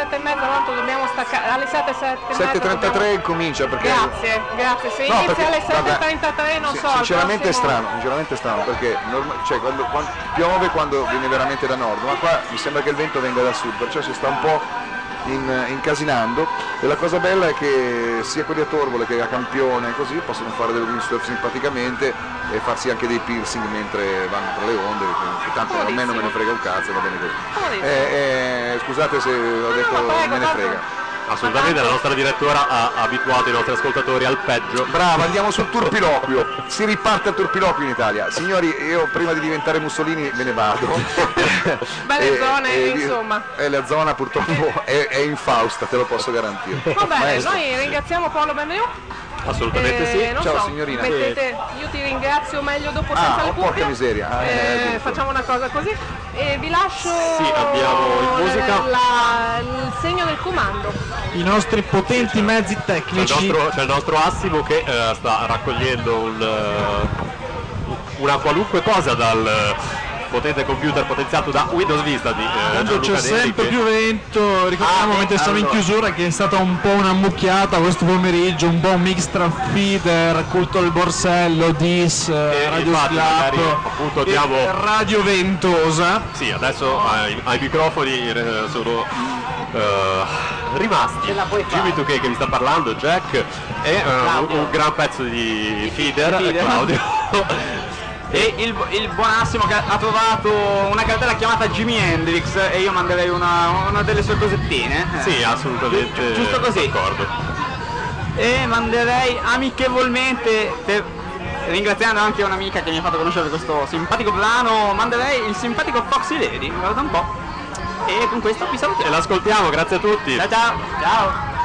Speaker 1: alle sette e mezza tanto dobbiamo staccare. Alle 7 7
Speaker 24: 7.33 comincia perché.
Speaker 1: Grazie, grazie. Se
Speaker 24: No,
Speaker 1: inizia
Speaker 24: perché,
Speaker 1: alle
Speaker 24: guarda,
Speaker 1: 7.33 non
Speaker 24: Sì,
Speaker 1: so.
Speaker 24: sinceramente è
Speaker 1: prossimo-
Speaker 24: strano, sinceramente è strano perché norma- cioè, quando, quando- piove quando viene veramente da nord, ma qua mi sembra che il vento venga da sud, perciò si sta un po' in- incasinando e la cosa bella è che sia quelli a Torvole che a Campione così possono fare del windsurf simpaticamente e farsi anche dei piercing mentre vanno tra le onde, che tanto a me non me ne frega un cazzo, va bene così. Eh, eh, scusate se ho detto me ne frega.
Speaker 4: Assolutamente, la nostra direttora ha abituato i nostri ascoltatori al peggio.
Speaker 24: Brava, andiamo sul turpiloquio. Si riparte al turpiloquio in Italia. Signori, io prima di diventare Mussolini me ne vado.
Speaker 1: Belle
Speaker 24: E-
Speaker 1: zone,
Speaker 24: e-
Speaker 1: insomma.
Speaker 24: E la zona purtroppo è, è infausta, te lo posso garantire.
Speaker 1: Va bene,
Speaker 24: Maestro.
Speaker 1: noi ringraziamo Paolo Benvenuto.
Speaker 24: Assolutamente
Speaker 1: Eh, non
Speaker 24: Ciao
Speaker 1: so,
Speaker 24: signorina.
Speaker 1: mettete, io ti ringrazio meglio dopo
Speaker 24: Ah,
Speaker 1: senza le
Speaker 24: oh, porca
Speaker 1: cuffie.
Speaker 24: miseria. Ah,
Speaker 1: Eh,
Speaker 24: eh,
Speaker 1: facciamo una cosa così e vi lascio
Speaker 4: Sì, abbiamo in musica.
Speaker 1: la- la- il segno del comando.
Speaker 5: I nostri potenti mezzi
Speaker 4: C'è il
Speaker 5: tecnici.
Speaker 4: nostro, c'è il nostro Assimo che eh, sta raccogliendo un, eh, una qualunque cosa dal potente computer potenziato da Windows Vista di eh,
Speaker 5: Quando c'è sempre più vento, ricordiamo
Speaker 4: Ah,
Speaker 5: mentre in
Speaker 4: allora.
Speaker 5: chiusura che è stata un po' una mucchiata questo pomeriggio, un po' un mix tra feeder, culto del borsello, dis, eh, radio
Speaker 4: infatti,
Speaker 5: slap
Speaker 4: appunto,
Speaker 5: e
Speaker 4: diamo-
Speaker 5: radio ventosa.
Speaker 4: Sì, adesso ai, ai microfoni eh, sono eh, rimasti Jimmy 2K che vi sta parlando, Jack e eh, un, un gran pezzo di feeder,
Speaker 3: feeder.
Speaker 4: Claudio.
Speaker 3: E il, il buonissimo che ha trovato una cartella chiamata Jimi Hendrix e io manderei una, una delle sue cosettine. eh.
Speaker 4: Sì, assolutamente.
Speaker 3: Gi- giusto così.
Speaker 4: D'accordo.
Speaker 3: E manderei amichevolmente, per- ringraziando anche un'amica che mi ha fatto conoscere questo simpatico brano, manderei il simpatico Foxy Lady, guarda un po'. E con questo vi saluto.
Speaker 4: E l'ascoltiamo, grazie a tutti.
Speaker 3: Ciao ciao. Ciao.